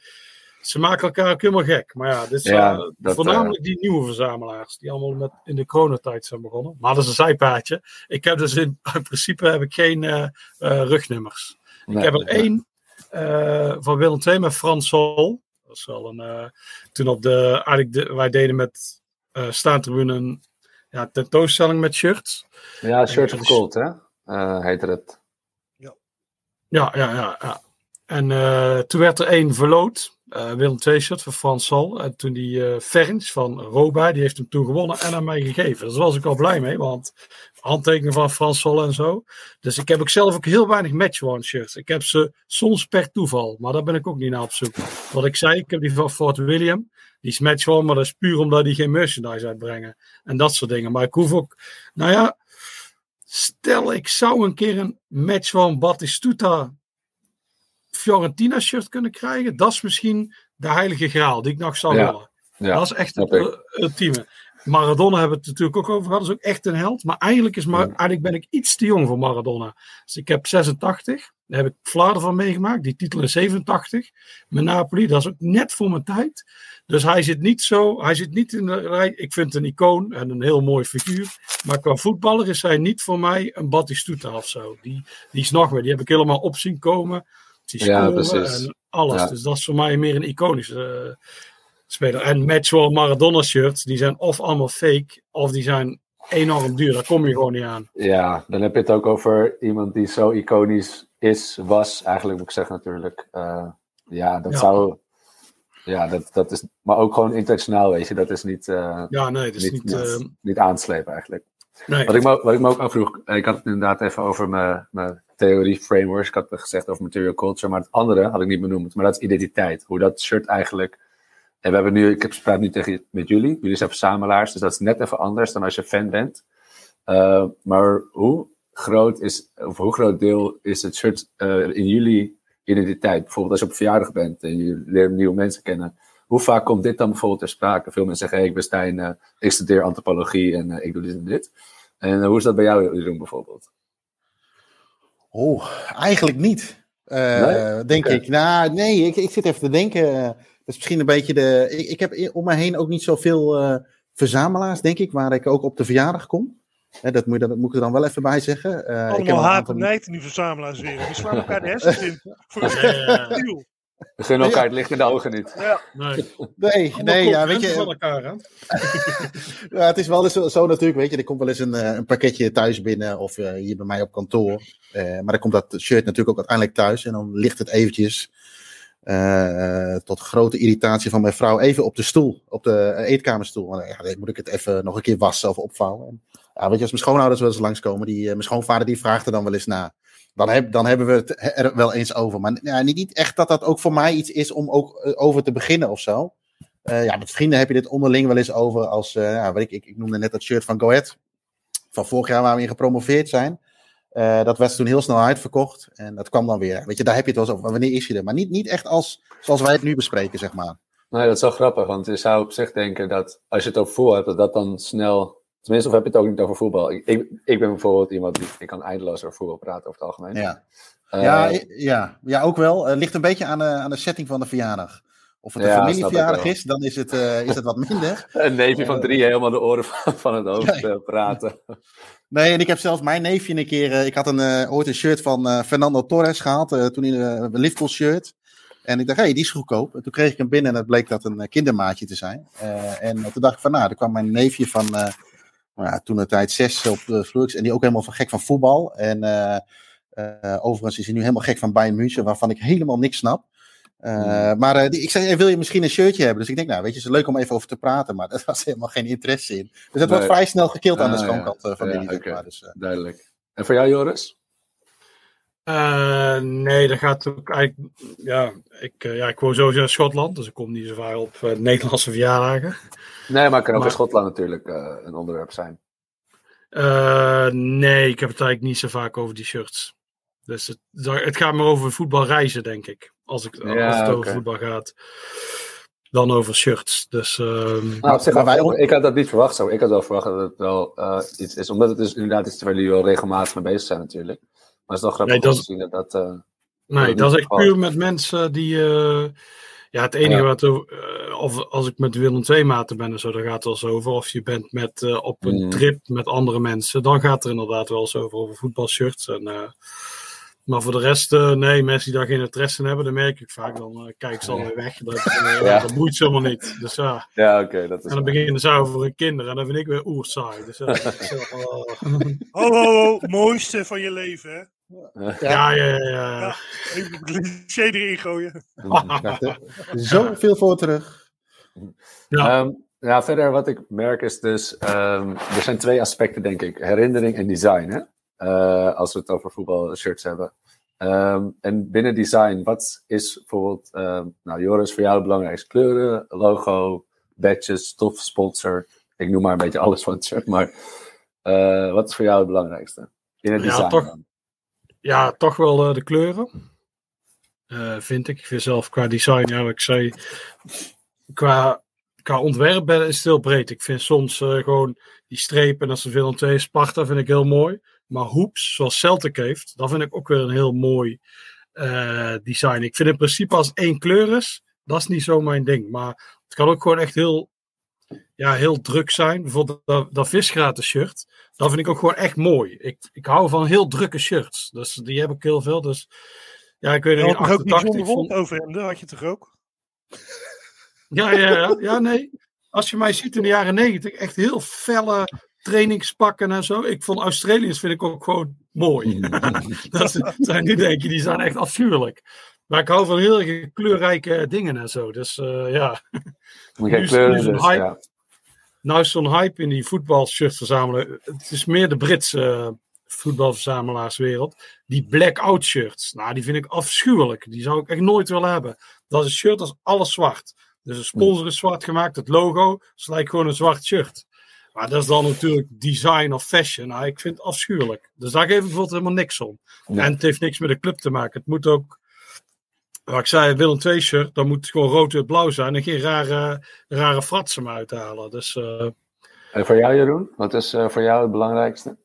ze maken elkaar ook helemaal gek. Maar ja, dit Ja, eh, dat, voornamelijk die nieuwe verzamelaars. Die allemaal met, in de coronatijd zijn begonnen. Maar dat is een zijpaadje. Ik heb dus in, in principe heb ik geen eh, eh, rugnummers. Nee, Ik heb er nee. één eh, van Willem II met Frans Sol. Dat is wel een. eh, toen op de. Eigenlijk de, wij deden met eh staantribune een ja, tentoonstelling met shirts. Ja, Shirt Ja, of Gold, hè? Eh heette het. Ja, ja, ja. ja. En eh, toen werd er één verloot. Eh, Willem II shirt van Frans Sol. En toen die Ferns van Roba, die heeft hem toen gewonnen en aan mij gegeven. Daar was ik al blij mee, want handtekeningen van Frans Sol en zo. Dus ik heb ook zelf ook heel weinig match-worn shirts. Ik heb ze soms per toeval, maar daar ben ik ook niet naar op zoek. Wat ik zei, ik heb die van Fort William. Die is match-worn, maar dat is puur omdat die geen merchandise uitbrengen. En dat soort dingen. Maar ik hoef ook, nou ja, stel ik zou een keer een match-worn Batistuta Fiorentina shirt kunnen krijgen. Dat is misschien de heilige graal die ik nog zou Ja, willen. Ja, dat is echt het ultieme. Maradona hebben we het natuurlijk ook over gehad. Dat is ook echt een held. Maar eigenlijk, is Mar- Ja. eigenlijk ben ik iets te jong voor Maradona. Dus ik heb 86. Daar heb ik Vlaarden van meegemaakt. Die titel in 87. Met Napoli. Dat is ook net voor mijn tijd. Dus hij zit niet zo. Hij zit niet in de rij. Ik vind een icoon en een heel mooi figuur. Maar qua voetballer is hij niet voor mij een Batistuta of zo. Die, die is nog weer. Die heb ik helemaal op zien komen. Die Ja, scoren en alles. Ja. Dus dat is voor mij meer een iconische eh, speler. En matchwall Maradona shirts, die zijn of allemaal fake, of die zijn enorm duur. Daar kom je gewoon niet aan. Ja, dan heb je het ook over iemand die zo iconisch is, was, eigenlijk moet ik zeggen natuurlijk. Eh, ja, dat Ja. zou... Ja, dat, dat is... Maar ook gewoon internationaal, weet je. Dat is niet, eh, Ja, nee, dat is niet, niet... niet, niet aanslepen eigenlijk. Wat ik, me, wat ik me ook afvroeg, ik had het inderdaad even over mijn, mijn theorie frameworks. Ik had het gezegd over material culture, maar het andere had ik niet benoemd. Maar dat is identiteit. Hoe dat shirt eigenlijk. En we hebben nu, ik heb praat nu tegen met jullie. Jullie zijn verzamelaars, dus dat is net even anders dan als je fan bent. Eh, maar hoe groot is, of hoe groot deel is het shirt eh, in jullie identiteit? Bijvoorbeeld als je op verjaardag bent en je leert nieuwe mensen kennen. Hoe vaak komt dit dan bijvoorbeeld ter sprake? Veel mensen zeggen, hey, ik ben Stijn, eh, ik studeer antropologie en eh, ik doe dit en dit. En eh, hoe is dat bij jou, Jeroen, bijvoorbeeld? Oh, eigenlijk niet. Eh, Nee? Denk ik. Nou, nee, ik, ik zit even te denken. dat is misschien een beetje de. Ik, ik heb om me heen ook niet zoveel eh verzamelaars, denk ik, waar ik ook op de verjaardag kom. Hè, dat, moet, dat moet ik er dan wel even bij zeggen. Eh, ik heb Allemaal haat en nijd in die verzamelaars weer. Die slaan elkaar de hersens in. Voor een. We gunnen elkaar het licht in de ogen niet. Ja. Nee, Nee, nee ja, weet van je. elkaar, hè? Ja, het is wel eens zo, zo natuurlijk, weet je. Er komt wel eens een, eh, een pakketje thuis binnen of eh, hier bij mij op kantoor. Eh, maar dan komt dat shirt natuurlijk ook uiteindelijk thuis. En dan ligt het eventjes, eh, tot grote irritatie van mijn vrouw, even op de stoel. Op de eetkamerstoel. Maar, ja, dan moet ik het even nog een keer wassen of opvouwen. En, ja, weet je, als mijn schoonouders wel eens langskomen, die, eh, mijn schoonvader die vraagt er dan wel eens na. Dan, heb, dan hebben we het er wel eens over. Maar ja, niet, echt dat dat ook voor mij iets is om ook eh, over te beginnen of zo. Eh, ja, met vrienden heb je dit onderling wel eens over. Als, eh, ja, ik, ik, ik noemde net dat shirt van Go Ahead. Van vorig jaar waar we in gepromoveerd zijn. Dat werd toen heel snel uitverkocht. En dat kwam dan weer. Weet je, daar heb je het wel eens over. Wanneer is je er? Maar niet, niet echt als, zoals wij het nu bespreken, zeg maar. Nee, dat is wel grappig, want je zou op zich denken dat als je het over voetbal hebt, dat dat dan snel. Tenminste, of heb je het ook niet over voetbal? Ik, ik, ik ben bijvoorbeeld iemand die. Ik kan eindeloos over voetbal praten over het algemeen. Ja, Eh, ja, ja, ja ook wel. Het ligt een beetje aan de, aan de setting van de verjaardag. Of het een Ja, familieverjaardag is, dan is het, eh, is het wat minder. Een neefje van Eh, drie helemaal de oren van, van het hoofd eh, praten. Nee, en ik heb zelfs mijn neefje een keer. eh, ik had een, eh, ooit een shirt van eh, Fernando Torres gehaald. eh, toen in eh, een Liverpool shirt. En ik dacht, hé, hey, die is goedkoop. En toen kreeg ik hem binnen en het bleek dat een eh, kindermaatje te zijn. Eh, en eh, toen dacht ik van, nou, er kwam mijn neefje van. eh, nou ja, toen de tijd zes op de vloer. En die ook helemaal van gek van voetbal. En. eh, Uh, overigens is hij nu helemaal gek van Bayern München, waarvan ik helemaal niks snap. Uh, Hmm. Maar uh, die, ik zei, wil je misschien een shirtje hebben? Dus ik denk, nou, weet je, het is leuk om even over te praten, maar daar was helemaal geen interesse in. Dus het Nee. wordt vrij snel gekild aan de Ah, schoonkant uh, van Ja, maar. Dus, uh, Duidelijk. En voor jou, Joris? Eh, nee, dat gaat ook eigenlijk. Ja, ik, eh, ja, ik woon sowieso in Schotland, dus ik kom niet zo vaak op eh, Nederlandse verjaardagen. Nee, maar het kan ook Maar- in Schotland natuurlijk eh, een onderwerp zijn. Eh, nee, ik heb het eigenlijk niet zo vaak over die shirts. Dus het, het gaat meer over voetbalreizen, denk ik. Als, ik, Ja, als het over voetbal gaat, dan over shirts. Dus ehm, Nou, zich, Maar wij ik had dat niet verwacht zo. Ik had wel verwacht dat het wel eh, iets is. Omdat het dus inderdaad iets waar jullie wel regelmatig mee bezig zijn natuurlijk. Maar het is wel grappig Nee, dat om te zien dat dat... Nee, niet dat is echt puur met mensen die. Ja, het enige Ja. wat. er, eh, of als ik met Willem II maten ben en zo, dan gaat het wel eens over. Of je bent met, eh, op een Mm. trip met andere mensen, dan gaat er inderdaad wel eens over, over voetbalshirts. En, eh, maar voor de rest, eh, nee, mensen die daar geen interesse in hebben, dan merk ik vaak. Dan kijk ze alweer weg. Dat, Ja. dat boeit ze helemaal niet. Dus ja. Ja, oké, dat is En dan waar. beginnen ze over hun kinderen. En dan vind ik weer oer saai. Dus, ja, dat is wel, eh, Oh, oh, oh, mooiste van je leven, hè? Ja, ja, ja. ja. Ja. Even een cliché erin gooien. krijgt er zoveel voor terug. Ja. Ehm, ja, verder wat ik merk is dus, ehm, er zijn twee aspecten denk ik, herinnering en design, hè? Eh, als we het over voetbalshirts hebben. Ehm, en binnen design, wat is bijvoorbeeld, ehm, nou Joris, voor jou het belangrijkste? Kleuren, logo, badges, stof, sponsor. Ik noem maar een beetje alles van het shirt, maar eh, wat is voor jou het belangrijkste? In het Ja, design toch- dan. Ja, toch wel eh, de kleuren. Eh, vind ik. Ik vind zelf qua design, ja, wat ik zei. Qua, qua ontwerp ben- is het heel breed. Ik vind soms eh, gewoon die strepen, als ze veel twee Sparta, vind ik heel mooi. Maar hoops, zoals Celtic heeft, dat vind ik ook weer een heel mooi design. Ik vind in principe als één kleur is, dat is niet zo mijn ding. Maar het kan ook gewoon echt heel, ja, heel druk zijn. Bijvoorbeeld dat, dat visgraten shirt. Dat vind ik ook gewoon echt mooi. Ik, ik hou van heel drukke shirts. Dus die heb ik heel veel. Dus ja, ik weet Je niet, had toch ook die 88 John de vond- Wolf overhemden, had je toch ook? Ja, ja, ja, ja, nee. Als je mij ziet in de jaren negentig, echt heel felle trainingspakken en zo. Ik vond Australiërs vind ik ook gewoon mooi. dat is- zijn nu denk je, die zijn echt afschuwelijk. Maar ik hou van heel kleurrijke dingen en zo. Dus eh, ja, is- kleuren nu is een dus, hype. ja. Nou is zo'n hype in die voetbalshirts verzamelen. Het is meer de Britse eh, voetbalverzamelaarswereld. Die blackout shirts. Nou, die vind ik afschuwelijk. Die zou ik echt nooit willen hebben. Dat is een shirt als alles zwart. Dus de sponsor is zwart gemaakt. Het logo is lijkt gewoon een zwart shirt. Maar dat is dan natuurlijk design of fashion. Nou, ik vind het afschuwelijk. Dus daar geef ik bijvoorbeeld helemaal niks om. En het heeft niks met de club te maken. Het moet ook, wat ik zei, Willem II shirt, dan moet het gewoon rood en blauw zijn. En geen rare, rare fratsen uithalen. Dus eh, En voor jou, Jeroen? Wat is eh, voor jou het belangrijkste?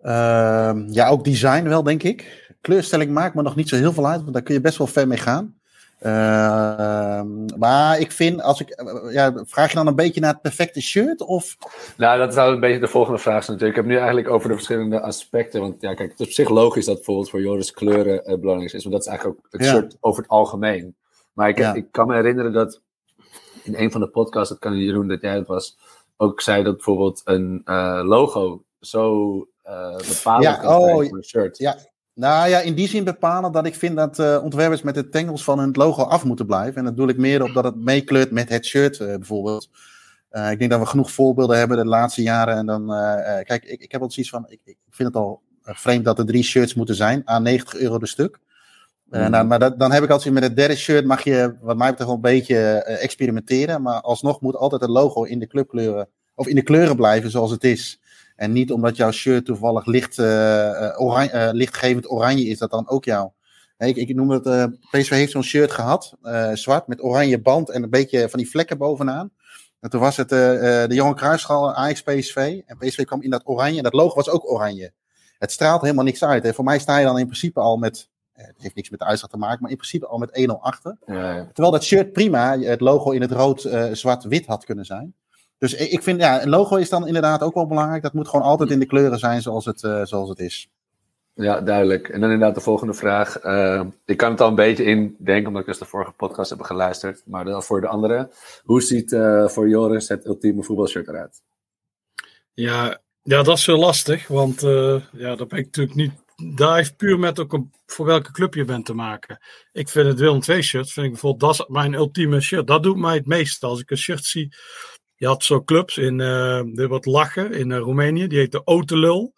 Ehm, ja, ook design wel, denk ik. Kleurstelling maakt me nog niet zo heel veel uit, want daar kun je best wel ver mee gaan. Ehm, maar ik vind, als ik, eh, ja, vraag je dan een beetje naar het perfecte shirt? Of, Nou, dat zou een beetje de volgende vraag zijn natuurlijk. Ik heb nu eigenlijk over de verschillende aspecten. Want ja, kijk, het is op zich logisch dat bijvoorbeeld voor Joris kleuren eh, belangrijk is. Want dat is eigenlijk ook het Ja. shirt over het algemeen. Maar ik, Ja. ik kan me herinneren dat in een van de podcasts, dat kan Jeroen dat jij het was, ook zei dat bijvoorbeeld een eh, logo zo bepalend Ja, kan zijn oh, voor een shirt. ja, nou ja, in die zin bepalen dat ik vind dat eh, ontwerpers met de tengels van hun logo af moeten blijven. En dat doe ik meer op dat het meekleurt met het shirt eh, bijvoorbeeld. Eh, ik denk dat we genoeg voorbeelden hebben de laatste jaren. En dan, kijk, ik, ik heb wel zoiets van, ik, ik vind het al vreemd dat er drie shirts moeten zijn, aan 90 euro de stuk. Mhm. nou, maar dat, dan heb ik altijd met het derde shirt mag je, wat mij betreft, wel een beetje experimenteren. Maar alsnog moet altijd het logo in de clubkleuren, of in de kleuren blijven zoals het is. En niet omdat jouw shirt toevallig licht, eh, eh, oranje, eh, lichtgevend oranje is, dat dan ook jouw. Nee, ik, ik noem het, PSV heeft zo'n shirt gehad, eh, zwart, met oranje band en een beetje van die vlekken bovenaan. En toen was het de Johan Cruijffschaal, Ajax PSV. En PSV kwam in dat oranje en dat logo was ook oranje. Het straalt helemaal niks uit. Hè. Voor mij sta je dan in principe al met, het heeft niks met de uitslag te maken, maar in principe al met 1-0 achter. Ja, ja. Terwijl dat shirt prima het logo in het rood, eh, zwart, wit had kunnen zijn. Dus ik vind, ja, een logo is dan inderdaad ook wel belangrijk. Dat moet gewoon altijd in de kleuren zijn zoals het, eh, zoals het is. Ja, duidelijk. En dan inderdaad de volgende vraag. Eh, ik kan het al een beetje indenken, omdat ik dus de vorige podcast heb geluisterd. Maar dan voor de andere. Hoe ziet eh, voor Joris het ultieme voetbalshirt eruit? ja, ja, dat is zo lastig. Want eh, ja, daar ben ik natuurlijk niet daar heeft puur met ook een, voor welke club je bent te maken. Ik vind het Willem II shirt, vind ik bijvoorbeeld, dat is mijn ultieme shirt. Dat doet mij het meest. Als ik een shirt zie, je had zo clubs in, uh, wat lachen in uh, Roemenië, die heette Otelul.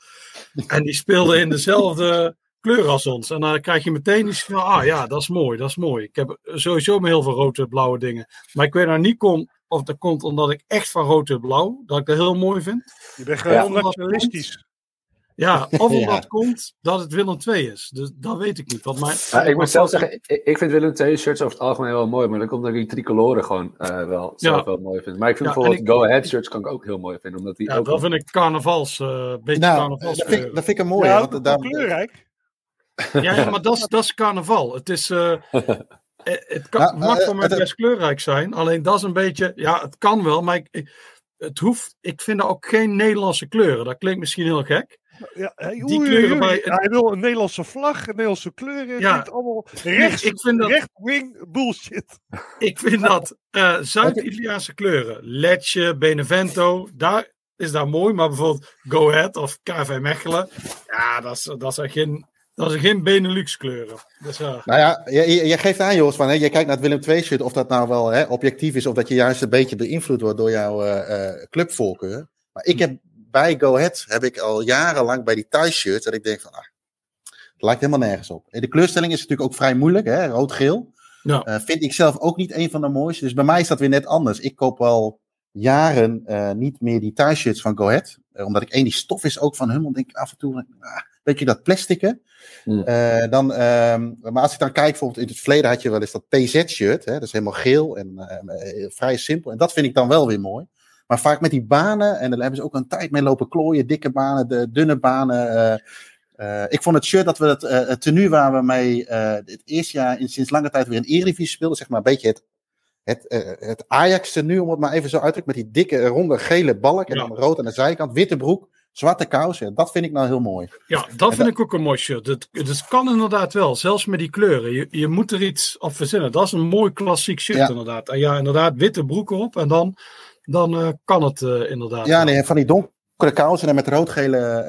En die speelden in dezelfde kleur als ons. En dan krijg je meteen iets van, ah ja, dat is mooi, dat is mooi. Ik heb sowieso heel veel rode blauwe dingen. Maar ik weet nou niet kom, of dat komt omdat ik echt van rood en blauw, dat ik dat heel mooi vind. Je bent gewoon ja, nationalistisch. Ja, of omdat ja. komt dat het Willem II is. Dus dat weet ik niet. Want mijn, ja, ik moet zelf zeggen, ik, ik vind Willem II shirts over het algemeen wel mooi. Maar dan komt dat ik die tricoloren gewoon uh, wel, zelf wel mooi vind. Maar ik vind bijvoorbeeld ik, Go Ahead shirts kan ik ook heel mooi vinden. Omdat die ja, ook dat vind ik carnavals, uh, beetje nou, carnavals. Dat vind, dat vind ik een mooie. Ja, want daar... kleurrijk. Ja, ja, maar dat is, dat is carnaval. Het is... Uh, het kan, nou, mag voor mij best kleurrijk zijn. Alleen dat is een beetje... Ja, het kan wel, maar ik, het hoeft... Ik vind er ook geen Nederlandse kleuren. Dat klinkt misschien heel gek. Ja, hij, die kleuren bij, hij wil een Nederlandse vlag, een Nederlandse kleuren. Ja, allemaal rechts, ik vind dat, recht-wing bullshit. Ik vind dat uh, Zuid-Italiaanse kleuren, Letje, Benevento, daar is dat mooi. Maar bijvoorbeeld Go Ahead of KV Mechelen, ja, dat, is, dat zijn geen dat is geen Benelux kleuren. Dus, uh... Nou ja, je, je, geeft aan, Jos, van, hè, je kijkt naar het Willem II shirt, of dat nou wel hè, objectief is, of dat je juist een beetje beïnvloed wordt door jouw uh, uh, clubvoorkeur. Maar ik heb bij Go Ahead heb ik al jarenlang bij die Thai shirts dat ik denk van, ah, het lijkt helemaal nergens op. En de kleurstelling is natuurlijk ook vrij moeilijk, hè, rood-geel. Ja. Uh, vind ik zelf ook niet een van de mooiste. Dus bij mij is dat weer net anders. Ik koop al jaren uh, niet meer die Thai shirts van Go Ahead. Uh, omdat ik één, die stof is ook van Hummel, denk ik af en toe, ah, weet je dat plastieke. Mm. dan, ehm, maar als ik dan kijk, bijvoorbeeld in het verleden had je wel eens dat PZ-shirt. Dat is helemaal geel en vrij simpel. En dat vind ik dan wel weer mooi. Maar vaak met die banen, en daar hebben ze ook een tijd mee lopen klooien, dikke banen, de dunne banen. Uh, uh, ik vond het shirt dat we het, uh, het tenue waar we mee het eerste jaar in, sinds lange tijd weer een Eredivisie speelden, zeg maar een beetje het, het, het Ajax tenue, om het maar even zo uit te met die dikke ronde gele balk en ja. dan rood aan de zijkant, witte broek, zwarte kousen. Dat vind ik nou heel mooi. Ja, dat vind ik ook een mooi shirt. Het, het kan inderdaad wel, zelfs met die kleuren. Je, je moet er iets op verzinnen. Dat is een mooi klassiek shirt ja. inderdaad. En ja, inderdaad, witte broek erop en dan dan uh, kan het uh, inderdaad. Ja, nee, van die donkere kousen en met rood-gele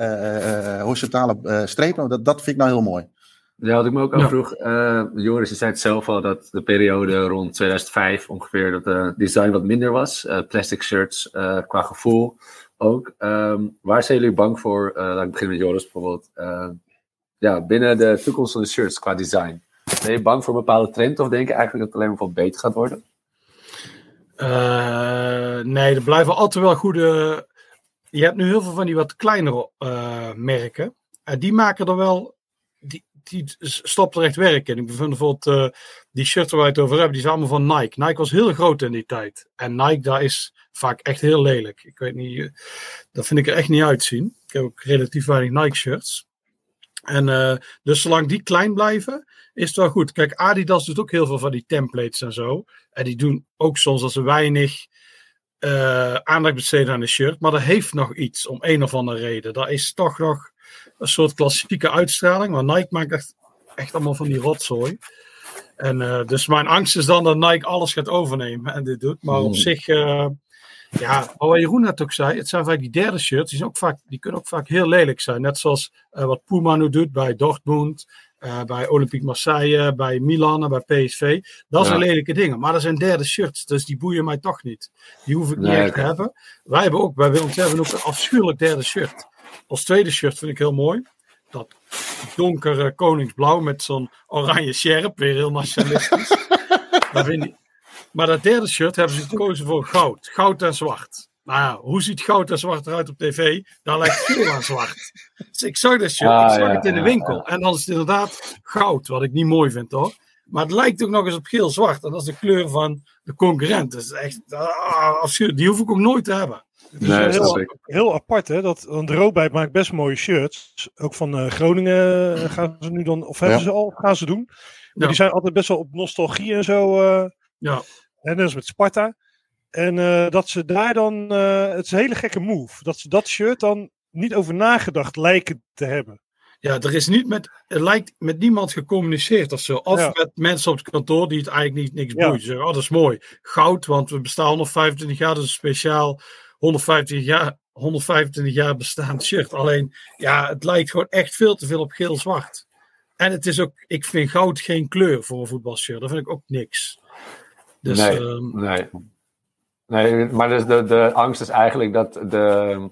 uh, horizontale strepen, dat, dat vind ik nou heel mooi. Ja, wat ik me ook afvroeg, ja. Joris, je zei het zelf al dat de periode rond 2005 ongeveer dat de design wat minder was. plastic shirts qua gevoel ook. Um, waar zijn jullie bang voor? laat ik beginnen met Joris bijvoorbeeld. ja, binnen de toekomst van de shirts qua design. Ben je bang voor een bepaalde trend of denk je eigenlijk dat het alleen maar veel beter gaat worden? Uh, nee, er blijven altijd wel goede. Je hebt nu heel veel van die wat kleinere uh, merken. En die maken er wel. Die, die stopt er echt werk in. Ik vind bijvoorbeeld uh, die shirts waar we het over hebben, die zijn allemaal van Nike. Nike was heel groot in die tijd. En Nike, daar is vaak echt heel lelijk. Ik weet niet, dat vind ik er echt niet uitzien. Ik heb ook relatief weinig Nike shirts. En uh, dus zolang die klein blijven, is het wel goed. Kijk, Adidas doet ook heel veel van die templates en zo. En die doen ook soms als ze weinig uh, aandacht besteden aan de shirt. Maar dat heeft nog iets om een of andere reden. Dat is toch nog een soort klassieke uitstraling. Maar Nike maakt echt, echt allemaal van die rotzooi. En uh, dus mijn angst is dan dat Nike alles gaat overnemen en dit doet. Maar op hmm. zich, ja, wat Jeroen net ook zei, het zijn vaak die derde shirts, die, zijn ook vaak, die kunnen ook vaak heel lelijk zijn. Net zoals wat Puma nu doet bij Dortmund. Uh, bij Olympique Marseille, bij Milan en bij PSV. Dat zijn ja. lelijke dingen. Maar dat zijn derde shirts, dus die boeien mij toch niet. Die hoef ik niet nee, echt te hebben. Wij hebben ook, bij Willem hebben ook een afschuwelijk derde shirt. Als tweede shirt vind ik heel mooi. Dat donkere koningsblauw met zo'n oranje sjerp, weer heel nationalistisch. dat vind ik. Maar dat derde shirt hebben ze gekozen voor goud. Goud en zwart. Nou ja, hoe ziet goud en zwart eruit op tv? Daar lijkt veel aan zwart. Dus ik zag dat shirt, ah, ik zag ja, het in de winkel. Ja, en dan is het inderdaad goud, wat ik niet mooi vind hoor. Maar het lijkt ook nog eens op geel-zwart. En dat is de kleur van de concurrent. Dus echt ah, afschuwelijk. Die hoef ik ook nooit te hebben. Is nee, heel, heel, apart, hè? Dat, want de Roodbijt maakt best mooie shirts. Ook van uh, Groningen gaan ze nu dan, of hebben ze al, gaan ze doen. Maar die zijn altijd best wel op nostalgie en zo. Uh, ja. En dat is met Sparta. En uh, dat ze daar dan, uh, het is een hele gekke move, dat ze dat shirt dan niet over nagedacht lijken te hebben. Ja, er is niet met, er lijkt met niemand gecommuniceerd of zo. Of ja. met mensen op het kantoor die het eigenlijk niet niks boeit. Ja. Zeggen, oh dat is mooi. Goud, want we bestaan nog 25 jaar, dus speciaal 150 jaar 125 jaar bestaand shirt. Alleen, ja, het lijkt gewoon echt veel te veel op geel-zwart. En het is ook, ik vind goud geen kleur voor een voetbalshirt. Dat vind ik ook niks. Dus, nee, ehm, nee. nee, maar dus de, de angst is eigenlijk dat de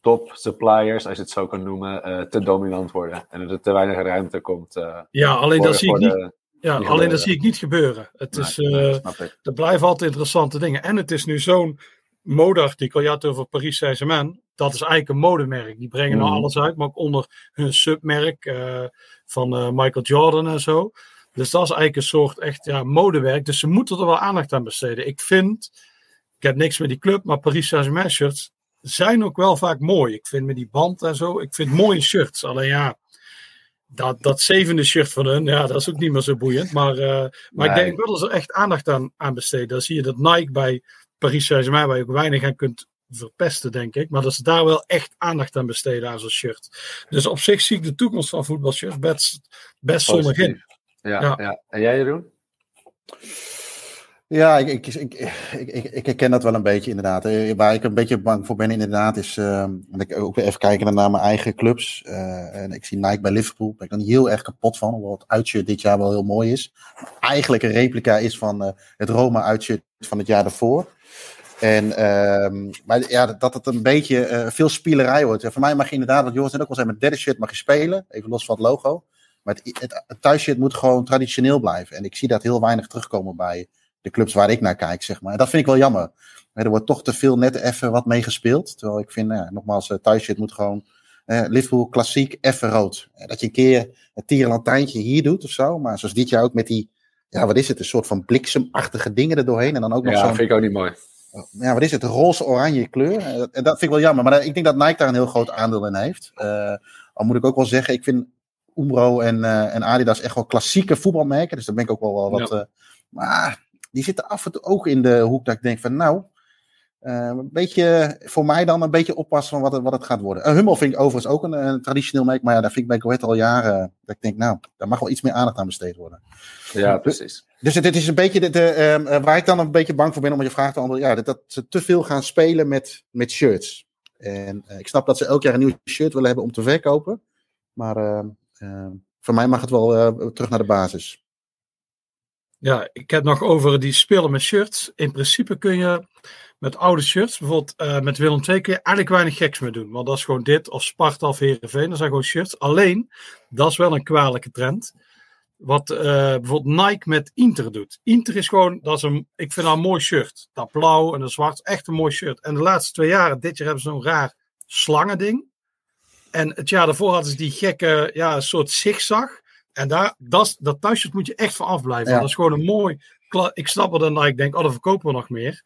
top suppliers, als je het zo kan noemen, eh, te dominant worden. En dat er te weinig ruimte komt. eh, ja, alleen voor- dat zie ik niet. de- Ja, alleen dat gebeuren. zie ik niet gebeuren. Het is, Nee, eh, er blijven altijd interessante dingen. En het is nu zo'n modeartikel. Je had het over Paris Saint-Germain. Dat is eigenlijk een modemerk. Die brengen nou Mhm. alles uit, maar ook onder hun submerk van Michael Jordan en zo. Dus dat is eigenlijk een soort echt ja, modewerk. Dus ze moeten er wel aandacht aan besteden. Ik vind, ik heb niks met die club, maar Paris Saint-Germain shirts zijn ook wel vaak mooi. Ik vind met die band en zo, ik vind mooie shirts. Alleen ja, dat, dat zevende shirt van hun, ja, dat is ook niet meer zo boeiend. Maar, eh, maar ik denk wel dat ze er echt aandacht aan, aan besteden. Dan zie je dat Nike bij Paris Saint-Germain, waar je ook weinig aan kunt verpesten, denk ik. Maar dat ze daar wel echt aandacht aan besteden aan zo'n shirt. Dus op zich zie ik de toekomst van voetbalshirts best, best zonnig in. Ja, Ja. ja. En jij, Jeroen? Ja, ik, ik, ik, ik, ik, ik herken dat wel een beetje inderdaad. Eh, Waar ik een beetje bang voor ben inderdaad is... en ik ook weer even kijken naar mijn eigen clubs. eh, en ik zie Nike bij Liverpool. Daar ben ik dan heel erg kapot van. Hoewel het uitshirt dit jaar wel heel mooi is. Eigenlijk een replica is van eh, het Roma uitshirt van het jaar daarvoor. En, ehm, maar ja, dat het een beetje eh, veel spielerij wordt. Ja, voor mij mag je inderdaad, wat Joris net ook al zei, met derde shirt mag je spelen. Even los van het logo. Maar het, het, het moet gewoon traditioneel blijven. En ik zie dat heel weinig terugkomen bij de clubs waar ik naar kijk, zeg maar. En dat vind ik wel jammer. Er wordt toch te veel net even wat mee gespeeld. Terwijl ik vind, nou ja, nogmaals, uh, thuisshit moet gewoon eh, Liverpool klassiek even rood. Eh, Dat je een keer een tierenlantijntje hier doet of zo. Maar zoals dit jaar ook met die, ja, wat is het? Een soort van bliksemachtige dingen er doorheen. En dan ook nog Ja, zo'n, vind ik ook niet mooi. ja, wat is het? Roze-oranje kleur. En dat, en dat vind ik wel jammer. Maar ik denk dat Nike daar een heel groot aandeel in heeft. Eh, al moet ik ook wel zeggen, ik vind Umbro en, eh, en Adidas echt wel klassieke voetbalmerken. Dus daar ben ik ook wel, wel wat... eh, maar die zitten af en toe ook in de hoek dat ik denk van nou... eh, een beetje, voor mij dan een beetje oppassen van wat het, wat het gaat worden. Hummel vind ik overigens ook een, een traditioneel merk. Maar ja, daar vind ik bij Go Ahead al jaren... Dat ik denk, nou, daar mag wel iets meer aandacht aan besteed worden. Ja, precies. Dus het is een beetje de, de, uh, waar ik dan een beetje bang voor ben om je vraag te antwoorden. Ja, dat, dat ze te veel gaan spelen met, met shirts. En uh, ik snap dat ze elk jaar een nieuw shirt willen hebben om te verkopen. Maar uh, voor mij mag het wel eh, terug naar de basis. Ja, ik heb nog over die spelen met shirts. In principe kun je met oude shirts, bijvoorbeeld uh, met Willem II, kun je eigenlijk weinig geks mee doen. Want dat is gewoon dit, of Sparta of Heerenveen, dat zijn gewoon shirts. Alleen, dat is wel een kwalijke trend. Wat uh, bijvoorbeeld Nike met Inter doet. Inter is gewoon, dat is een, ik vind dat een mooi shirt. Dat blauw en dat zwart, echt een mooi shirt. En de laatste twee jaren, dit jaar hebben ze zo'n raar slangending. En het jaar daarvoor hadden ze die gekke, ja, soort zigzag. En daar, dat, dat thuisshirt moet je echt van afblijven. Ja. Dat is gewoon een mooi. Ik snap het dan, ik denk, oh, dan verkopen we nog meer.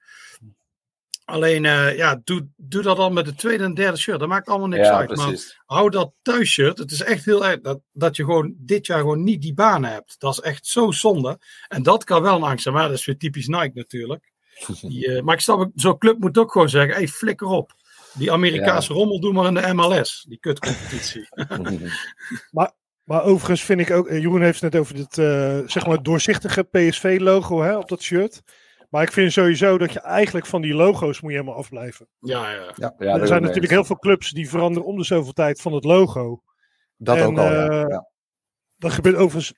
Alleen, uh, ja, doe, doe dat dan met de tweede en derde shirt. Dat maakt allemaal niks ja, uit. Precies. Maar hou dat thuisshirt. Het is echt heel erg dat, dat je gewoon dit jaar gewoon niet die banen hebt. Dat is echt zo zonde. En dat kan wel een angst zijn. Maar dat is weer typisch Nike natuurlijk. Die, uh, maar ik snap, zo'n club moet ook gewoon zeggen: hey, flikker op. Die Amerikaanse ja. rommel doen maar in de MLS. Die kutcompetitie. maar, maar overigens vind ik ook, Jeroen heeft het net over dit uh, zeg maar doorzichtige PSV-logo hè, op dat shirt. Maar ik vind sowieso dat je eigenlijk van die logo's moet je helemaal afblijven. Ja, ja. ja. ja er zijn natuurlijk heel veel clubs die veranderen om de zoveel tijd van het logo. Dat en, ook al, ja. Uh, ja. Dat gebeurt overigens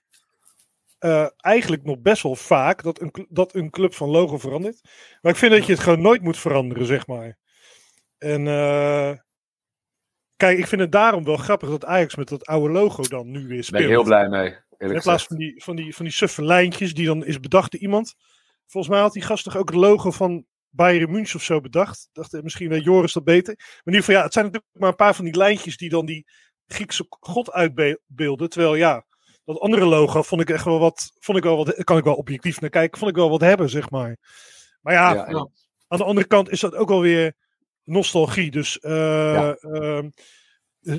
uh, eigenlijk nog best wel vaak, dat een, dat een club van logo verandert. Maar ik vind dat je het gewoon nooit moet veranderen, zeg maar. En uh, kijk, ik vind het daarom wel grappig dat Ajax met dat oude logo dan nu weer speelt. Ben ik heel blij mee. In plaats van die, van, die, van die suffe lijntjes die dan is bedacht door iemand. Volgens mij had die gast toch ook het logo van Bayern München of zo bedacht. Dacht, misschien weet Joris dat beter. Maar in ieder geval, ja, het zijn natuurlijk maar een paar van die lijntjes die dan die Griekse god uitbeelden. Terwijl ja, dat andere logo vond ik echt wel wat, vond ik wel wat, kan ik wel objectief naar kijken, vond ik wel wat hebben, zeg maar. Maar ja, ja, ja. aan de andere kant is dat ook alweer nostalgie. Dus uh, ja. uh,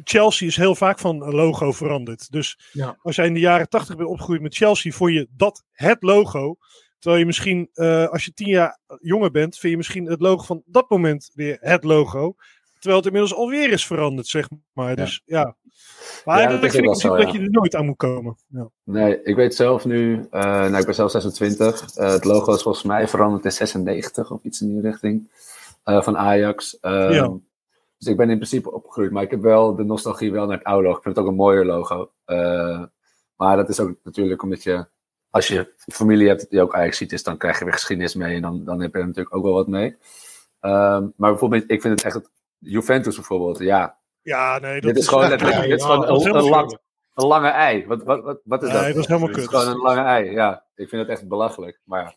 Chelsea is heel vaak van logo veranderd. Dus ja. als jij in de jaren tachtig bent opgegroeid met Chelsea, vond je dat het logo. Terwijl je misschien, uh, als je tien jaar jonger bent, vind je misschien het logo van dat moment weer het logo. Terwijl het inmiddels alweer is veranderd, zeg maar. Dus ja. Maar ja, eigenlijk vind ik zo, dat je er nooit aan moet komen. Ja. Nee, ik weet zelf nu, uh, nou ik ben zelf 26. Uh, het logo is volgens mij veranderd in 96 of iets in die richting. Uh, van Ajax. Ja. Dus ik ben in principe opgegroeid, maar ik heb wel de nostalgie wel naar het oude logo. Ik vind het ook een mooier logo. Uh, maar dat is ook natuurlijk omdat je, als je familie hebt die ook Ajax ziet is, dan krijg je weer geschiedenis mee en dan, dan heb je er natuurlijk ook wel wat mee. Um, maar bijvoorbeeld, ik vind het echt, Juventus bijvoorbeeld, ja. Ja, nee. Dat dit is gewoon letterlijk, dit is gewoon een, een, lang, een lange ei. Wat, wat, wat, wat is dat? Nee, dat is helemaal Het kut. is gewoon een lange ei, ja. Ik vind het echt belachelijk, maar ja.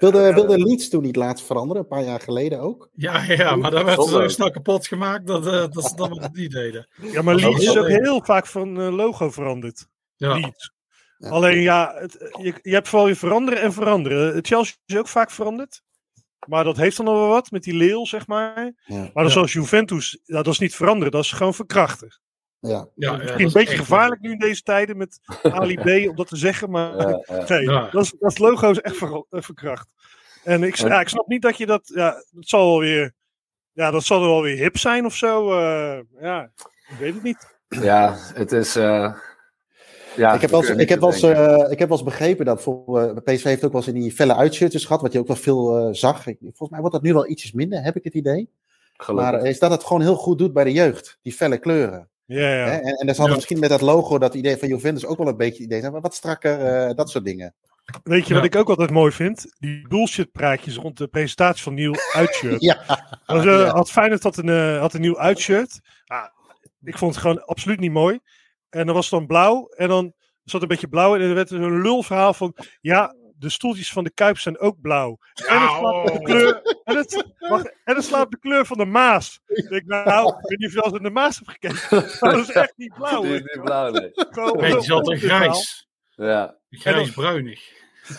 Wilde, wilde Leeds toen niet laatst veranderen, een paar jaar geleden ook? Ja, ja, maar daar werd Zonde. zo snel kapot gemaakt dat, uh, dat ze dat het niet deden. Ja, maar Leeds is ook heel vaak van uh, logo veranderd. Ja. Leeds. Alleen ja, het, je, je hebt vooral je veranderen en veranderen. Chelsea is ook vaak veranderd. Maar dat heeft dan nog wel wat met die leeuw, zeg maar. Ja. Maar dan Ja. zoals Juventus, ja, dat is niet veranderen, dat is gewoon verkrachten. Ja. Ja, Misschien een beetje gevaarlijk nu in deze tijden met Ali B om dat te zeggen, maar Ja, ja. nee, Ja. dat, is, dat logo is echt ver, eh, verkracht. En ik, ja, ik snap niet dat je dat, ja, dat zal wel weer, ja, dat zal wel weer hip zijn of zo. eh, ja, ik weet het niet. Ja, het is. eh, ja, ik, heb we wel ik, heb wel eens, ik heb wel eens begrepen dat voor, PSV heeft ook wel eens in die felle uitshirtjes gehad, wat je ook wel veel eh, zag. Ik- volgens mij wordt dat nu wel ietsjes minder, heb ik het idee. Gelukkig. Maar is dat het gewoon heel goed doet bij de jeugd, die felle kleuren. Ja, ja. Hè? En, en dan zal Ja. misschien met dat logo, dat idee van Juventus ook wel een beetje idee zijn, maar wat strakker, eh, dat soort dingen. Weet je wat ik ook altijd mooi vind? Die bullshit praatjes rond de presentatie van nieuw uitshirt. Ja, Dus, eh, Ja. Had Feyenoord had een, eh, had een nieuw uitshirt. Ah, ik vond het gewoon absoluut niet mooi. En dan was het dan blauw. En dan zat een beetje blauw. En er werd er een lulverhaal van... Ja, de stoeltjes van de Kuip zijn ook blauw. En het slaat op de kleur... En het, wacht, en het slaat de kleur van de Maas. Ik denk, nou, ik weet niet of je al eens in de Maas hebt gekeken. Maar dat is echt niet blauw. Hè. is niet blauw, nee. Gewoon Nee, die is altijd grijs. Ja. Grijs-bruinig.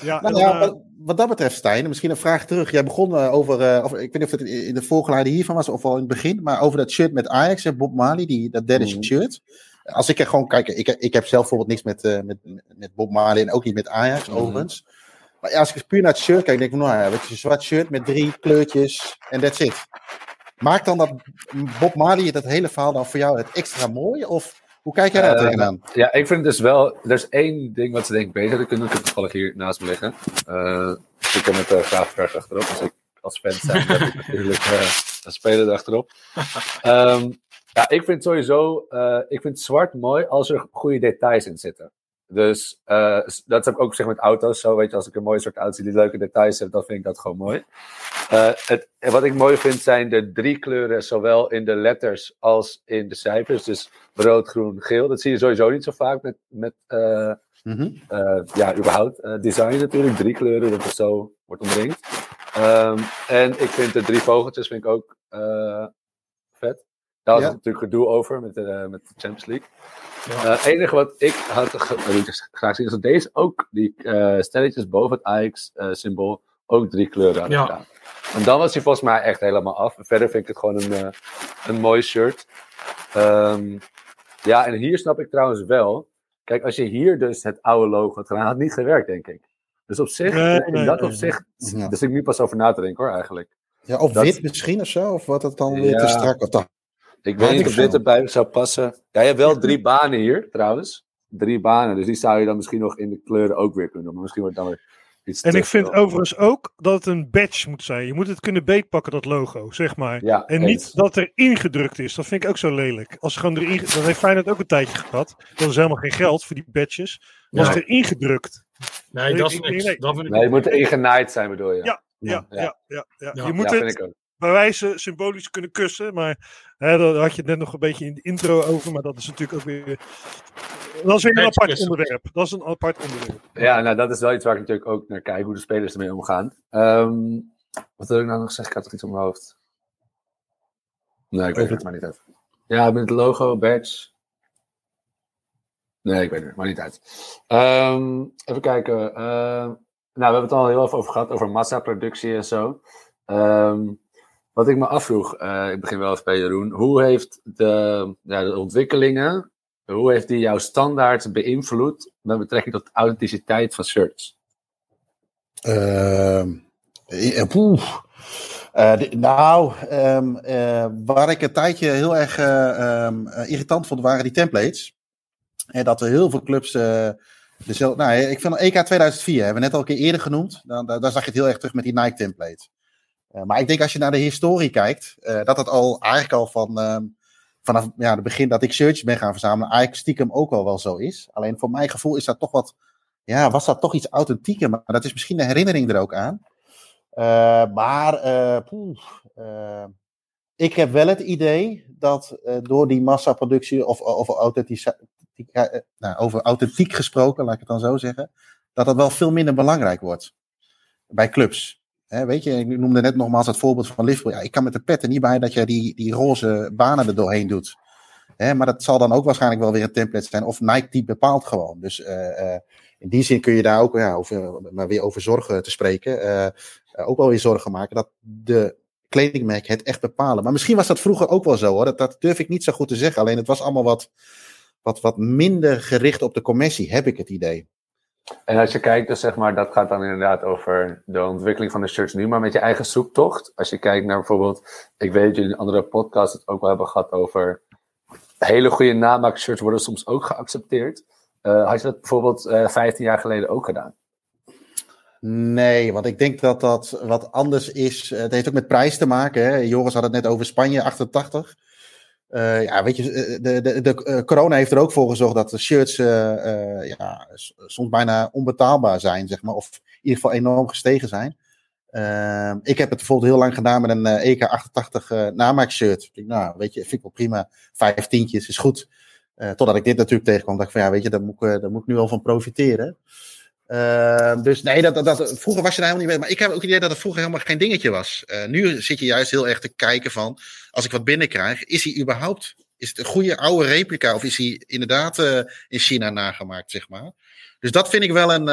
Ja, Nou en, ja, eh, wat, wat dat betreft, Stijn, misschien een vraag terug. Jij begon eh, over, eh, of, ik weet niet of het in de voorgeleide hiervan was of al in het begin, maar over dat shirt met Ajax en Bob Marley, die, dat derde Mhm. shirt. Als ik er gewoon kijk, ik, ik heb zelf bijvoorbeeld niks met, eh, met, met Bob Marley en ook niet met Ajax, Mhm. overigens. Maar als ik puur naar het shirt kijk, denk ik, nou ja, weet je, een zwart shirt met drie kleurtjes en that's it. Maakt dan dat Bob Marley dat hele verhaal dan voor jou het extra mooi? Of hoe kijk jij daar Eh, tegenaan? ja, ik vind dus wel. Er is één ding wat ze denk ik beter dat kunnen. Ik heb toevallig hier naast me liggen. Eh ik heb het uh, graag vers achterop. Dus ik als fan zijn heb ik natuurlijk uh, een speler achterop. Ehm, ja, ik vind sowieso. ik vind zwart mooi als er goede details in zitten. Dus eh, dat heb ik ook zeg met auto's zo. Weet je, als ik een mooie soort auto zie die leuke details heeft, dan vind ik dat gewoon mooi. Eh, het, en wat ik mooi vind zijn de drie kleuren, zowel in de letters als in de cijfers. Dus rood, groen, geel. Dat zie je sowieso niet zo vaak met, met eh, Mhm. ja, überhaupt design natuurlijk. Drie kleuren, dat het zo wordt omringd. Ehm, en ik vind de drie vogeltjes vind ik ook vet. Daar was Ja. het natuurlijk gedoe over met de, eh, met de Champions League. Ja. Het enige wat ik had ik graag zien is dat deze ook, die eh, stelletjes boven het Ajax-symbool, ook drie kleuren hadden Ja. gedaan. En dan was hij volgens mij echt helemaal af. Verder vind ik het gewoon een, eh, een mooi shirt. Ehm, ja, en hier snap ik trouwens wel. Kijk, als je hier dus het oude logo had gedaan, had het niet gewerkt, denk ik. Dus op zich, Nee, in nee, dat nee. opzicht, zit ik nu pas over na te denken hoor, eigenlijk. Ja, of dat- wit misschien of zo? Of wordt dat dan weer te strak? Of? Ik weet niet of dit erbij zou passen. Ja, je hebt wel drie banen hier, trouwens. Drie banen, dus die zou je dan misschien nog in de kleuren ook weer kunnen doen. Maar misschien wordt het dan weer iets En ik vind veel. overigens ook dat het een badge moet zijn. Je moet het kunnen beetpakken, dat logo, zeg maar. Ja, En eens. niet dat er ingedrukt is. Dat vind ik ook zo lelijk. Als gewoon erin, dat heeft Feyenoord ook een tijdje gehad. Dat is helemaal geen geld voor die badges. Was Ja. er ingedrukt. Nee, dat is Ik- ik- niks. nee. Dat vind ik Nee, je moet ingenaaid zijn, bedoel je? Ja, Ja, Ja. ja, ja, ja. Ja. Je moet Ja, vind het ik ook. Bij wijze symbolisch kunnen kussen. Maar hè, daar had je het net nog een beetje in de intro over. Maar dat is natuurlijk ook weer. Dat is weer een apart kussen. onderwerp. Dat is een apart onderwerp. Ja, nou dat is wel iets waar ik natuurlijk ook naar kijk, hoe de spelers ermee omgaan. Ehm, wat wil ik nou nog zeggen? Ik had toch iets op mijn hoofd? Nee, ik weet het maar niet uit. Ja, met het logo, badge. Nee, ik weet het maar niet uit. Ehm, even kijken. Ehm, nou, we hebben het al heel even over gehad, over massaproductie en zo. Ehm, wat ik me afvroeg, eh, ik begin wel even bij Jeroen. Hoe heeft de, ja, de ontwikkelingen, hoe heeft die jouw standaard beïnvloed met betrekking tot de authenticiteit van shirts? De- nou, ehm, eh, waar ik een tijdje heel erg eh, ehm, eh, irritant vond, waren die templates. En dat er heel veel clubs. dezelfde, nou, ik vind EK 2004, hebben we net al een keer eerder genoemd. Dan, daar, daar zag je het heel erg terug met die Nike template. Maar ik denk als je naar de historie kijkt, dat het al eigenlijk al van, ehm, vanaf ja, het begin dat ik shirtjes ben gaan verzamelen, eigenlijk stiekem ook al wel zo is. Alleen voor mijn gevoel is dat toch wat, ja, was dat toch iets authentieker, maar dat is misschien de herinnering er ook aan. maar, poeh, ik heb wel het idee dat door die massaproductie of, of authentiek, nou, over authentiek gesproken, laat ik het dan zo zeggen, dat dat wel veel minder belangrijk wordt bij clubs. Weet je, ik noemde net nogmaals het voorbeeld van Liverpool. Ja, ik kan met de pet er niet bij dat je die, die roze banen er doorheen doet. maar dat zal dan ook waarschijnlijk wel weer een template zijn. Of Nike die bepaalt gewoon. Dus uh, in die zin kun je daar ook ja, over, maar weer over zorgen te spreken. Uh, ook wel weer zorgen maken dat de kledingmerk het echt bepalen. Maar misschien was dat vroeger ook wel zo hoor. Dat, dat durf ik niet zo goed te zeggen. Alleen het was allemaal wat, wat, wat minder gericht op de commissie, heb ik het idee. En als je kijkt, dus zeg maar, dat gaat dan inderdaad over de ontwikkeling van de shirts nu, maar met je eigen zoektocht. Als je kijkt naar bijvoorbeeld, ik weet dat jullie in andere podcasts het ook wel hebben gehad over hele goede namaakshirts worden soms ook geaccepteerd. Uh, had je dat bijvoorbeeld uh, eh, 15 jaar geleden ook gedaan? Nee, want ik denk dat dat wat anders is. Het heeft ook met prijs te maken. Hè? Joris had het net over Spanje 88. Uh, ja, weet je, eh, de, de, de, uh, corona heeft er ook voor gezorgd dat de shirts uh, ja, soms bijna onbetaalbaar zijn, zeg maar. Of in ieder geval enorm gestegen zijn. Ehm, ik heb het bijvoorbeeld heel lang gedaan met een EK88 namaakshirt. Nou, weet je, vind ik wel prima. Vijf tientjes is goed. totdat ik dit natuurlijk tegenkwam. dacht ik van, ja, weet je, daar moet ik, moet ik nu wel van profiteren. Uh, dus nee, dat, dat, vroeger was je daar helemaal niet mee. Maar ik heb ook het idee dat het vroeger helemaal geen dingetje was. Uh, nu zit je juist heel erg te kijken van, als ik wat binnenkrijg, is hij überhaupt, is het een goede oude replica of is hij inderdaad uh, in China nagemaakt, zeg maar. Dus dat vind ik wel, een,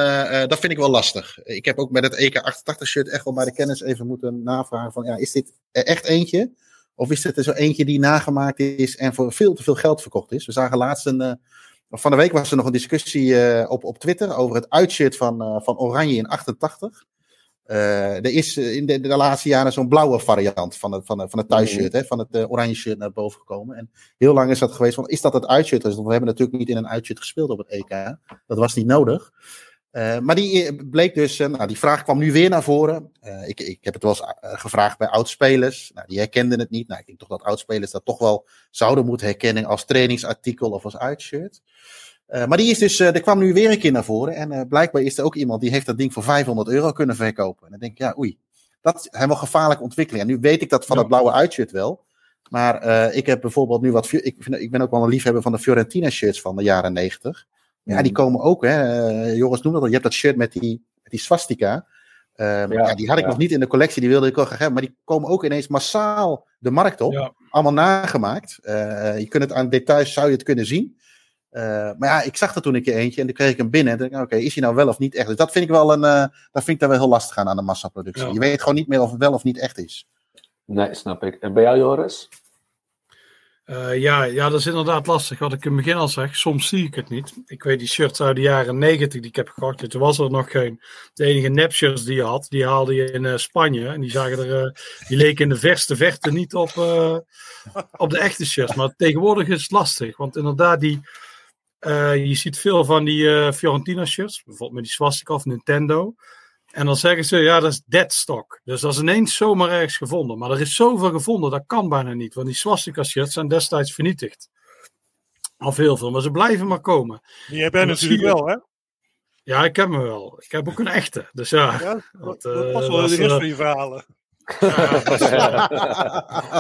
dat vind ik wel lastig. Ik heb ook met het EK88 shirt echt wel bij de kennis even moeten navragen van, ja, is dit echt eentje? Of is dit er zo eentje die nagemaakt is en voor veel te veel geld verkocht is? We zagen laatst een van de week was er nog een discussie op, op Twitter over het uitshirt van, van Oranje in 88. Uh, eh, er is in de, de laatste jaren zo'n blauwe variant van het, van, van het thuisshirt, mm. hè, van het oranje shirt naar boven gekomen. En heel lang is dat geweest van, is dat het uitshirt? We hebben natuurlijk niet in een uitshirt gespeeld op het EK. Dat was niet nodig. Uh, maar die bleek dus, nou, die vraag kwam nu weer naar voren. Ik, ik heb het wel eens gevraagd bij oudspelers. Nou, die herkenden het niet. Nou, ik denk toch dat oudspelers dat toch wel zouden moeten herkennen als trainingsartikel of als uitshirt. Maar die is dus, er kwam nu weer een keer naar voren. En blijkbaar is er ook iemand die heeft dat ding voor 500 euro kunnen verkopen. En dan denk ik, ja, oei. Dat is helemaal gevaarlijke ontwikkeling. En nu weet ik dat van het blauwe uitshirt wel. Maar ik heb bijvoorbeeld nu wat. Ik, vind, ik ben ook wel een liefhebber van de Fiorentina shirts van de jaren 90. Ja, die komen ook. Hè. Uh, Joris noemde dat. Je hebt dat shirt met die, met die swastika. Um, ja, die had ik nog niet in de collectie. Die wilde ik wel graag hebben. Maar die komen ook ineens massaal de markt op. Allemaal nagemaakt. Uh, je kunt het aan details, zou je het kunnen zien. Uh, maar ja, ik zag er toen een keer eentje en dan kreeg ik hem binnen. En dacht oké, is hij nou wel of niet echt? Dus dat vind ik wel een, uh, dat vind ik daar wel heel lastig aan, aan de massaproductie. Ja. Je weet gewoon niet meer of het wel of niet echt is. Nee, snap ik. En bij jou, Joris? Uh, ja, ja, dat is inderdaad lastig. Wat ik in het begin al zeg, soms zie ik het niet. Ik weet die shirts uit de jaren 90 die ik heb gekocht. Toen was er nog geen. De enige nepshirts die je had, die haalde je in uh, Spanje. En die zagen er, uh, die leken in de verste verte niet op, op de echte shirts. Maar tegenwoordig is het lastig. Want inderdaad, die, je ziet veel van die Fiorentina shirts. Bijvoorbeeld met die swastika of Nintendo. En dan zeggen ze, ja, dat is dead stock. Dus dat is ineens zomaar ergens gevonden. Maar er is zoveel gevonden, dat kan bijna niet. Want die swastika shirts zijn destijds vernietigd. Of heel veel, maar ze blijven maar komen. Die heb jij natuurlijk wel, hè? Ja, ik heb me wel. Ik heb ook een echte. Dus ja. ja dat, dat uh, past wel in de rest van je verhalen. Ja,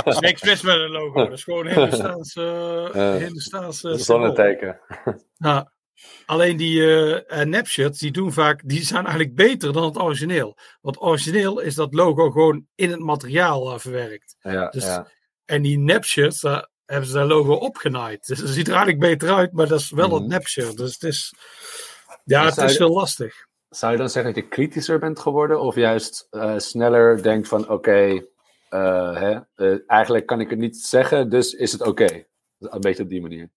is niks mis met een logo. Dat is gewoon een Hindustaanse... Uh, Hindustaanse zonneteken. Ja. Alleen die uh, napshirts, die doen vaak, die zijn eigenlijk beter dan het origineel. Want origineel is dat logo gewoon in het materiaal uh, verwerkt. Ja, dus, ja. En die napshirts, daar hebben ze dat logo opgenaaid. Dus het ziet er eigenlijk beter uit, maar dat is wel mm -hmm. het napshirt. Dus het is, ja, het is heel lastig. Zou je dan zeggen dat je kritischer bent geworden? Of juist uh, sneller denkt van, oké, okay, eigenlijk kan ik het niet zeggen, dus is het oké? Okay. Een beetje op die manier.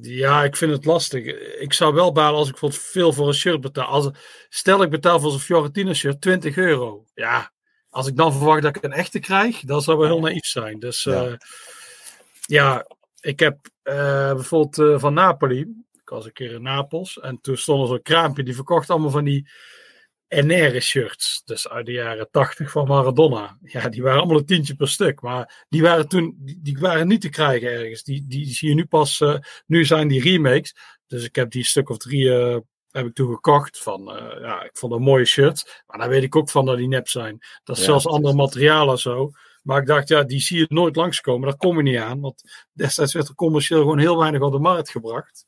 Ja, ik vind het lastig. Ik zou wel balen als ik bijvoorbeeld veel voor een shirt betaal. Als, stel ik betaal voor zo'n Fiorentina shirt 20 euro. Ja, als ik dan verwacht dat ik een echte krijg, dat zou wel heel naïef zijn. Dus ja, ja ik heb bijvoorbeeld van Napoli. Ik was een keer in Napels en toen stond er zo'n kraampje die verkocht allemaal van die NR shirts, dus uit de jaren 80 van Maradona. Ja, die waren allemaal een tientje per stuk, maar die waren toen, die, waren niet te krijgen ergens. Die, die, zie je nu pas, uh, nu zijn die remakes. Dus ik heb die stuk of drie uh, heb ik toen gekocht van, uh, ja, ik vond een mooie shirt. Maar daar weet ik ook van dat die nep zijn. Dat is ja, zelfs andere materialen zo. Maar ik dacht, ja, die zie je nooit langskomen. Daar kom je niet aan. Want destijds werd er commercieel gewoon heel weinig op de markt gebracht.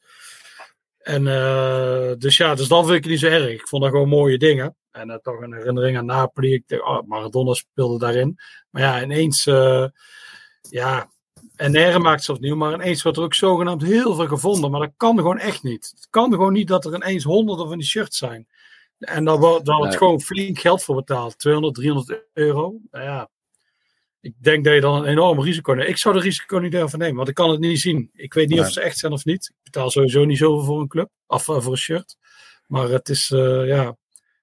En uh, dus ja, dus dan vind ik het niet zo erg. Ik vond dat gewoon mooie dingen. En uh, toch een herinnering aan Napoli. Ik dacht, oh, Maradona speelde daarin. Maar ja, ineens, uh, ja, NR maakt ze opnieuw. Maar ineens wordt er ook zogenaamd heel veel gevonden. Maar dat kan gewoon echt niet. Het kan gewoon niet dat er ineens honderden van die shirts zijn. En daar wordt, daar wordt gewoon flink geld voor betaald. 200, 300 euro. Nou ja, ik denk dat je dan een enorm risico neemt. Ik zou de risico niet durven nemen, want ik kan het niet zien. Ik weet niet nee. of ze echt zijn of niet. Ik betaal sowieso niet zoveel voor een club, of uh, voor een shirt. Maar het is, uh, ja.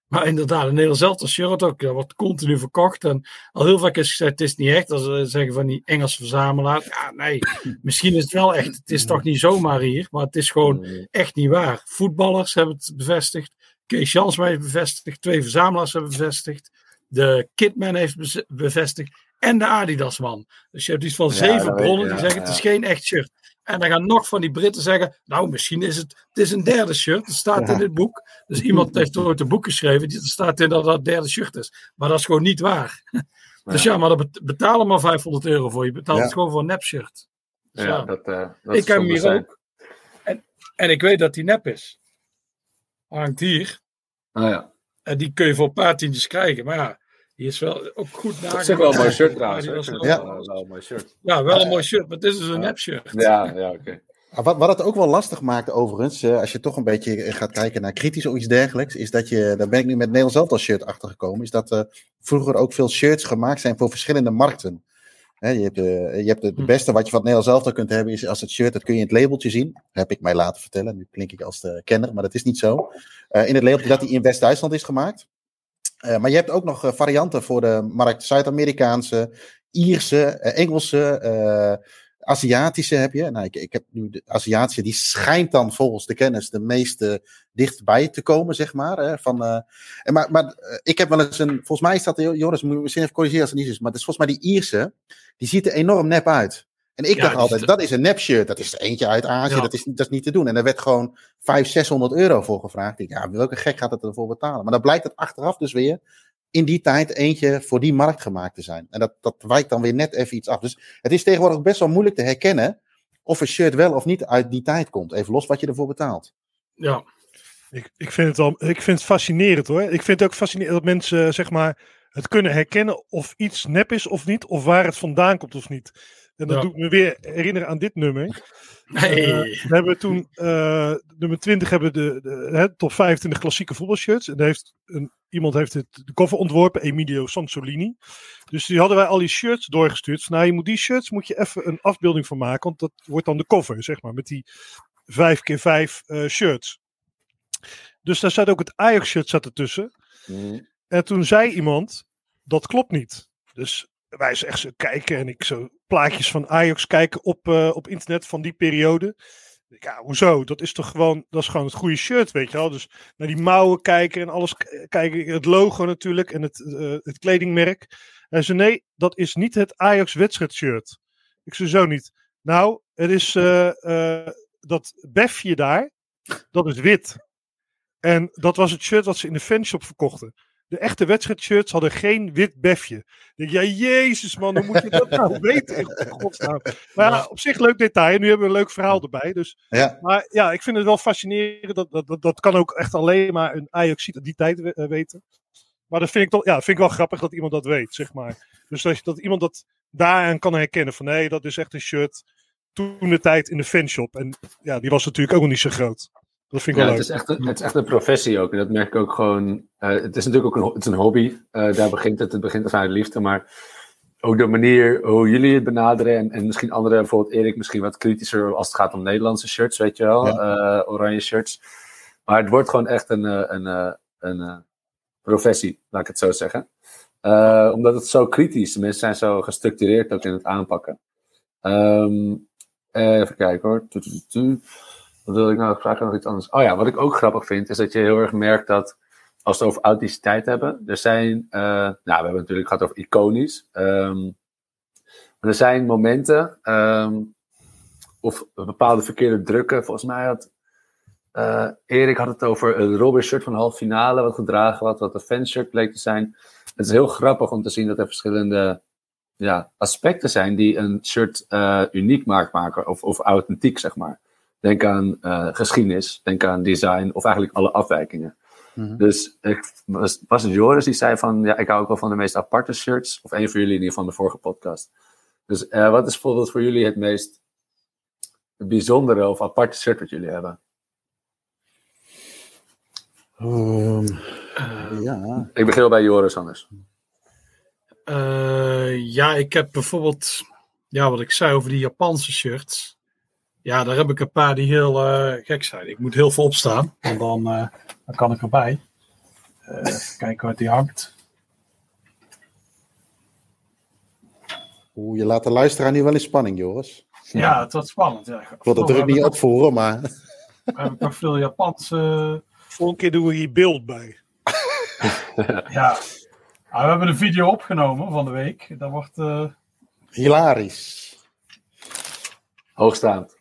Maar inderdaad, een Nederlands zelfde shirt ook. Dat wordt continu verkocht. En al heel vaak is gezegd: het is niet echt. Als ze zeggen van die Engelse verzamelaar. Ja, nee, misschien is het wel echt. Het is toch niet zomaar hier, maar het is gewoon echt niet waar. Voetballers hebben het bevestigd. Kees Jansma heeft bevestigd. Twee verzamelaars hebben bevestigd. De Kidman heeft bevestigd en de Adidas-man. Dus je hebt iets van zeven bronnen die zeggen: het is geen echt shirt. En dan gaan nog van die Britten zeggen: Nou, misschien is het, het is een derde shirt. Dat staat in dit boek. Dus iemand heeft ooit een boek geschreven. Er staat in dat dat het derde shirt is. Maar dat is gewoon niet waar. Dus ja, maar dan betalen maar 500 euro voor. Je betaalt het gewoon voor een nep-shirt. Dus ja, dat, uh, dat ik heb hem hier ook. En, en ik weet dat die nep is. Hangt hier. Ah, ja. En die kun je voor een paar tientjes krijgen. Maar ja, die is wel ook goed nagemaakt. Dat is wel een mooi shirt trouwens. Ja. Wel, wel een mooi shirt. Ja, wel een mooi shirt, maar het is dus een nep shirt. Ja, ja oké. Okay. Wat, wat het ook wel lastig maakt overigens, als je toch een beetje gaat kijken naar kritisch of iets dergelijks, is dat je, daar ben ik nu met Nederlands Elftal shirt achtergekomen, is dat uh, vroeger ook veel shirts gemaakt zijn voor verschillende markten. He, je hebt, de, je hebt de, de, beste wat je van het Nederlands Elftal kunt hebben, is als het shirt, dat kun je in het labeltje zien. Dat heb ik mij laten vertellen, nu klink ik als de kenner, maar dat is niet zo. Uh, in het labeltje dat die in West-Duitsland is gemaakt. Uh, maar je hebt ook nog uh, varianten voor de markt Zuid-Amerikaanse, Ierse, uh, Engelse, Aziatische heb je. Nou, ik, ik heb nu de Aziatische, die schijnt dan volgens de kennis de meeste dichtbij te komen, zeg maar. Hè, van, en maar maar ik heb wel eens een, volgens mij dat, Joris, moet je misschien even corrigeren als het niet is, maar het is volgens mij die Ierse, die ziet er enorm nep uit. En ik ja, dacht altijd, dat is een nep shirt. Dat is er eentje uit Azië. Ja. Dat, is, dat is niet te doen. En er werd gewoon 500, 600 euro voor gevraagd. Ik, ja, welke gek gaat het ervoor betalen? Maar dan blijkt het achteraf dus weer in die tijd eentje voor die markt gemaakt te zijn. En dat, dat wijkt dan weer net even iets af. Dus het is tegenwoordig best wel moeilijk te herkennen of een shirt wel of niet uit die tijd komt. Even los wat je ervoor betaalt. Ja. Ik, ik, vind het al, ik vind het fascinerend hoor. Ik vind het ook fascinerend dat mensen zeg maar, het kunnen herkennen of iets nep is of niet. Of waar het vandaan komt of niet. En dat ja. doet me weer herinneren aan dit nummer. Nee. Uh, we hebben toen, uh, nummer 20 hebben de, de, de top 25 klassieke voetbalshirts. En heeft een, iemand heeft het, de cover ontworpen, Emilio Sansolini. Dus die hadden wij al die shirts doorgestuurd. Nou, je moet die shirts moet je even een afbeelding van maken. Want dat wordt dan de cover, zeg maar, met die 5 keer 5 uh, shirts. Dus daar zat ook het Ajax-shirt zat ertussen. Mm. En toen zei iemand, dat klopt niet. Dus wij zo echt zo kijken en ik zo plaatjes van Ajax kijken op, uh, op internet van die periode. Ja, hoezo? Dat is toch gewoon, dat is gewoon het goede shirt, weet je wel. Dus naar die mouwen kijken en alles kijken. Het logo natuurlijk en het, uh, het kledingmerk. En ze nee, dat is niet het Ajax wedstrijdshirt. Ik zei zo niet. Nou, het is uh, dat befje daar, dat is wit. En dat was het shirt wat ze in de fanshop verkochten. De echte wedstrijdshirts hadden geen wit befje. denk, ja, jezus man, hoe moet je dat nou weten? In godsnaam. Maar ja, op zich leuk detail. Nu hebben we een leuk verhaal erbij. Dus. Ja. Maar ja, ik vind het wel fascinerend. Dat, dat, dat, dat kan ook echt alleen maar een Ajax die tijd weten. Maar dat vind ik toch, ja, vind ik wel grappig dat iemand dat weet, zeg maar. Dus dat, dat iemand dat daaraan kan herkennen. Van nee, dat is echt een shirt toen de tijd in de fanshop. En ja, die was natuurlijk ook nog niet zo groot. Dat vind ik ja, wel het is, echt een, het is echt een professie ook. En dat merk ik ook gewoon. Uh, het is natuurlijk ook een, het is een hobby. Uh, daar begint het. Het begint vanuit liefde. Maar ook de manier hoe jullie het benaderen. En, en misschien anderen, bijvoorbeeld Erik, misschien wat kritischer als het gaat om Nederlandse shirts, weet je wel. Ja. Uh, oranje shirts. Maar het wordt gewoon echt een, een, een, een professie, laat ik het zo zeggen. omdat het zo kritisch is. Mensen zijn zo gestructureerd ook in het aanpakken. Um, even kijken hoor. Wat wil ik nou vragen nog iets anders? Oh ja, wat ik ook grappig vind, is dat je heel erg merkt dat als we het over authenticiteit hebben, er zijn, eh, nou, we hebben het natuurlijk gehad over iconisch. Ehm, maar er zijn momenten, ehm, of bepaalde verkeerde drukken. Volgens mij had eh, Erik had het over een Robert shirt van halve finale, wat gedragen was, wat een fanshirt bleek te zijn. Het is heel grappig om te zien dat er verschillende ja, aspecten zijn die een shirt eh, uniek maakt, maken, of, of authentiek, zeg maar. Denk aan eh, geschiedenis, denk aan design, of eigenlijk alle afwijkingen. Mhm. Dus ik, was, was het Joris die zei van, ja, ik hou ook wel van de meest aparte shirts. Of een van jullie in ieder geval de vorige podcast. Dus eh, wat is bijvoorbeeld voor jullie het meest bijzondere of aparte shirt wat jullie hebben? Ehm, Eh, ja. Ik begin wel bij Joris anders. Eh, ja, ik heb bijvoorbeeld, ja, wat ik zei over die Japanse shirts. Ja, daar heb ik een paar die heel eh, gek zijn. Ik moet heel veel opstaan, want dan, eh, dan kan ik erbij. Eh, even kijken wat die hangt. Oeh, je laat de luisteraar nu wel in spanning, Joris. Ja, het wordt spannend. Ja. Ik wil de druk niet opvoeren, maar... We hebben nog veel Japanse. Volgende keer doen we hier beeld bij. Ja. Ah, we hebben een video opgenomen van de week. Dat wordt. eh, Hilarisch. Hoogstaand.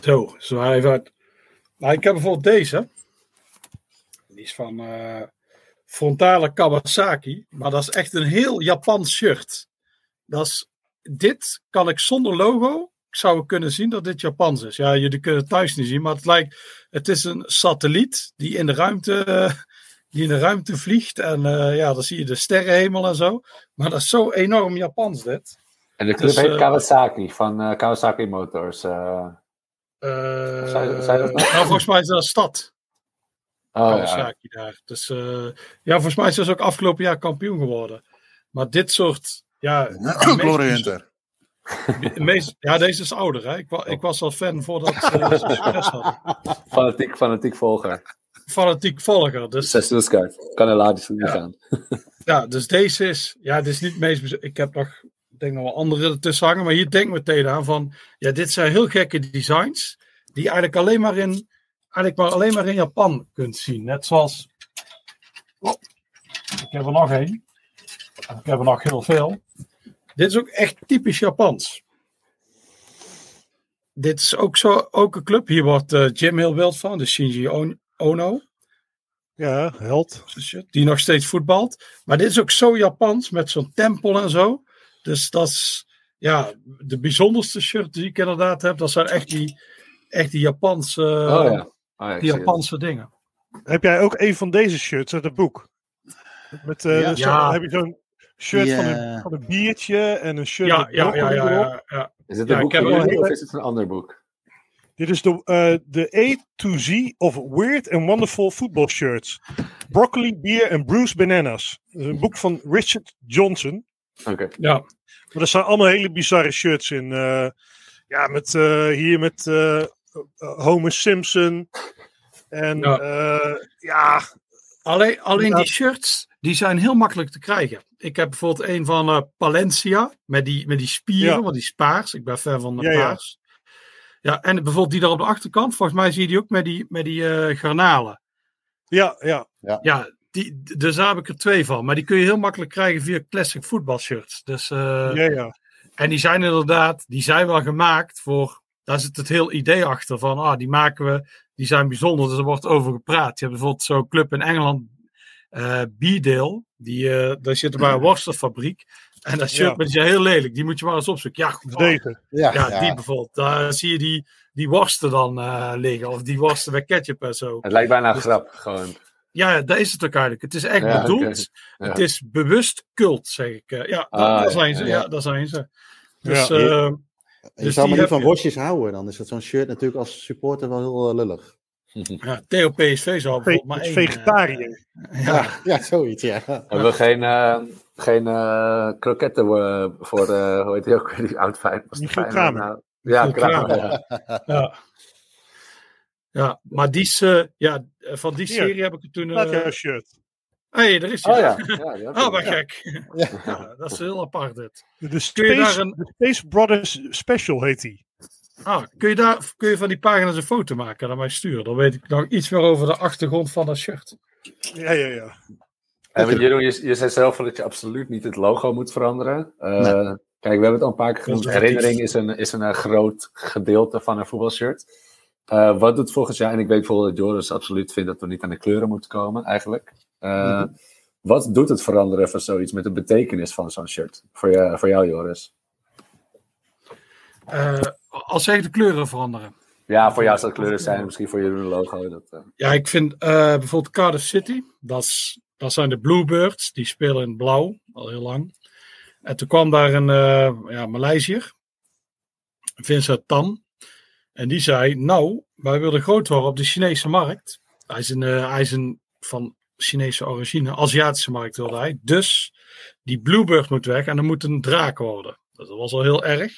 Zo, zo even uit. Nou, ik heb bijvoorbeeld deze. Die is van eh, Frontale Kawasaki. Maar dat is echt een heel Japans shirt. Dat is, dit kan ik zonder logo. Ik zou kunnen zien dat dit Japans is. Ja, jullie kunnen het thuis niet zien. Maar het lijkt. Het is een satelliet die in de ruimte. die in de ruimte vliegt. En eh, ja, dan zie je de sterrenhemel en zo. Maar dat is zo enorm Japans, dit. En de club Dus, heet eh, Kawasaki, van Kawasaki Motors. Dat nou? nou, volgens mij is dat een stad. oh, ja. Daar. Dus eh, ja, volgens mij is ze ook afgelopen jaar kampioen geworden. Maar dit soort. Ja, Glory Hunter. ja deze is ouder. Hè? Ik, wa- ik was al fan voordat eh, ze succes hadden. Fanatiek, fanatiek volger. Fanatiek volger. Dus, Seizoenskaart. Kan helaas niet Ja. gaan. ja, dus deze is. Ja, dit is niet het meest. Ik heb nog. Ik denk nog wel andere ertussen hangen. Maar hier denk ik meteen aan van. Ja, dit zijn heel gekke designs. Die je eigenlijk alleen maar in. Eigenlijk maar alleen maar in Japan kunt zien. Net zoals. Oh, ik heb er nog één. Ik heb er nog heel veel. Dit is ook echt typisch Japans. Dit is ook, zo, ook een club. Hier wordt eh, Jim heel wild van. De Shinji On- Ono. Ja, held. Die nog steeds voetbalt. Maar dit is ook zo Japans. Met zo'n tempel en zo. Dus dat is ja, de bijzonderste shirt die ik inderdaad heb. Dat zijn echt die, echt die Japanse, Oh ja. Oh, ja ik die. Japanse dingen. Heb jij ook een van deze shirts uit het boek? Met, eh, Ja. dus zo- Ja. heb je zo'n shirt van, een, van een biertje en een shirt Ja, met ja, ja, ja, ja, ja. Is het een boek ik heb van wel jullie een- of is het een ander boek? Dit is de, eh, de A to Z of Weird and Wonderful Football Shirts. Broccoli, Beer en Bruce Bananas. Dat is een boek van Richard Johnson. Oké. Ja, Maar er staan allemaal hele bizarre shirts in. eh, ja, met eh, hier met eh, eh, Homer Simpson. En Ja. ja, ja Alleen, alleen Ja. die shirts, die zijn heel makkelijk te krijgen. Ik heb bijvoorbeeld een van eh, Palencia, met die, met die spieren, Ja. want die is paars. Ik ben fan van de paars. Ja, en bijvoorbeeld die daar op de achterkant, volgens mij zie je die ook met die, met die eh, garnalen. ja, ja. Ja, die, dus daar heb ik er twee van. Maar die kun je heel makkelijk krijgen via classic voetbalshirts. Dus, eh, ja, ja. En die zijn inderdaad, die zijn wel gemaakt voor, daar zit het heel idee achter van, ah, die maken we, die zijn bijzonder, dus er wordt over gepraat. Je hebt bijvoorbeeld zo'n club in Engeland, eh Beedale, die, eh, daar zit bij een worstenfabriek. En dat shirt, Ja. zijn heel lelijk, die moet je maar eens opzoeken. Ja, Dus oh, deze. Ja, ja, ja. die bijvoorbeeld. Daar zie je die, die worsten dan eh, liggen, of die worsten met ketchup en zo. Het lijkt bijna een grap, gewoon. Ja, daar is het ook eigenlijk. Het is echt Ja, bedoeld. Ja. Het is bewust cult, zeg ik. Eh, ja, Ah, daar zijn ze. ja. Ja, daar zijn ze. Dus, Ja. eh, je dus zou maar niet van je. worstjes houden. Dan is dat zo'n shirt natuurlijk als supporter wel heel eh, lullig. ja, Theo PSV zou Ve bijvoorbeeld maar één, vegetariër. eh, ja, Ja, zoiets, ja. Hebben we geen, eh geen eh, kroketten eh, voor, eh, hoe heet die ook weer, die oud Michiel Kramer. nou? Ja. Kramer. ja. ja. Ja, maar die eh, ja, van die Hier. serie heb ik er toen. Eh jouw shirt. hey, daar is hij. Oh ja. ja Ah, ik. wat gek. Ja. Ja, dat is heel apart dit. De Space, daar een- de Space Brothers Special heet die. Ah, kun je, daar, kun je van die pagina's een foto maken en aan mij sturen? Dan weet ik nog iets meer over de achtergrond van dat shirt. Ja, ja, ja. En Jeroen, je, je zei zelf dat je absoluut niet het logo moet veranderen. Uh, Kijk, we hebben het al een paar keer genoemd. Herinnering is een, is een groot gedeelte van een voetbalshirt. Uh, wat doet volgens jou, en ik weet bijvoorbeeld dat Joris absoluut vindt dat we niet aan de kleuren moeten komen, eigenlijk. Uh, Wat doet het veranderen van zoiets met de betekenis van zo'n shirt? Voor, je, voor jou, Joris? Uh, als zeg de kleuren veranderen. Ja, voor jou zou het kleuren zijn, misschien voor jullie een logo. Dat, uh... Ja, ik vind bijvoorbeeld Cardiff City, dat, dat zijn de Bluebirds, die spelen in blauw al heel lang. En toen kwam daar een uh, ja, Maleisiër, Vincent Tam. En die zei, nou, wij willen groot worden op de Chinese markt. Hij is een, uh, hij is een van Chinese origine, Aziatische markt wilde hij. Dus die Bluebird moet weg en er moet een draak worden. Dat was al heel erg.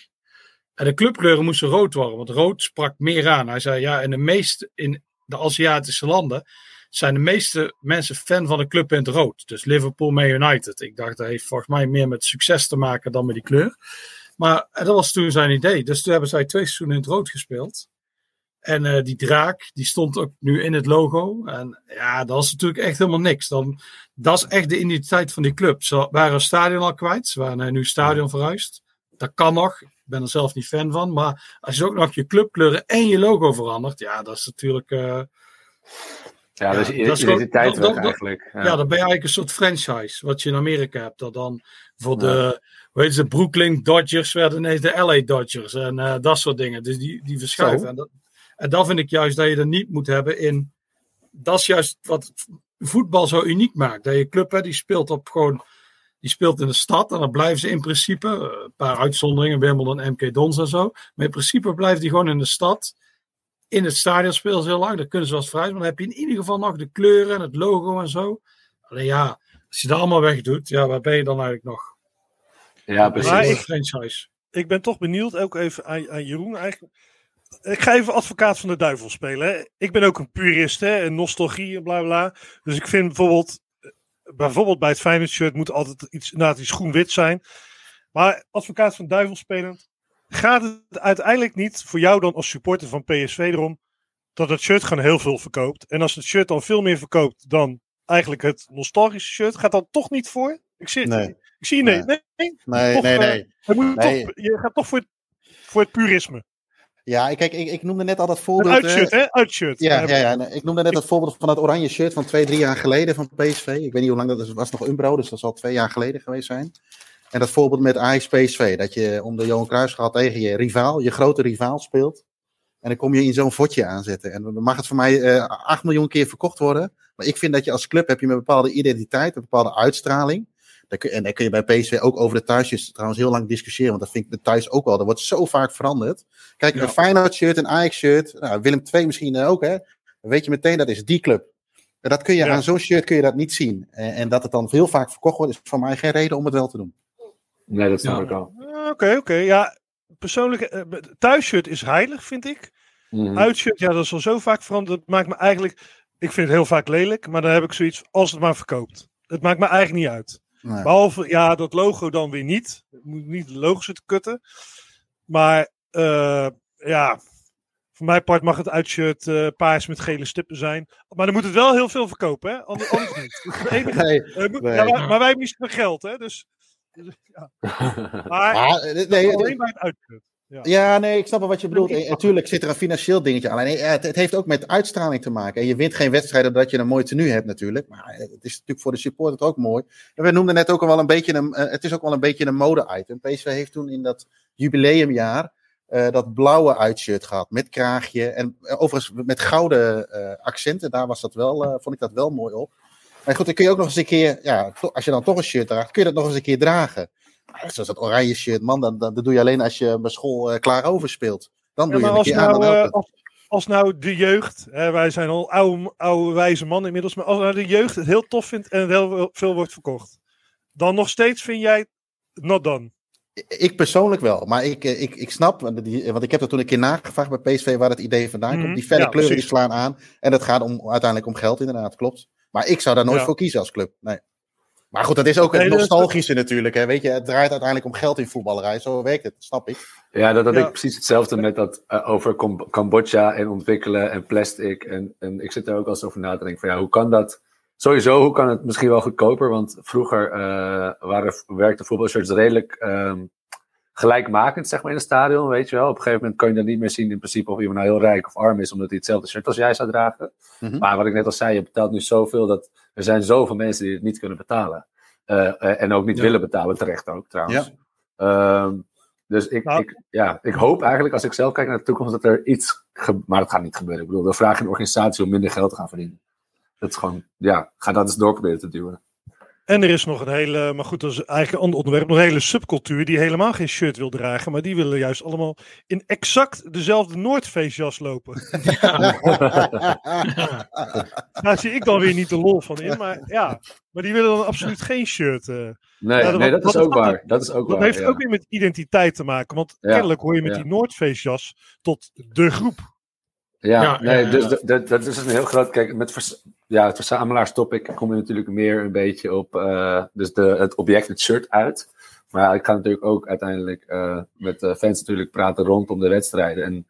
En de clubkleuren moesten rood worden, want rood sprak meer aan. Hij zei, ja, in de meeste, in de Aziatische landen zijn de meeste mensen fan van de club in het rood. Dus Liverpool Man United. Ik dacht, dat heeft volgens mij meer met succes te maken dan met die kleur. Maar dat was toen zijn idee. Dus toen hebben zij twee seizoenen in het rood gespeeld. En uh, die draak, die stond ook nu in het logo. En ja, dat is natuurlijk echt helemaal niks. Dan, dat is echt de identiteit van die club. Ze waren het stadion al kwijt. Ze waren nu stadion verhuisd. Dat kan nog. Ik ben er zelf niet fan van. Maar als je ook nog je clubkleuren en je logo verandert. Ja, dat is natuurlijk... Uh, ja, dus dat is identiteit dat, dat, eigenlijk. Ja. ja. dan ben je eigenlijk een soort franchise, wat je in Amerika hebt. Dat dan voor de, weet je, de Brooklyn Dodgers werden ineens de LA Dodgers en uh, dat soort dingen. Dus die, die verschuiven. En dat, en dat vind ik juist dat je er niet moet hebben in. Dat is juist wat voetbal zo uniek maakt. Dat je club, hè, die speelt op gewoon. Die speelt in de stad en dan blijven ze in principe, eh, een paar uitzonderingen, Wimbledon, MK Dons en zo. Maar in principe blijft die gewoon in de stad in het stadion spelen ze heel lang. Dan kunnen ze wel vrij. Maar dan heb je in ieder geval nog de kleuren en het logo en zo. Alleen ja, als je dat allemaal wegdoet, ja, waar ben je dan eigenlijk nog? Ja, precies. Ik, franchise. ik ben toch benieuwd, ook even aan, aan Jeroen eigenlijk. Ik ga even advocaat van de duivel spelen. Hè. Ik ben ook een purist, hè, en nostalgie en bla bla. Dus ik vind bijvoorbeeld, bijvoorbeeld bij het Feyenoord shirt moet altijd iets, inderdaad iets groen-wit zijn. Maar advocaat van de duivel spelend, gaat het uiteindelijk niet voor jou dan als supporter van PSV erom dat het shirt gewoon heel veel verkoopt? En als het shirt dan veel meer verkoopt dan eigenlijk het nostalgische shirt, gaat dat toch niet voor? Ik zie, nee. Ik zie nee. Nee, nee, nee. Toch, nee, nee. Uh, moet nee. Toch, je gaat toch voor het, voor het purisme. Ja, kijk, ik, ik noemde net al dat voorbeeld. Een uitshirt, hè? Uitshirt. Ja, ja, ja. Ik noemde net dat voorbeeld van dat oranje shirt van twee, drie jaar geleden van PSV. Ik weet niet hoe lang dat is. was nog Umbro, dus dat zal twee jaar geleden geweest zijn. En dat voorbeeld met Ajax PSV, dat je om de Johan Cruijffschaal tegen je rivaal, je grote rivaal speelt. En dan kom je in zo'n vodje aanzetten. En dan mag het voor mij uh, 8 miljoen keer verkocht worden. Maar ik vind dat je als club heb je een bepaalde identiteit, een bepaalde uitstraling. En dan kun je bij PSV ook over de thuisjes trouwens heel lang discussiëren. Want dat vind ik de thuis ook wel. Dat wordt zo vaak veranderd. Kijk, ja. een Feyenoord shirt, een Ajax shirt. Nou, Willem II misschien ook. Hè. Dan weet je meteen, dat is die club. En dat kun je ja. aan zo'n shirt kun je dat niet zien. En, en, dat het dan veel vaak verkocht wordt, is voor mij geen reden om het wel te doen. Nee, dat snap ja. ik al. Oké, okay, oké. Okay. Ja, persoonlijk, uh, thuisshirt is heilig, vind ik. Mm. Uitshirt, ja, dat is al zo vaak veranderd. Dat maakt me eigenlijk, ik vind het heel vaak lelijk, maar dan heb ik zoiets, als het maar verkoopt. Het maakt me eigenlijk niet uit. Nee. Behalve, ja, dat logo dan weer niet. Moet niet de logo zitten kutten. Maar, uh, ja, voor mijn part mag het uitshirt uh, paars met gele stippen zijn. Maar dan moet het wel heel veel verkopen, hè? Anders, anders niet. Enige, nee, uh, moet, nee. ja, maar, maar, wij zoveel geld, hè? Dus ja. Maar nee, alleen bij het uitput. Ja. ja. nee, ik snap wel wat je bedoelt. En, natuurlijk zit er een financieel dingetje aan. En het, het, heeft ook met uitstraling te maken. En je wint geen wedstrijden omdat je een mooi tenue hebt natuurlijk. Maar het is natuurlijk voor de supporter ook mooi. En we noemden net ook al wel een beetje een, het is ook wel een beetje een mode-item. PSV heeft toen in dat jubileumjaar uh, dat blauwe uitshirt gehad. Met kraagje. En uh, overigens met gouden uh, accenten. Daar was dat wel, vond ik dat wel mooi op. Maar goed, dan kun je ook nog eens een keer, ja, als je dan toch een shirt draagt, kun je dat nog eens een keer dragen. Zoals dat oranje shirt, man, dat, dat, doe je alleen als je bij school uh, klaar over speelt. Dan doe ja, je een keer nou, aan. Uh, als, als nou de jeugd, hè, wij zijn al oude, oude wijze man inmiddels, maar als nou de jeugd het heel tof vindt en heel veel wordt verkocht, dan nog steeds vind jij not done. Ik persoonlijk wel, maar ik, ik, ik snap, want ik heb er toen een keer nagevraagd bij PSV waar het idee vandaan komt. Mm -hmm. Die ja, kleuren die slaan aan en dat gaat om, uiteindelijk om geld inderdaad, klopt. Maar ik zou daar nooit ja. voor kiezen als club. Nee. Maar goed, dat is ook het nostalgische natuurlijk. Hè. Weet je, het draait uiteindelijk om geld in voetballerij. Zo werkt het, snap ik. Ja, dat had Ja. ik precies hetzelfde met dat eh, over Cam- Cambodja en ontwikkelen en plastic. En, en ik zit er ook al eens over na te denken van ja, hoe kan dat? Sowieso, hoe kan het misschien wel goedkoper? Want vroeger eh waren, werkten voetbalshirts redelijk ehm, gelijkmakend, zeg maar, in het stadion, weet je wel. Op een gegeven moment kan je dan niet meer zien in principe of iemand nou heel rijk of arm is, omdat hij hetzelfde shirt als jij zou dragen. Mhm. Maar wat ik net al zei, je betaalt nu zoveel dat er zijn zoveel mensen die het niet kunnen betalen. Eh, en ook niet Ja. willen betalen, terecht ook trouwens. Ja. Ehm, dus ik, Nou. ik, ja, ik hoop eigenlijk, als ik zelf kijk naar de toekomst, dat er iets. Maar dat gaat niet gebeuren. Ik bedoel, dan vraag je een organisatie om minder geld te gaan verdienen. Dat is gewoon, ja, ga dat eens door proberen te duwen. En er is nog een hele, maar goed, dat is eigenlijk een ander onderwerp, nog een hele subcultuur die helemaal geen shirt wil dragen, maar die willen juist allemaal in exact dezelfde Noordface jas lopen. Daar zie ik dan weer niet de lol van in, maar ja, maar die willen dan absoluut geen shirt. eh. Nee, Ja, dat- nee dat is ook waar. Dat is ook Dat waar. heeft ja. ook weer met identiteit te maken, want Ja, kennelijk hoor je met ja. die Noordface jas tot de groep. Ja, Ja, nee, ja, dus dat- dat, is een heel groot. Kijk, met vers, ja, het verzamelaarstopic kom je natuurlijk meer een beetje op eh, dus de, het object, het shirt uit. Maar ik ga natuurlijk ook uiteindelijk eh, met de fans natuurlijk praten rondom de wedstrijden. En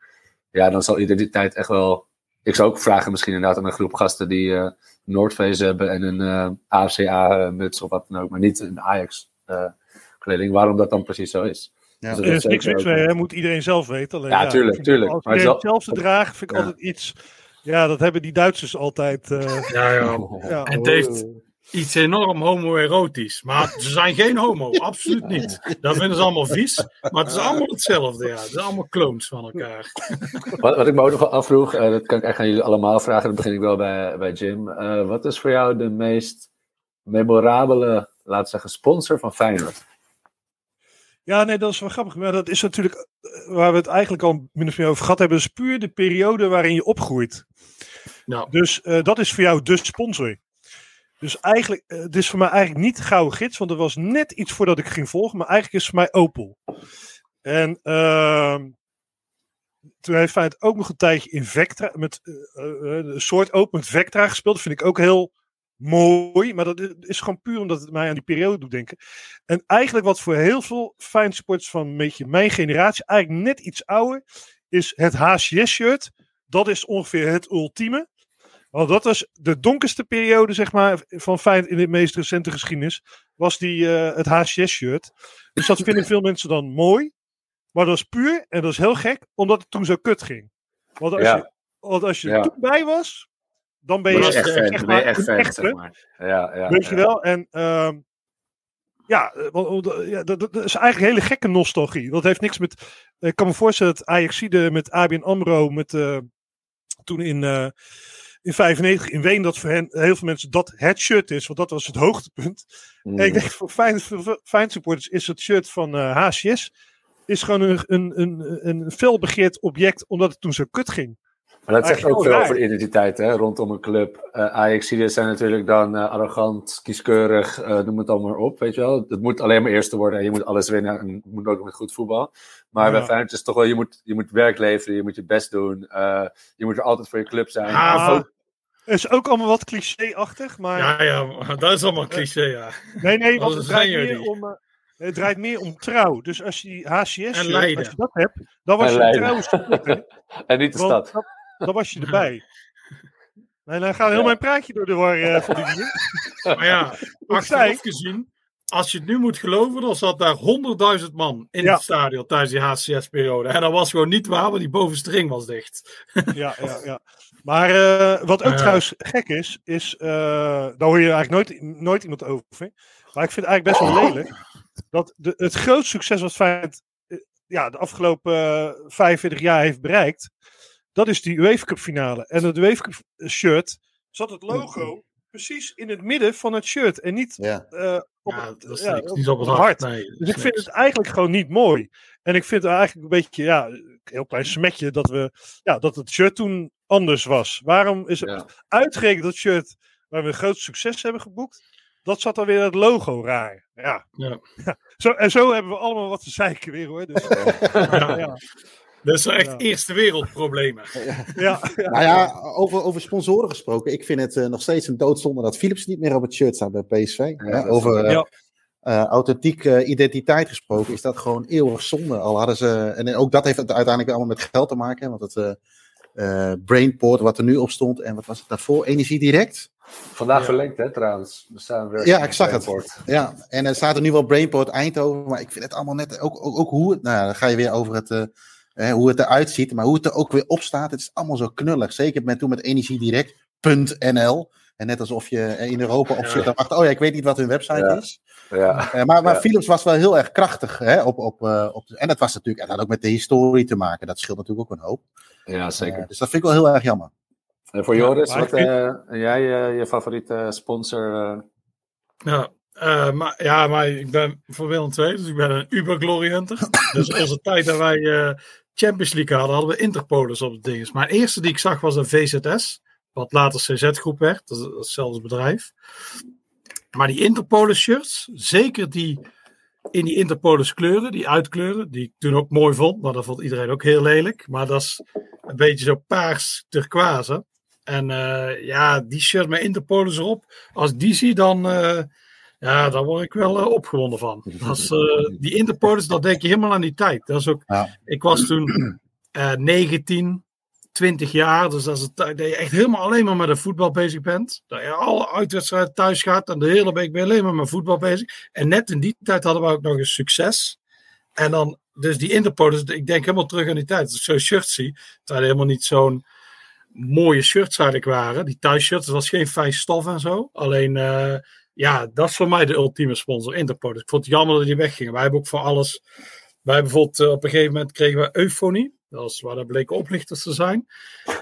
ja, dan zal identiteit echt wel. Ik zou ook vragen, misschien inderdaad aan een groep gasten die eh Noordface hebben en een eh AFCA-muts of wat dan ook, maar niet een Ajax-kleding. waarom dat dan precies zo is. Ja. Dus dat Er is niks mis mee, hè, moet iedereen zelf weten. Alleen, Ja, tuurlijk, tuurlijk. Als iedereen hetzelfde dragen, vind ik Ja. altijd iets. Ja, dat hebben die Duitsers altijd. eh, Ja, ja. ja. En het heeft iets enorm homoerotisch. Maar ze zijn geen homo, absoluut niet. Dat vinden ze allemaal vies. Maar het is allemaal hetzelfde, ja. Het zijn allemaal clones van elkaar. Wat, wat ik me ook nog wel afvroeg, eh, dat kan ik echt aan jullie allemaal vragen, dan begin ik wel bij, bij Jim. Eh, wat is voor jou de meest memorabele, laten we zeggen, sponsor van Feyenoord? Ja, nee, dat is wel grappig. Maar dat is natuurlijk eh, waar we het eigenlijk al min of meer over gehad hebben. Is puur de periode waarin je opgroeit. Ja. Dus eh, dat is voor jou de sponsor. Dus eigenlijk, eh, het is voor mij eigenlijk niet Gouden Gids, want er was net iets voordat ik ging volgen. Maar eigenlijk is het voor mij Opel. En ehm, toen heeft Feyenoord ook nog een tijdje in Vectra, met een soort Opel met Vectra gespeeld. Dat vind ik ook heel mooi. Maar dat is gewoon puur omdat het mij aan die periode doet denken. En eigenlijk wat voor heel veel fijn sports van een beetje mijn generatie, eigenlijk net iets ouder, is het HCS-shirt. Dat is ongeveer het ultieme. Want dat was de donkerste periode, zeg maar, van Feyenoord in de meest recente geschiedenis, was die, eh, het HCS-shirt. Dus dat vinden veel mensen dan mooi. Maar dat is puur, en dat is heel gek, omdat het toen zo kut ging. Want als Ja. je, want als je Ja. er toen bij was, dan ben je, echt echt ben je maar echt een fan, echte. zeg maar. Ja, ja, Weet je wel? En ehm, ja, eh, eh, dat, dat is eigenlijk een hele gekke nostalgie. Dat heeft niks met. Ik kan me voorstellen dat Ajaxide met ABN Amro, met, eh, toen in, eh in 95 in Ween, dat voor hen, heel veel mensen dat het shirt is, want dat was het hoogtepunt. Mm. En ik denk voor fijn, voor fijn supporters is het shirt van eh, HCS is gewoon een, een, een, een felbegeerd object, omdat het toen zo kut ging. Maar dat zegt ook veel over de identiteit hè, rondom een club. Uh, Ajaxiden zijn natuurlijk dan eh, arrogant, kieskeurig, eh, noem het allemaal maar op, weet je wel. Het moet alleen maar eerste worden en je moet alles winnen en het moet ook met goed voetbal. Maar Ja. bij Feyenoord is het toch wel, je moet, je moet werk leveren, je moet je best doen. eh, je moet er altijd voor je club zijn. Ook- is ook allemaal wat cliché-achtig, maar... Ja, ja, maar dat is allemaal cliché, ja. Nee, nee, want het draait, meer om, eh, het draait meer om trouw. Dus als je die HCS En shirt, Leiden. als je dat hebt, dan was En je een trouwe en niet de Want stad. Dan was je erbij. Nee, dan gaat heel Ja. mijn praatje door de war van die dingen. Maar ja, achteraf gezien, als je het nu moet geloven, dan zat daar 100.000 man in Ja. het stadion tijdens die HCS-periode. En dat was gewoon niet waar, want die bovenste ring was dicht. Ja, ja, ja. Maar eh, wat ook trouwens gek is, is, eh, daar hoor je eigenlijk nooit, nooit iemand over. Maar ik vind het eigenlijk best wel lelijk, dat de, het grootste succes wat Feyenoord ja, de afgelopen eh, 45 jaar heeft bereikt, dat is die UEFA Cup finale. En het UEFA Cup shirt zat het logo precies in het midden van het shirt en niet Ja. eh, op, Ja, het, dat is ja, niks. op- Niet op het hart. Nee, Dus ik vind het eigenlijk gewoon niet mooi. En ik vind het eigenlijk een beetje, ja, een heel klein smetje dat, we, ja, dat het shirt toen anders was. Waarom is het Ja. uitgerekend dat shirt waar we een groot succes hebben geboekt? Dat zat dan weer het logo raar. Ja. Ja. Zo, en zo hebben we allemaal wat te zeiken weer hoor. Dus, ja, ja. Nee, Dat zijn echt Ja. eerste wereldproblemen. Ja, Nou ja, over, over sponsoren gesproken. Ik vind het eh, nog steeds een doodzonde dat Philips niet meer op het shirt staat bij PSV. over eh, Ja. eh, authentieke identiteit gesproken is dat gewoon eeuwig zonde. Al hadden ze, en ook dat heeft het uiteindelijk allemaal met geld te maken. hè, Want het eh eh, Brainport wat er nu op stond en wat was het daarvoor? Energie Direct. Vandaag Ja. verlengd, hè, trouwens. We staan weer Ja, ik zag het. Brainport. Ja, en er staat er nu wel Brainport Eindhoven, maar ik vind het allemaal net, ook, ook, ook hoe het, nou ja, dan ga je weer over het, eh, eh, hoe het eruit ziet, maar hoe het er ook weer op staat, het is allemaal zo knullig. Zeker met toen met energiedirect.nl. En net alsof je er in Europa op zit en wacht, oh ja, ik weet niet wat hun website Ja. is. Ja. Eh, maar maar Ja. Philips was wel heel erg krachtig. Hè, op, op, eh, op, en dat was natuurlijk, en dat had ook met de historie te maken. Dat scheelt natuurlijk ook een hoop. ja, zeker. Eh, dus dat vind ik wel heel erg jammer. En voor Joris, wat vind- eh, jij eh, je favoriete sponsor? eh, Ja, eh, maar, ja, maar ik ben voor Willem II, dus ik ben een Uber dus onze tijd dat wij eh, Champions League hadden, hadden we Interpolis op de dinges. Maar de eerste die ik zag was een VZS, wat later CZ-groep werd. Dat is hetzelfde bedrijf. Maar die Interpolis shirts, zeker die in die Interpolis kleuren, die uitkleuren, die ik toen ook mooi vond, maar dat vond iedereen ook heel lelijk. Maar dat is een beetje zo paars turquoise. En eh, ja, die shirt met Interpolis erop, als ik die zie, dan, eh, ja, daar word ik wel eh, opgewonden van. Dat is, eh, die Interpolis, dat denk je helemaal aan die tijd. Dat is ook, Ja. Ik was toen eh 19, 20 jaar, dus dat is het tijd dat je echt helemaal alleen maar met de voetbal bezig bent. Dat je alle uitwedstrijden thuis gaat en de hele week ben je alleen maar met voetbal bezig. En net in die tijd hadden we ook nog eens succes. En dan, dus die Interpolis, ik denk helemaal terug aan die tijd. Ik zo'n shirt zie, terwijl er helemaal niet zo'n mooie shirts eigenlijk waren. Die thuisshirts, dat was geen fijn stof en zo. Alleen, eh, ja, dat is voor mij de ultieme sponsor, Interpolis. Ik vond het jammer dat die weggingen. Wij hebben ook voor alles... Wij hebben bijvoorbeeld eh, op een gegeven moment kregen we Eufonie. Dat was waar dat bleken oplichters te zijn.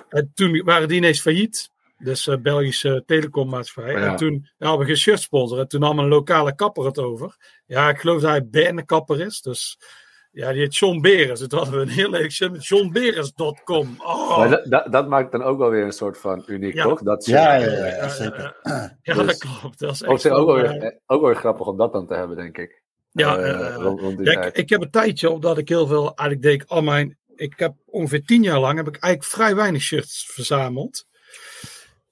En toen waren die ineens failliet. Dus eh, Belgische telecommaatschappij. Ja. En toen ja, hadden we geen shirtsponsor. En toen nam een lokale kapper het over. Ja, ik geloof dat hij Berne-kapper is. Dus ja, die heet John Beres. Het hadden we een heel leuk shirt met johnberes.com. Oh, Maar dat, dat, dat maakt dan ook wel weer een soort van uniek, Ja. toch? Dat Ja, ja, ja, ja, zeker. ja, ja, Dus- dat klopt. Dat is echt zich ook, wel, wel eh, weer, ook wel weer grappig om dat dan te hebben, denk ik. Ja, Eh, eh, rond- rond die Ja, ik, ik heb een tijdje, omdat ik heel veel, eigenlijk deed ik al mijn, ik heb ongeveer tien jaar lang, heb ik eigenlijk vrij weinig shirts verzameld.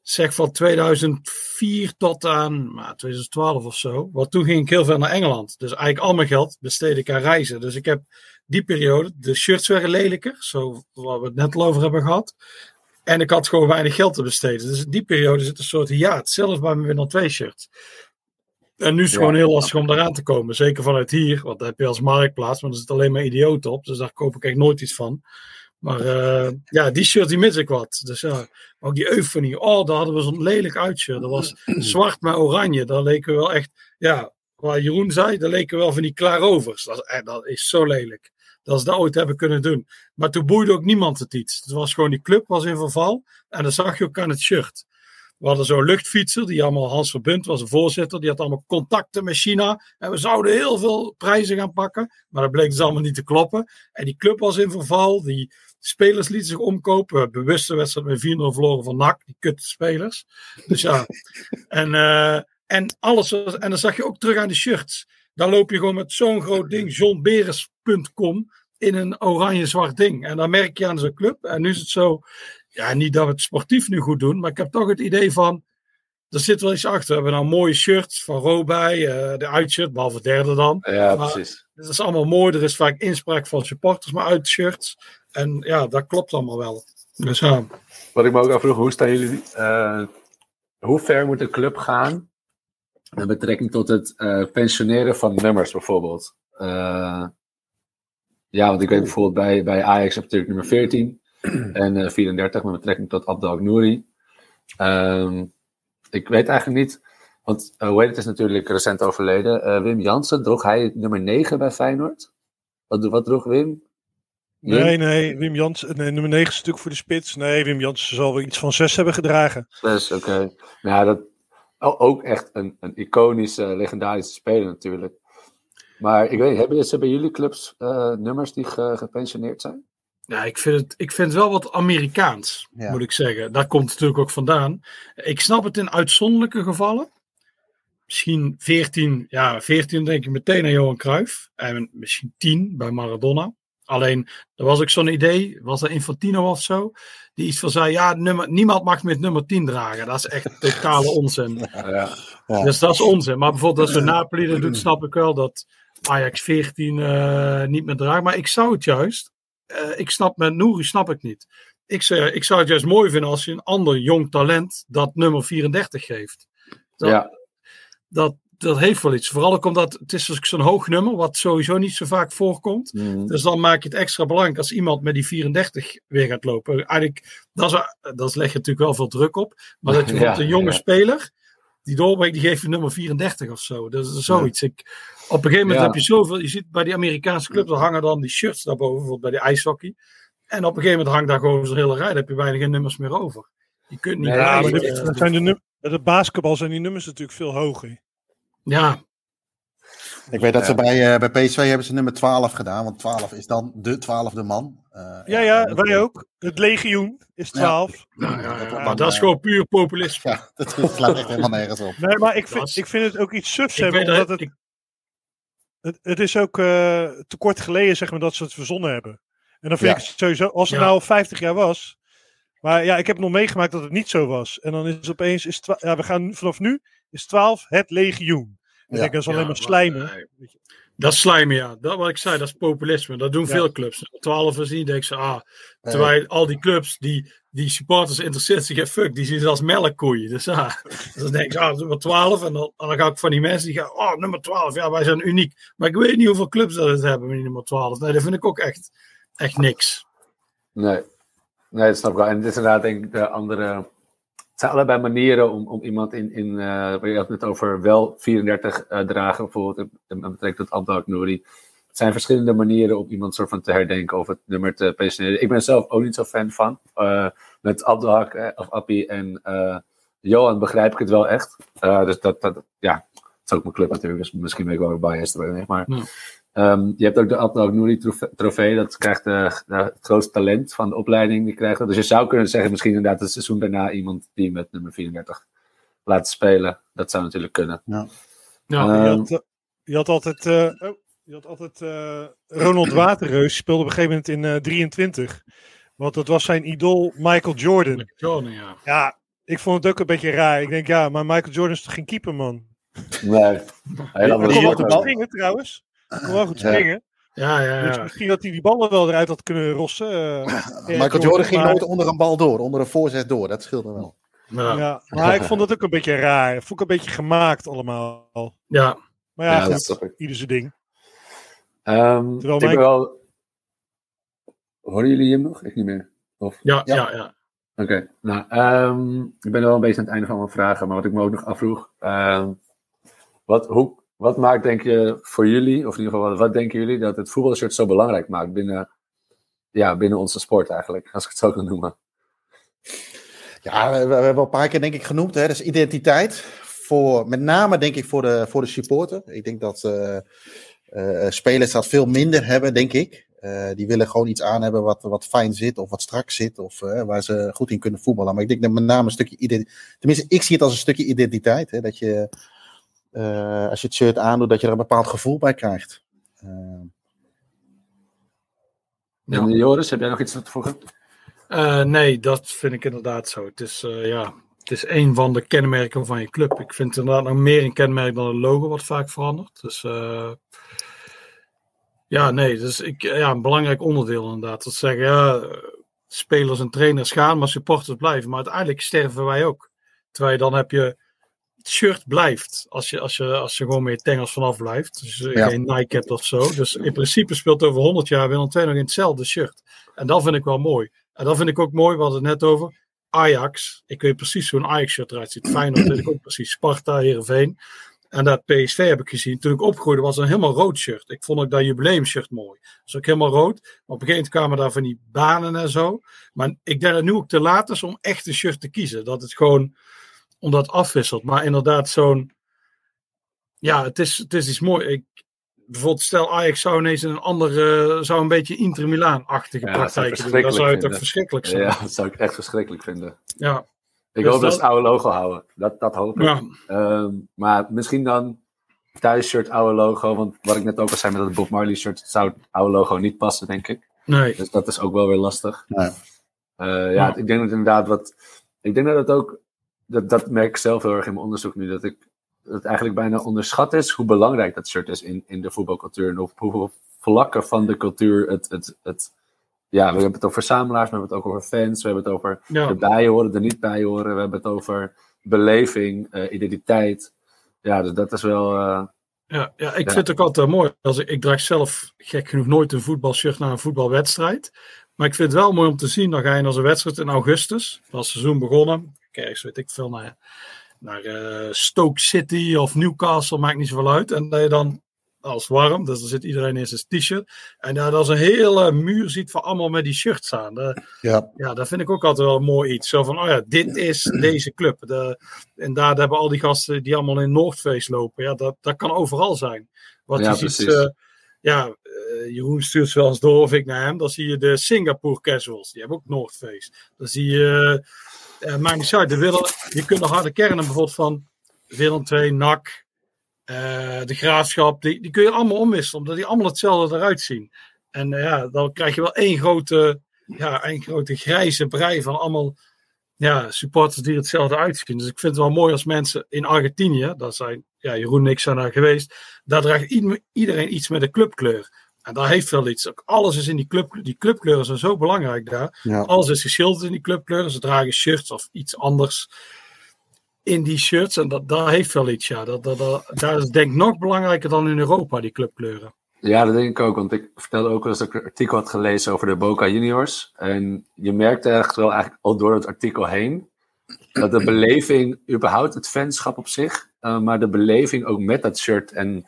Zeg van 2004 tot aan nou, 2012 of zo. Want toen ging ik heel veel naar Engeland. Dus eigenlijk al mijn geld besteed ik aan reizen. Dus ik heb die periode, de shirts werden lelijker, zo wat we het net al over hebben gehad. En ik had gewoon weinig geld te besteden. Dus in die periode zit een soort hiaat, zelfs bij mijn Winner 2 shirt. En nu is het Ja. gewoon heel lastig om eraan te komen. Zeker vanuit hier, want daar heb je als marktplaats, maar er zit alleen maar idioten op. Dus daar koop ik echt nooit iets van. Maar eh, ja, die shirt die mis ik wat. Dus ja, ook die eufonie. Oh, daar hadden we zo'n lelijk uitshirt. Dat was zwart met oranje. Daar leken we wel echt, ja, waar Jeroen zei, daar leken wel van die klaarovers. Dat, is- eh, dat is zo lelijk. Dat ze dat ooit hebben kunnen doen. Maar toen boeide ook niemand het iets. Het was gewoon, die club was in verval. En dat zag je ook aan het shirt. We hadden zo'n luchtfietser, die allemaal Hans Verbund was, een voorzitter. Die had allemaal contacten met China. En we zouden heel veel prijzen gaan pakken. Maar dat bleek dus allemaal niet te kloppen. En die club was in verval. Die spelers lieten zich omkopen. Bewuste wedstrijd met 4-0 verloren van NAC. Die kutte spelers. Dus ja. en, eh, en, alles was, en dan zag je ook terug aan de shirts. Dan loop je gewoon met zo'n groot ding. johnberes.com in een oranje-zwart ding. En dan merk je aan zo'n club. En nu is het zo. Ja, niet dat we het sportief nu goed doen. Maar ik heb toch het idee van. Er zit wel iets achter. We hebben nou mooie shirts van Robij. eh, de uitshirt, behalve derde dan. Ja, maar- precies. Dat is allemaal mooi. Er is vaak inspraak van supporters, maar uit shirts. En ja, dat klopt allemaal wel. Dus. Wat ik me ook afvroeg, hoe staan jullie... eh, hoe ver moet een club gaan met betrekking tot het eh, pensioneren van nummers bijvoorbeeld? Ja, want ik weet bijvoorbeeld bij, bij Ajax heb natuurlijk nummer 14 en eh, 34 met betrekking tot Abdel Nouri. Ehm, ik weet eigenlijk niet, want uh, hoe heet het is natuurlijk recent overleden. Eh, Wim Jansen, droeg hij nummer 9 bij Feyenoord? Wat, wat droeg Wim? Wim? Nee, nee, Wim Jans, nee, nummer 9 is natuurlijk voor de spits. Nee, Wim Jansen zal wel iets van 6 hebben gedragen. Zes, oké. Nou, dat ook echt een, een iconische, legendarische speler natuurlijk. Maar ik weet, hebben, ze bij jullie clubs eh, nummers die ge- gepensioneerd zijn? Ja, ik vind, het, ik vind het wel wat Amerikaans, Ja. moet ik zeggen. Daar komt het natuurlijk ook vandaan. Ik snap het in uitzonderlijke gevallen. Misschien 14, ja, 14 denk ik meteen aan Johan Cruijff. En misschien 10 bij Maradona. Alleen, er was ook zo'n idee, was dat Infantino of zo, die iets van zei, ja, nummer, niemand mag meer nummer 10 dragen. Dat is echt totale onzin. Ja. Ja. Dus dat is onzin. Maar bijvoorbeeld als we Napoli dat doet, snap ik wel dat Ajax 14 eh, niet meer draagt. Maar ik zou het juist, eh, ik snap met Nouri snap ik niet. Ik, zou- ik zou het juist mooi vinden als je een ander jong talent dat nummer 34 geeft. Dat, Ja. dat, dat heeft wel iets. Vooral ook omdat het is zo'n hoog nummer, wat sowieso niet zo vaak voorkomt. Mm. Dus dan maak je het extra belangrijk als iemand met die 34 weer gaat lopen. Eigenlijk, dat, is, dat leg je natuurlijk wel veel druk op. Maar dat je Ja, een jonge ja. speler, die doorbreekt, die geeft je nummer 34 of zo. Dat is zoiets. Ik, op een gegeven moment Ja. heb je zoveel, je ziet bij die Amerikaanse clubs, dan hangen dan die shirts daarboven, bijvoorbeeld bij de ijshockey. En op een gegeven moment hangt daar gewoon zo'n hele rij, dan heb je bijna geen nummers meer over. Je kunt niet Ja, blijven, de, eh, zijn de num- bij de basketbal zijn die nummers natuurlijk veel hoger. ja, Ik weet dat Ja. ze bij, eh, bij PSV hebben ze nummer 12 gedaan, want 12 is dan de twaalfde man. Eh, Ja, ja, wij ook. Het legioen is 12. ja, ja, ja, dat- maar dat is gewoon puur populisme. Ja, dat slaat echt helemaal nergens op. Nee, maar ik vind, ik vind het ook iets sufs hebben, omdat dat, het, ik, het, het is ook eh, te kort geleden zeg maar, dat ze het verzonnen hebben. En dan vind Ja. ik het sowieso, als het Ja. nou al 50 jaar was. Maar ja, ik heb nog meegemaakt dat het niet zo was. En dan is het opeens, is twa- ja, we gaan vanaf nu, is 12 het legioen. Ik Ja. denk, dat is alleen Ja, maar maar, slijmen. Dat is slijmen, ja. Dat wat ik zei, dat is populisme. Dat doen Ja. veel clubs. 12 is niet, denk ik zo, ah. Terwijl al die clubs, die, die supporters interesseert zich geen fuck. Die zien ze als melkkoeien. Dus ja, dus dan denk ik, ah, nummer 12. En dan, dan ga ik van die mensen die gaan, oh, nummer 12. Ja, wij zijn uniek. Maar ik weet niet hoeveel clubs dat het hebben met die nummer 12. Nee, dat vind ik ook echt, echt niks. Nee. nee, dat snap ik wel. En het is inderdaad denk ik de andere... Het zijn allebei manieren om, om iemand in... in eh, je had het over wel 34 eh, dragen, bijvoorbeeld met betrekking tot Abdelk Nouri. Het zijn verschillende manieren om iemand soort van te herdenken of het nummer te presenteren. Ik ben zelf ook niet zo fan van. Eh, met Abdelhak eh, of Appie en Johan begrijp ik het wel echt. Dus dat, dat, ja, het is ook mijn club natuurlijk, dus misschien ben ik wel biased. Maar Ja. Ehm, je hebt ook de Abdelhak Nouri trofe- trofee. Dat krijgt de, de- het grootste talent van de opleiding. Die krijgt dat. Dus je zou kunnen zeggen, misschien inderdaad het seizoen daarna iemand die met nummer 34 laten spelen. Dat zou natuurlijk kunnen. Ja. je, had, eh, je had altijd, eh, oh, je had altijd eh, Ronald Waterreus, speelde op een gegeven moment in eh 23. Want dat was zijn idool Michael Jordan. Jordan, ja. Ja, ik vond het ook een beetje raar. Ik denk, ja, maar Michael Jordan is toch geen keeper, man? nee. Hij goed wel. springen, trouwens. Wel goed Ja. springen. Ja, ja, Dus ja. misschien dat hij die ballen wel eruit had kunnen rossen. eh, Michael Jordan ging maar- nooit onder een bal door, onder een voorzet door. Dat scheelde wel. Ja. Ja, maar ik vond het ook een beetje raar. Vond ik een beetje gemaakt allemaal. ja. Maar ja, Ja, goed, dat ik. ieder zijn ding. Ehm, Terwijl ik wel... Horen jullie hem nog? Ik niet meer. Of... Ja, Ja. ja, ja. Oké, nou, ehm, ik ben wel een beetje aan het einde van mijn vragen, maar wat ik me ook nog afvroeg, ehm, wat, hoe, wat maakt, denk je, voor jullie, of in ieder geval, wat, denken jullie dat het voetbalshirt zo belangrijk maakt binnen, ja, binnen onze sport eigenlijk, als ik het zo kan noemen? Ja, we, hebben al een paar keer denk ik genoemd. Hè. Is identiteit. Voor, met name denk ik voor de, voor de supporter. Ik denk dat eh, eh, spelers dat veel minder hebben, denk ik. Eh, die willen gewoon iets aan hebben wat, wat fijn zit of wat strak zit. Of waar ze goed in kunnen voetballen. Maar ik denk dat met name een stukje identiteit. Tenminste, ik zie het als een stukje identiteit. Hè, dat je, eh, als je het shirt aandoet, dat je er een bepaald gevoel bij krijgt. Eh, Ja. En Joris, heb jij nog iets te voegen? Eh, nee, dat vind ik inderdaad zo. Het is, eh, ja, het is een van de kenmerken van je club. Ik vind het inderdaad nog meer een kenmerk dan het logo, wat vaak verandert. Dus eh, ja, nee, dus ik, ja, een belangrijk onderdeel inderdaad. Dat zeggen, ja, spelers en trainers gaan, maar supporters blijven. Maar uiteindelijk sterven wij ook. Terwijl je dan heb je, shirt blijft. Als je, als je, als je gewoon meer tengels vanaf blijft. Dus eh, Ja. geen Nike hebt of zo. Dus in principe speelt over 100 jaar Willem II nog in hetzelfde shirt. En dat vind ik wel mooi. En dat vind ik ook mooi, we hadden het net over. Ajax, ik weet precies hoe een Ajax-shirt eruit ziet. Feyenoord weet ik ook precies. Sparta, Heerenveen. En dat PSV heb ik gezien. Toen ik opgroeide was een helemaal rood shirt. Ik vond ook dat jubileumshirt mooi. Dat is ook helemaal rood. Maar op een gegeven moment kwamen daar van die banen en zo. Maar ik denk dat het nu ook te laat is om echt een shirt te kiezen. Dat het gewoon, omdat het afwisselt. Maar inderdaad zo'n, ja, het is, het is iets mooi. Ik, bijvoorbeeld stel Ajax zou ineens in een andere, zou een beetje Inter Milaan-achtige Ja, dat zou praktijken doen. Dan zou het toch verschrikkelijk zijn. Ja, dat zou ik echt verschrikkelijk vinden. Ja. Ik Dus hoop dat ze het oude logo houden. Dat, dat hoop ik. Ja. Ehm, maar misschien dan thuisshirt, oude logo. Want wat ik net ook al zei met dat Bob Marley shirt, zou het oude logo niet passen, denk ik. Nee. Dus dat is ook wel weer lastig. Nee. Eh, ja, Ja. ik denk dat inderdaad wat. Ik denk dat het ook. Dat, dat merk ik zelf heel erg in mijn onderzoek nu. Dat ik dat het eigenlijk bijna onderschat is hoe belangrijk dat shirt is in, in de voetbalcultuur. En op hoeveel vlakken van de cultuur het, het, het. Ja, we hebben het over verzamelaars, we hebben het ook over fans, we hebben het over Ja. de bij horen, de niet bij horen. We hebben het over beleving, eh, identiteit. Ja, dus dat is wel. eh, Ja, ja ik Ja. vind het ook altijd mooi. Als ik, ik draag zelf gek genoeg nooit een voetbalshirt naar een voetbalwedstrijd. Maar ik vind het wel mooi om te zien. Dan ga je naar zo'n wedstrijd in augustus. Is het seizoen begonnen. Kijk, weet ik veel, naar, naar eh, Stoke City of Newcastle. Maakt niet zoveel uit. En dat je dan, als warm, dus dan zit iedereen in zijn t-shirt. En daar dan zo'n hele muur ziet van allemaal met die shirts aan. Ja. ja, dat vind ik ook altijd wel een mooi iets. Zo van, oh ja, dit is deze club. De, en daar hebben al die gasten die allemaal in Noordface lopen. Ja, dat, dat kan overal zijn. Wat Ja, je ziet, eh, ja, eh, Jeroen stuurt ze wel eens door of ik naar hem. Dan zie je de Singapore Casuals. Die hebben ook Noordface. Dan zie je, eh maakt niet uit. De willen, je kunt de harde kernen bijvoorbeeld van Willem 2, NAC, eh, de Graafschap. Die, die kun je allemaal omwisselen. Omdat die allemaal hetzelfde eruit zien. En eh, ja, dan krijg je wel één grote ja, een grote grijze brei van allemaal ja, supporters die hetzelfde uitzien. Dus ik vind het wel mooi als mensen in Argentinië, dat zijn ja, Jeroen en ik zijn daar geweest, daar draagt iedereen iets met een clubkleur. En daar heeft wel iets. Ook alles is in die club. Die clubkleuren zijn zo belangrijk daar. Ja. Alles is geschilderd in die clubkleuren. Ze dragen shirts of iets anders in die shirts. En dat, daar heeft wel iets. Ja. Dat, dat, dat, daar is denk ik nog belangrijker dan in Europa, die clubkleuren. Ja, dat denk ik ook. Want ik vertelde ook wel eens dat ik een artikel had gelezen over de Boca Juniors. En je merkte echt wel eigenlijk al door het artikel heen. Dat de beleving, überhaupt het fanschap op zich. eh, maar de beleving ook met dat shirt en,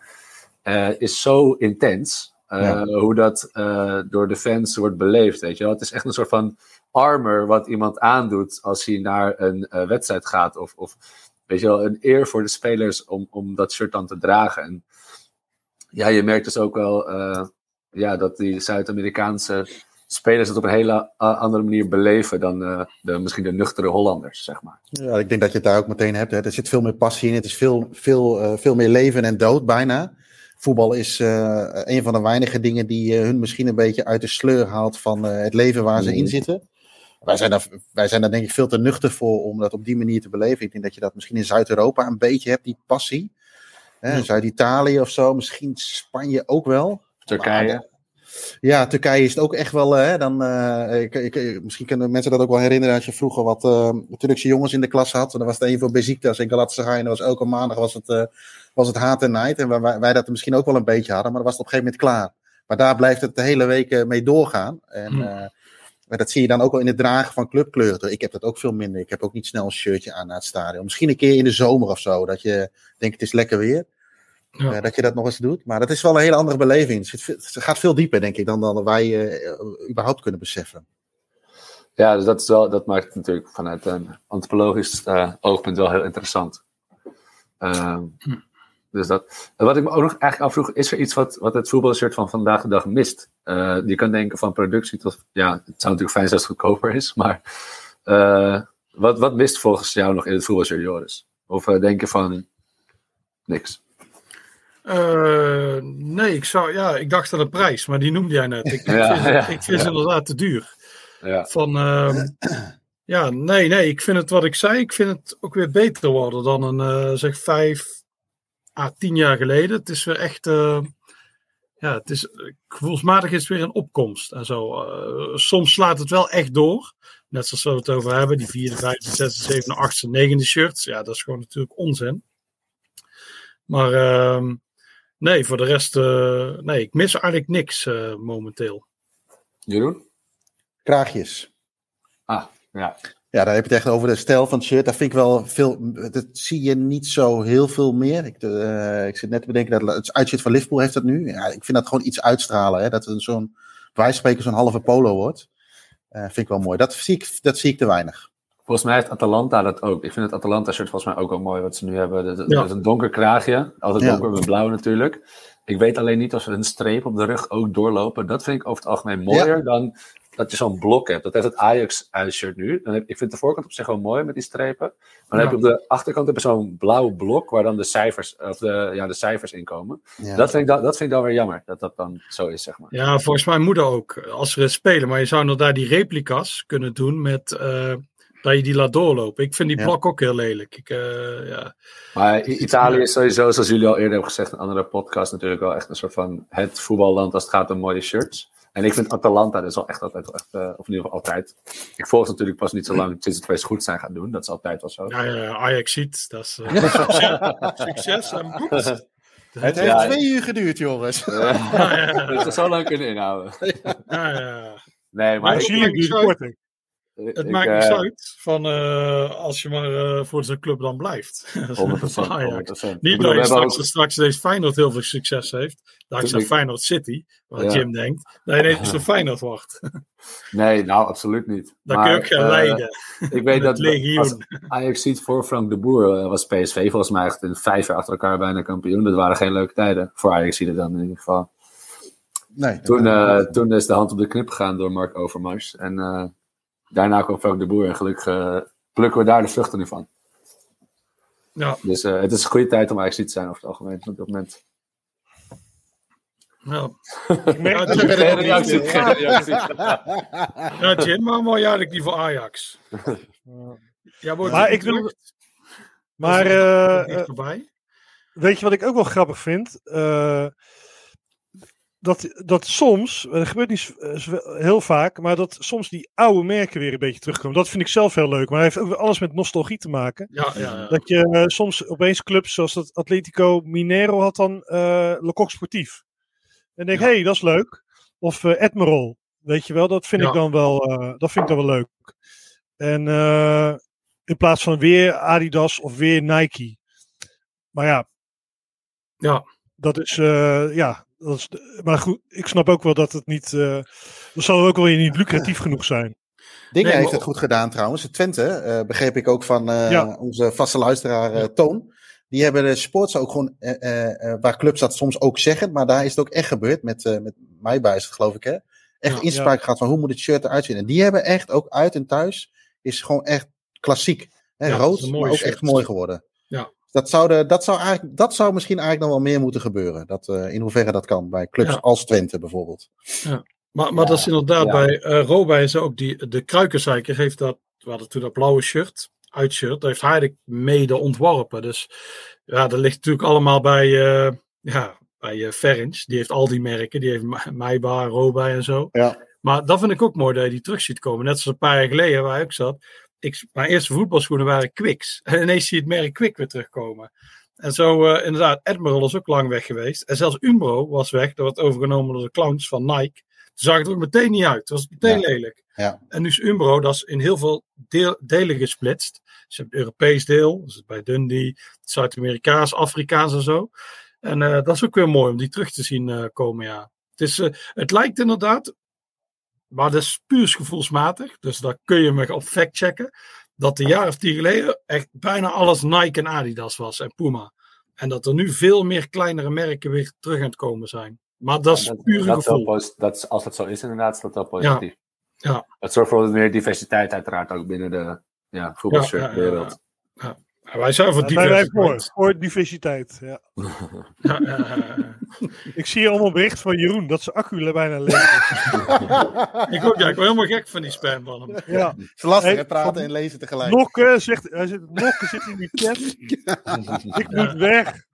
eh, is zo intens. Eh, Ja. Hoe dat eh, door de fans wordt beleefd. Weet je wel? Het is echt een soort van armor wat iemand aandoet als hij naar een eh, wedstrijd gaat. Of, of weet je wel, een eer voor de spelers om, om dat shirt dan te dragen. En ja, je merkt dus ook wel ja, dat die Zuid-Amerikaanse spelers het op een hele andere manier beleven dan de, misschien de nuchtere Hollanders, zeg maar. Ja, ik denk dat je het daar ook meteen hebt. Hè. Er zit veel meer passie in. Het is veel, veel, veel meer leven en dood bijna. Voetbal is eh, een van de weinige dingen die eh, hun misschien een beetje uit de sleur haalt van eh, het leven waar ze in Mhm. zitten. Wij zijn, daar, wij zijn daar denk ik veel te nuchter voor om dat op die manier te beleven. Ik denk dat je dat misschien in Zuid-Europa een beetje hebt, die passie. Ja. Zuid-Italië of zo, misschien Spanje ook wel. Turkije. Ja, Turkije is het ook echt wel. Hè, dan, eh, ik, ik, misschien kunnen mensen dat ook wel herinneren als je vroeger wat eh, Turkse jongens in de klas had. Dan was het een voor Besiktas en Galatasaray. En dat was elke maandag was het, eh, was het haat en night. En wij, wij dat misschien ook wel een beetje hadden, maar dan was het op een gegeven moment klaar. Maar daar blijft het de hele week eh, mee doorgaan. En eh, maar dat zie je dan ook wel in het dragen van clubkleuren. Ik heb dat ook veel minder. Ik heb ook niet snel een shirtje aan naar het stadion. Misschien een keer in de zomer of zo. Dat je denkt het is lekker weer. Ja. Eh, dat je dat nog eens doet. Maar dat is wel een hele andere beleving. Het, zit veel- het gaat veel dieper, denk ik, dan, dan wij eh, überhaupt kunnen beseffen. Ja, dus dat, is wel, dat maakt het natuurlijk vanuit een antropologisch eh, oogpunt wel heel interessant. Ehm, dus dat. En wat ik me ook nog eigenlijk afvroeg, is er iets wat, wat het voetbalshirt van vandaag de dag mist? Eh, je kan denken van productie tot, ja, het zou natuurlijk fijn zijn als het goedkoper is, maar eh, wat, wat mist volgens jou nog in het voetbalshirt, Joris? Of denk je van niks? Eh, nee, ik, zou, ja, ik dacht aan de prijs, maar die noemde jij net. Ik, ik Ja, vind, ja, ik vind ja. ze inderdaad te duur. Ja, Van, ehm, ja, nee, nee, ik vind het wat ik zei, ik vind het ook weer beter worden dan een, eh, zeg, vijf à tien jaar geleden. Het is weer echt, eh, ja, het is, gevoelsmatig is het weer een opkomst en zo. Soms slaat het wel echt door, net zoals we het over hebben, die vierde, vijfde, zesde, zevende, achtste, negende shirts. Ja, dat is gewoon natuurlijk onzin. Maar ehm, nee, voor de rest, eh, nee, ik mis eigenlijk niks eh, momenteel. Jeroen? Kraagjes. Ah, ja. Ja, daar heb je het echt over de stijl van het shirt. Daar vind ik wel veel. Dat zie je niet zo heel veel meer. Ik, eh, ik zit net te bedenken dat het uitshirt van Liverpool heeft dat nu. Ja, ik vind dat gewoon iets uitstralen. Hè? Dat het zo'n, van spreken, zo'n halve polo wordt. Eh, vind ik wel mooi. Dat zie ik, dat zie ik te weinig. Volgens mij heeft Atalanta dat ook. Ik vind het Atalanta-shirt volgens mij ook wel mooi wat ze nu hebben. Dat, Ja. is een donker kraagje. Altijd donker met blauw natuurlijk. Ik weet alleen niet of ze een streep op de rug ook doorlopen. Dat vind ik over het algemeen mooier dan dat je zo'n blok hebt. Dat heeft het Ajax uitshirt nu. Dan heb, ik vind de voorkant op zich wel mooi met die strepen. Maar dan heb je op de achterkant heb je zo'n blauw blok waar dan de cijfers, of de, ja, de cijfers in komen. Ja. Dat, vind ik dan, dat vind ik dan weer jammer, dat dat dan zo is, zeg maar. Ja, volgens mij moet dat ook. Als we spelen. Maar je zou nog daar die replica's kunnen doen met eh, dat je die laat doorlopen. Ik vind die Ja. blok ook heel lelijk. Ik, eh, ja. Maar Italië is sowieso, zoals jullie al eerder hebben gezegd in andere podcasts, natuurlijk wel echt een soort van het voetballand als het gaat om mooie shirts. En ik vind Atalanta dus wel echt altijd, echt, eh, of in ieder geval altijd. Ik volg het natuurlijk pas niet zo lang sinds het eens goed zijn gaan doen. Dat is altijd wel zo. Ja, ja, Ajax ziet. Dat is eh, succes, succes en boeks. Het heeft Ja. twee uur geduurd, jongens. Ja, Ja, ja, dat is zo lang kunnen inhouden. ja, ja. Nee, maar Maar zou- ik, Het ik, maakt eh, niks uit van eh, als je maar eh, voor zijn club dan blijft. 100%. Ajax. 100%. Ik Niet bedoel, dat je straks, ook- straks deze Feyenoord heel veel succes heeft. Dankzij Tuurlijk. Feyenoord City, waar Ja. Jim denkt. Dat je ineens een Feyenoord wordt. Nee, nou, absoluut niet. Dan Maar, kun je ook gaan eh, leiden. Ik weet dat Het legioen. als Ajax ziet voor Frank de Boer eh, was PSV volgens mij echt in vijf jaar achter elkaar bijna kampioen. Dat waren geen leuke tijden voor Ajax ziet dan in ieder geval. Nee. Toen, eh, toen is de hand op de knip gegaan door Mark Overmars. En eh, daarna kwam Frank de Boer en gelukkig eh, plukken we daar de vruchten nu van. Ja, Dus eh, het is een goede tijd om Ajax te zijn over het algemeen op dit moment. ja. Ik merk Ja, dat ik- reactie. ja, Jim, maar mooi eigenlijk die voor Ajax. Ja, wordt Maar ik wil- Maar voorbij. weet je wat ik ook wel grappig vind? Eh, dat, dat soms, dat gebeurt niet eh, heel vaak, maar dat soms die oude merken weer een beetje terugkomen. Dat vind ik zelf heel leuk. Maar het heeft ook alles met nostalgie te maken. Ja, ja, ja. Dat je eh, soms opeens clubs zoals dat Atletico Mineiro had dan eh Le Coq Sportief. En denk, hé, hey, dat is leuk. Of eh Admiral, weet je wel, dat vind ik dan wel, eh, dat vind ik dan wel leuk. En eh, in plaats van weer Adidas of weer Nike. Maar ja, Ja. dat is, eh, ja, dat is, maar goed, ik snap ook wel dat het niet, eh, dat zal ook wel weer niet lucratief genoeg zijn. Dingen Nee, heeft het goed gedaan trouwens. Twente, eh, begreep ik ook van eh, Ja. onze vaste luisteraar eh, Toon. Die hebben de sports ook gewoon, eh, eh, eh, waar clubs dat soms ook zeggen, maar daar is het ook echt gebeurd. Met, eh met het geloof ik hè. Echt Ja. inspraak gehad van hoe moet het shirt eruit zien. En die hebben echt ook uit en thuis, is gewoon echt klassiek. Hè, Ja, dat is rood, maar ook shirt. echt mooi geworden. Ja. Dat zou, de, dat, zou eigenlijk, dat zou misschien eigenlijk nog wel meer moeten gebeuren. Dat, eh, in hoeverre dat kan bij clubs Ja. als Twente bijvoorbeeld. Maar, maar Ja, dat is inderdaad ja. bij uh, Robij is ook die, de Kruikenzeiker heeft dat, we hadden toen dat blauwe shirt, uitshirt, dat heeft hij eigenlijk mede ontworpen. Dus ja, dat ligt natuurlijk allemaal bij, eh ja, bij uh, Ferrens. Die heeft al die merken, die heeft Maaiba, Robij en zo. Ja. Maar dat vind ik ook mooi dat je die terug ziet komen. Net zoals een paar jaar geleden waar ik zat. Ik, mijn eerste voetbalschoenen waren Quicks. En ineens zie je het merk Quick weer terugkomen. En zo eh, inderdaad, Admiral is ook lang weg geweest. En zelfs Umbro was weg. Dat werd overgenomen door de clowns van Nike. Toen zag het er ook meteen niet uit. Het was meteen Ja. lelijk. Ja. En nu is Umbro, dat is in heel veel deel, delen gesplitst. Dus je hebt het Europees deel, is bij Dundee, Zuid-Amerikaans, Afrikaans en zo. En eh, dat is ook weer mooi om die terug te zien eh, komen, ja. Het, is, het lijkt inderdaad, maar dat is puur gevoelsmatig. Dus daar kun je me op factchecken. Dat een jaar of tien geleden echt bijna alles Nike en Adidas was en Puma. En dat er nu veel meer kleinere merken weer terug aan het komen zijn. Maar dat is Dat- puur dat gevoel. dat is, als dat zo is, inderdaad, is dat wel positief. Ja. Het zorgt voor meer diversiteit, uiteraard, ook binnen de ja, voetbalshirtwereld. Ja, wij zijn voor wij diversiteit. voor, voor diversiteit. Ja. Ja, ja, ja, ja. Ik zie allemaal bericht van Jeroen dat zijn accu bijna leeg is. Ik ook, ja, ik word helemaal gek van die spam van hem. Ja. Het is lastig, Hey, hè, praten van- en lezen tegelijk. Nokken zegt, hij zit, Nokken zit in die chat. Ik moet weg.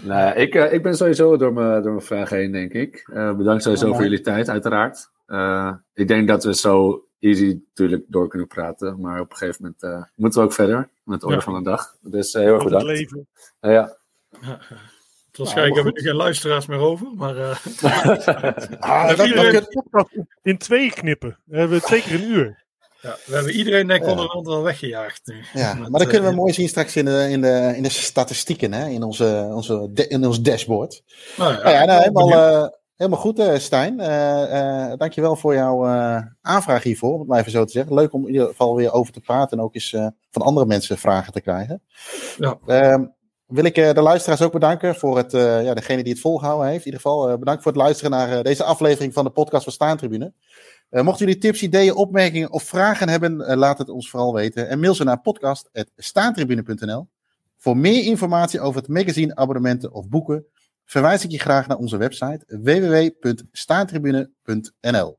Nee, ik, eh, ik ben sowieso door mijn, door mijn vragen heen, denk ik. Eh, bedankt sowieso Ja, voor jullie tijd, uiteraard. Eh, ik denk dat we zo easy natuurlijk door kunnen praten. Maar op een gegeven moment eh, moeten we ook verder met de orde Ja. van de dag. Dus eh, heel erg Over het bedankt. leven. Ja. Waarschijnlijk hebben we nu geen luisteraars meer over, maar eh, Ah, dat, dat, Iedereen in twee knippen. We hebben twee keer een uur. ja, we hebben iedereen denk ik Ja. onderhand wel weggejaagd nu. ja, Met, maar dat kunnen we mooi zien straks in de, in de, in de statistieken, hè, in, onze, onze, de- in ons dashboard. Nou ja, Nou ja, nou, helemaal. Helemaal goed, eh, Stijn. Eh eh dankjewel voor jouw aanvraag hiervoor, om het maar even zo te zeggen. Leuk om in ieder geval weer over te praten en ook eens van andere mensen vragen te krijgen. Ja. Ehm, wil ik de luisteraars ook bedanken voor het, ja, degene die het volgehouden heeft. In ieder geval bedankt voor het luisteren naar deze aflevering van de podcast van Staantribune. Mochten jullie tips, ideeën, opmerkingen of vragen hebben, laat het ons vooral weten. En mail ze naar podcast.staantribune.nl. Voor meer informatie over het magazine, abonnementen of boeken, verwijs ik je graag naar onze website www.staantribune.nl.